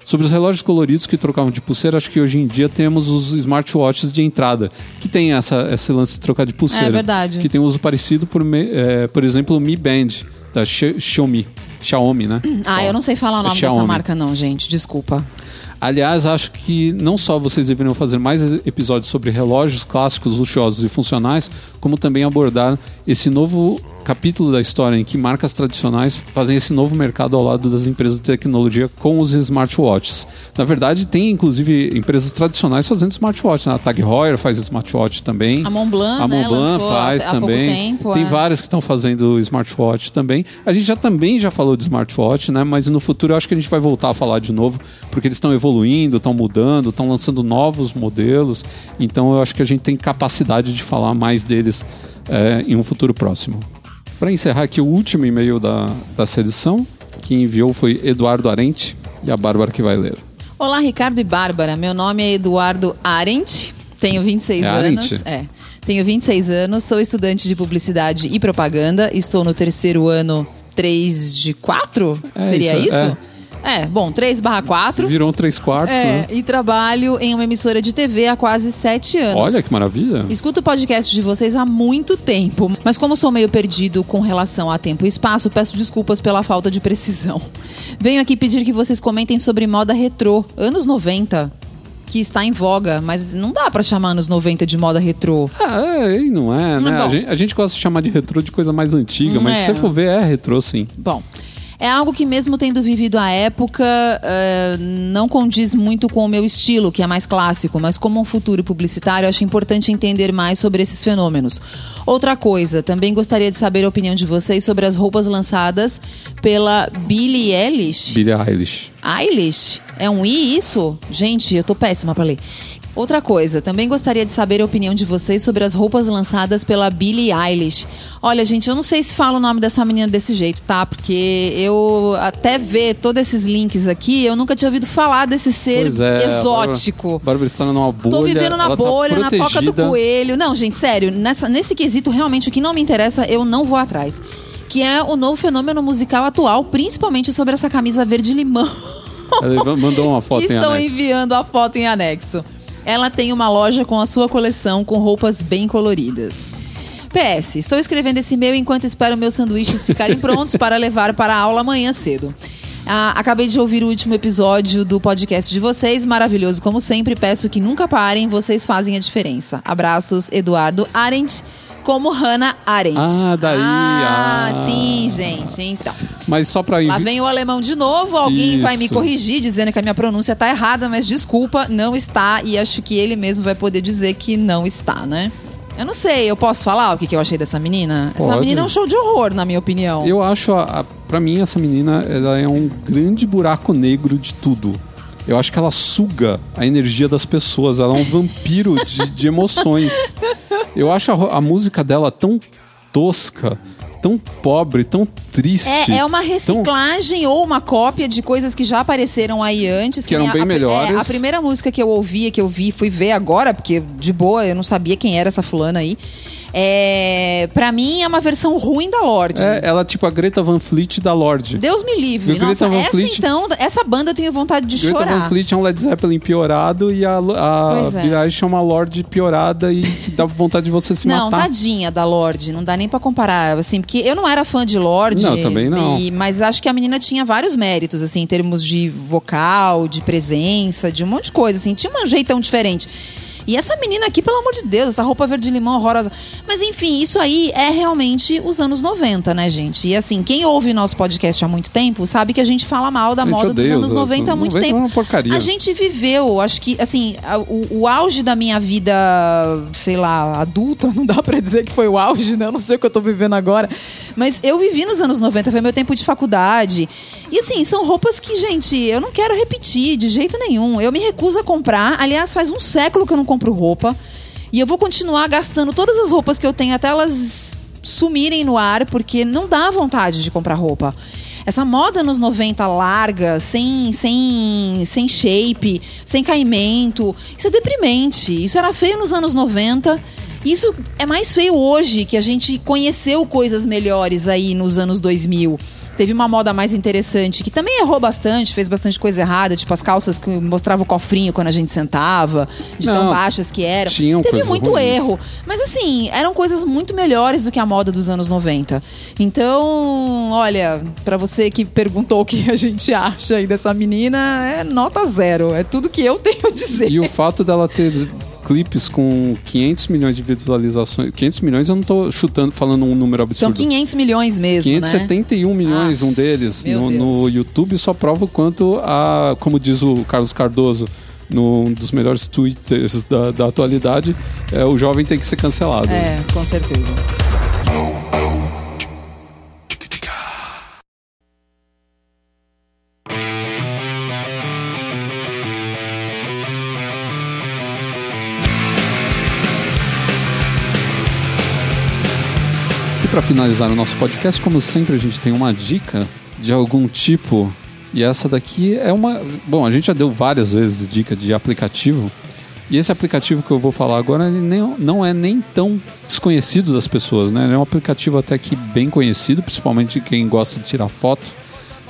S1: Sobre os relógios coloridos que trocavam de pulseira, acho que hoje em dia temos os smartwatches de entrada, que tem essa, esse lance de trocar de pulseira.
S2: É verdade.
S1: Que tem um uso parecido, por, é, por exemplo, o Mi Band, da Xi- Xiaomi. Xiaomi, né?
S2: Ah, eu não sei falar o nome dessa
S1: Xiaomi.
S2: marca, não, gente. Desculpa.
S1: Aliás, acho que não só vocês deveriam fazer mais episódios sobre relógios clássicos, luxuosos e funcionais, como também abordar esse novo capítulo da história em que marcas tradicionais fazem esse novo mercado ao lado das empresas de tecnologia com os smartwatches. Na verdade, tem inclusive empresas tradicionais fazendo smartwatch. Né? A Tag Heuer faz smartwatch também.
S2: A Montblanc,
S1: A
S2: né,
S1: Montblanc
S2: lançou
S1: faz
S2: há
S1: também.
S2: tempo,
S1: tem
S2: é.
S1: várias que estão fazendo smartwatch também. A gente já também já falou de smartwatch, né? Mas no futuro eu acho que a gente vai voltar a falar de novo, porque eles estão evoluindo, estão mudando, estão lançando novos modelos. Então eu acho que a gente tem capacidade de falar mais deles é, em um futuro próximo. Para encerrar aqui o último e-mail da, dessa edição, que enviou foi Eduardo Arente e a Bárbara que vai ler.
S2: Olá, Ricardo e Bárbara. Meu nome é Eduardo Arendt, tenho 26
S1: É
S2: anos.
S1: Arendt?
S2: É. Tenho 26 anos, sou estudante de publicidade e propaganda. Estou no terceiro ano 3 de 4?
S1: É
S2: Seria
S1: isso,
S2: isso? É, bom, 3 barra 4.
S1: Virou um três quartos,
S2: É,
S1: né?
S2: e trabalho em uma emissora de TV há quase 7 anos.
S1: Olha que maravilha.
S2: Escuto o podcast de vocês há muito tempo, mas como sou meio perdido com relação a tempo e espaço, peço desculpas pela falta de precisão. (laughs) Venho aqui pedir que vocês comentem sobre moda retrô, anos 90, que está em voga, mas não dá pra chamar anos 90 de moda retrô.
S1: Ah, é, não é, né?
S2: Bom.
S1: A gente, a gente gosta de chamar de retrô de coisa mais antiga,
S2: Hum,
S1: mas
S2: é.
S1: se você for ver, é retrô sim.
S2: Bom, é algo que mesmo tendo vivido a época, eh, não condiz muito com o meu estilo, que é mais clássico, mas como um futuro publicitário, acho importante entender mais sobre esses fenômenos. Outra coisa, também gostaria de saber a opinião de vocês sobre as roupas lançadas pela Billie Eilish.
S1: Billie Eilish.
S2: Eilish? É um I isso? Gente, eu tô péssima pra ler. Outra coisa, também gostaria de saber a opinião de vocês sobre as roupas lançadas pela Billie Eilish. Olha, gente, eu não sei se falo o nome dessa menina desse jeito, tá? Porque eu até ver todos esses links aqui, eu nunca tinha ouvido falar desse ser
S1: é.
S2: exótico.
S1: Bárbara está numa bolha.
S2: Tô vivendo na
S1: tá
S2: bolha, na toca do coelho. Não, gente, sério, nessa, nesse quesito, realmente, o que não me interessa, eu não vou atrás. Que é o novo fenômeno musical atual, principalmente sobre essa camisa verde-limão.
S1: Ela mandou uma (laughs) foto
S2: que
S1: em
S2: estão
S1: anexo.
S2: enviando a foto em anexo. Ela tem uma loja com a sua coleção com roupas bem coloridas. PS, estou escrevendo esse e-mail enquanto espero meus sanduíches ficarem prontos para levar para a aula amanhã cedo. Ah, acabei de ouvir o último episódio do podcast de vocês, maravilhoso como sempre. Peço que nunca parem, vocês fazem a diferença. Abraços, Eduardo Arendt, como Hannah Arendt.
S1: Ah, daí,
S2: Ah,
S1: ah.
S2: sim, gente. Então.
S1: Mas só pra
S2: Lá vem o alemão de novo, alguém vai me
S1: Isso.
S2: corrigir dizendo que a minha pronúncia tá errada, mas desculpa, não está e acho que ele mesmo vai poder dizer que não está, né? Eu não sei, eu posso falar o que, que eu achei dessa menina? Essa
S1: Pode.
S2: menina é um show de horror, na minha opinião.
S1: Eu acho, a, a, pra mim, essa menina ela é um grande buraco negro de tudo. Eu acho que ela suga a energia das pessoas. Ela é um vampiro de, de emoções. (laughs) Eu acho a, a música dela tão tosca, tão pobre, tão triste.
S2: É, é uma
S1: tão-
S2: reciclagem ou uma cópia de coisas que já apareceram aí antes.
S1: Que eram
S2: nem a-
S1: bem
S2: a,
S1: melhores.
S2: é, a primeira música que eu ouvi, que eu vi, fui ver agora, porque de boa, eu não sabia quem era essa fulana aí. É, pra mim é uma versão ruim da Lorde.
S1: É, ela é tipo a Greta Van Fleet da Lorde.
S2: Deus me livre.
S1: Greta
S2: Nossa,
S1: Van
S2: essa
S1: Fleet-
S2: então, essa banda eu tenho vontade de
S1: Greta
S2: chorar.
S1: Van Fleet é um Led Zeppelin piorado e a, a
S2: é.
S1: Billie é uma Lorde piorada e dá vontade de você se
S2: Não,
S1: matar.
S2: tadinha da Lorde, não dá nem pra comparar, assim, porque eu não era fã de Lorde.
S1: Não, também não.
S2: e- mas acho que a menina tinha vários méritos, assim, em termos de vocal, de presença, de um monte de coisa, assim, tinha um jeitão diferente. E essa menina aqui, pelo amor de Deus, essa roupa verde-limão horrorosa. Mas enfim, isso aí é realmente os anos 90, né, gente? E assim, quem ouve nosso podcast há muito tempo sabe que a gente fala mal da
S1: gente
S2: moda dos anos
S1: os
S2: 90 há muito
S1: 90 é
S2: tempo.
S1: uma porcaria.
S2: A gente viveu, acho que, assim, o, o auge da minha vida, sei lá, adulta, (laughs) não dá pra dizer que foi o auge, né? Eu não sei o que eu tô vivendo agora. Mas eu vivi nos anos 90, foi meu tempo de faculdade. E assim, são roupas que, gente, eu não quero repetir de jeito nenhum. Eu me recuso a comprar. Aliás, faz um século que eu não compro roupa. E eu vou continuar gastando todas as roupas que eu tenho até elas sumirem no ar, porque não dá vontade de comprar roupa. Essa moda nos 90 larga, sem, sem, sem shape, sem caimento, isso é deprimente. Isso era feio nos anos 90 Isso é mais feio hoje, que a gente conheceu coisas melhores aí nos anos 2000. Teve uma moda mais interessante, que também errou bastante, fez bastante coisa errada, tipo as calças que mostravam o cofrinho quando a gente sentava, de tão
S1: Não,
S2: baixas que eram.
S1: tinham
S2: Teve muito
S1: ruins.
S2: erro. Mas assim, eram coisas muito melhores do que a moda dos anos 90. Então, olha, pra você que perguntou o que a gente acha aí dessa menina, é nota zero. É tudo que eu tenho a dizer.
S1: E o fato dela ter clipes com 500 milhões de visualizações. 500 milhões eu não tô chutando, falando um número
S2: São
S1: absurdo.
S2: 500 milhões mesmo, né?
S1: 571 milhões,
S2: Ah,
S1: um deles. No, no YouTube só prova o quanto a, como diz o Carlos Cardoso, num dos melhores twitters da, da atualidade, é, o jovem tem que ser cancelado.
S2: É, com certeza.
S1: Para finalizar o nosso podcast, como sempre, a gente tem uma dica de algum tipo. E essa daqui é uma. Bom, a gente já deu várias vezes dica de aplicativo. E esse aplicativo que eu vou falar agora ele nem, não é nem tão desconhecido das pessoas, né? Ele é um aplicativo até que bem conhecido, principalmente quem gosta de tirar foto.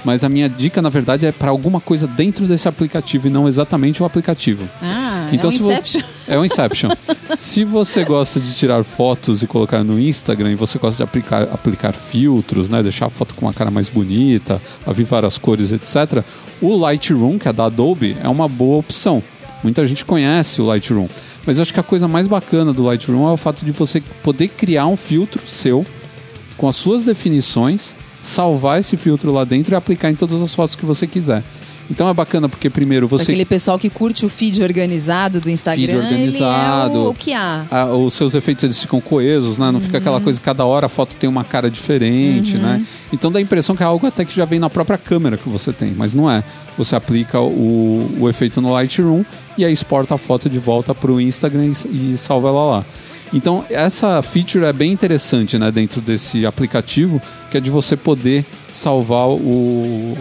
S1: Mas a minha dica, na verdade, é para alguma coisa dentro desse aplicativo e não exatamente o aplicativo.
S2: Ah,
S1: Então,
S2: é um
S1: se vo-
S2: Inception.
S1: É um Inception. se você gosta de tirar fotos e colocar no Instagram e você gosta de aplicar, aplicar filtros, né, deixar a foto com uma cara mais bonita, avivar as cores, etc., o Lightroom, que é da Adobe, é uma boa opção. Muita gente conhece o Lightroom. Mas eu acho que a coisa mais bacana do Lightroom é o fato de você poder criar um filtro seu com as suas definições, salvar esse filtro lá dentro e aplicar em todas as fotos que você quiser. Então é bacana porque primeiro você
S2: Aquele pessoal que curte o feed organizado do Instagram,
S1: Feed organizado.
S2: ele é o, o que há.
S1: Ah, os seus efeitos eles ficam coesos, né? Não fica aquela coisa que cada hora a foto tem uma cara diferente, né? Então dá a impressão que é algo até que já vem na própria câmera que você tem, mas não é. Você aplica o, o efeito no Lightroom e aí exporta a foto de volta para o Instagram e, e salva ela lá. Então essa feature é bem interessante, né? Dentro desse aplicativo, que é de você poder salvar o,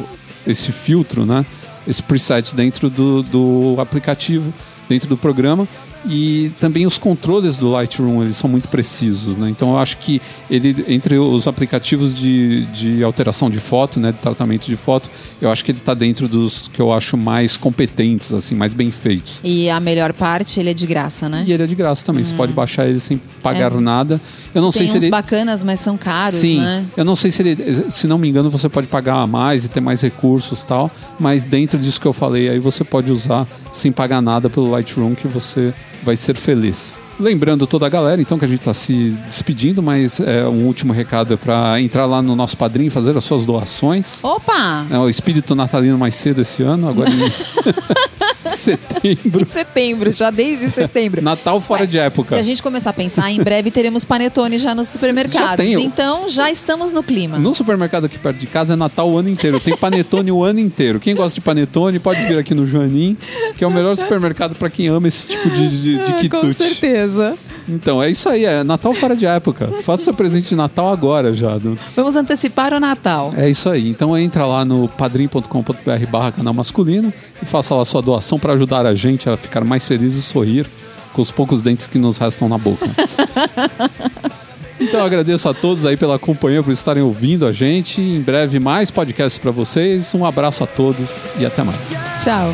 S1: esse filtro, né? Esse preset dentro do, do aplicativo, dentro do programa. E também os controles do Lightroom, eles são muito precisos, né? Então eu acho que ele, entre os aplicativos de, de alteração de foto, né? De tratamento de foto, eu acho que ele está dentro dos que eu acho mais competentes, assim, mais bem feitos.
S2: E a melhor parte, ele é de graça, né?
S1: E ele é de graça também, você pode baixar ele sem pagar
S2: É.
S1: nada. Eu não
S2: Tem
S1: sei se ele...
S2: bacanas, mas são caros,
S1: Sim,
S2: né?
S1: eu não sei se ele, se não me engano, você pode pagar a mais e ter mais recursos e tal, mas dentro disso que eu falei, aí você pode usar sem pagar nada pelo Lightroom que você vai ser feliz. Lembrando toda a galera, então, que a gente está se despedindo, mas é, um último recado é para entrar lá no nosso padrinho e fazer as suas doações.
S2: Opa!
S1: É o espírito natalino mais cedo esse ano, agora (laughs) (laughs) setembro.
S2: Em setembro, já desde setembro.
S1: Natal fora
S2: Ué,
S1: de época.
S2: Se a gente começar a pensar, em breve teremos panetone já nos supermercados.
S1: tem, eu-
S2: Então já estamos no clima.
S1: No supermercado aqui perto de casa é Natal o ano inteiro. Tem panetone o ano inteiro. Quem gosta de panetone pode vir aqui no Joanim, que é o melhor supermercado para quem ama esse tipo de, de, de
S2: Ah, (laughs) Com
S1: quitute.
S2: certeza.
S1: Então, é isso aí. É Natal fora de época. Faça seu presente de Natal agora já.
S2: Vamos antecipar o Natal.
S1: É isso aí. Então entra lá no padrim.com.br barra canal masculino e faça lá sua doação para ajudar a gente a ficar mais feliz e sorrir com os poucos dentes que nos restam na boca. (laughs) Então eu agradeço a todos aí pela companhia, por estarem ouvindo a gente. Em breve mais podcasts para vocês. Um abraço a todos e até mais.
S2: Tchau.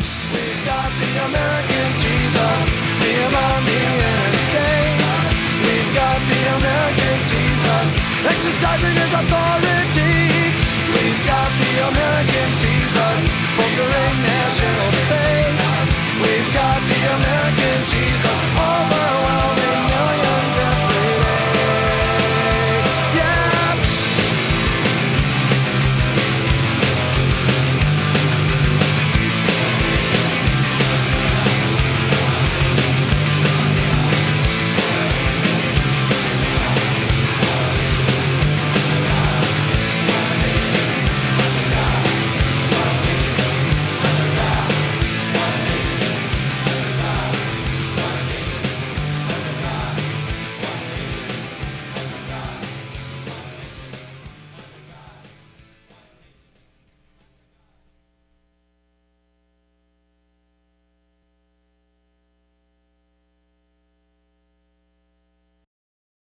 S2: exercising his authority.
S4: We've got the American Jesus, bolstering national faith. We've got the American Jesus, overwhelmed.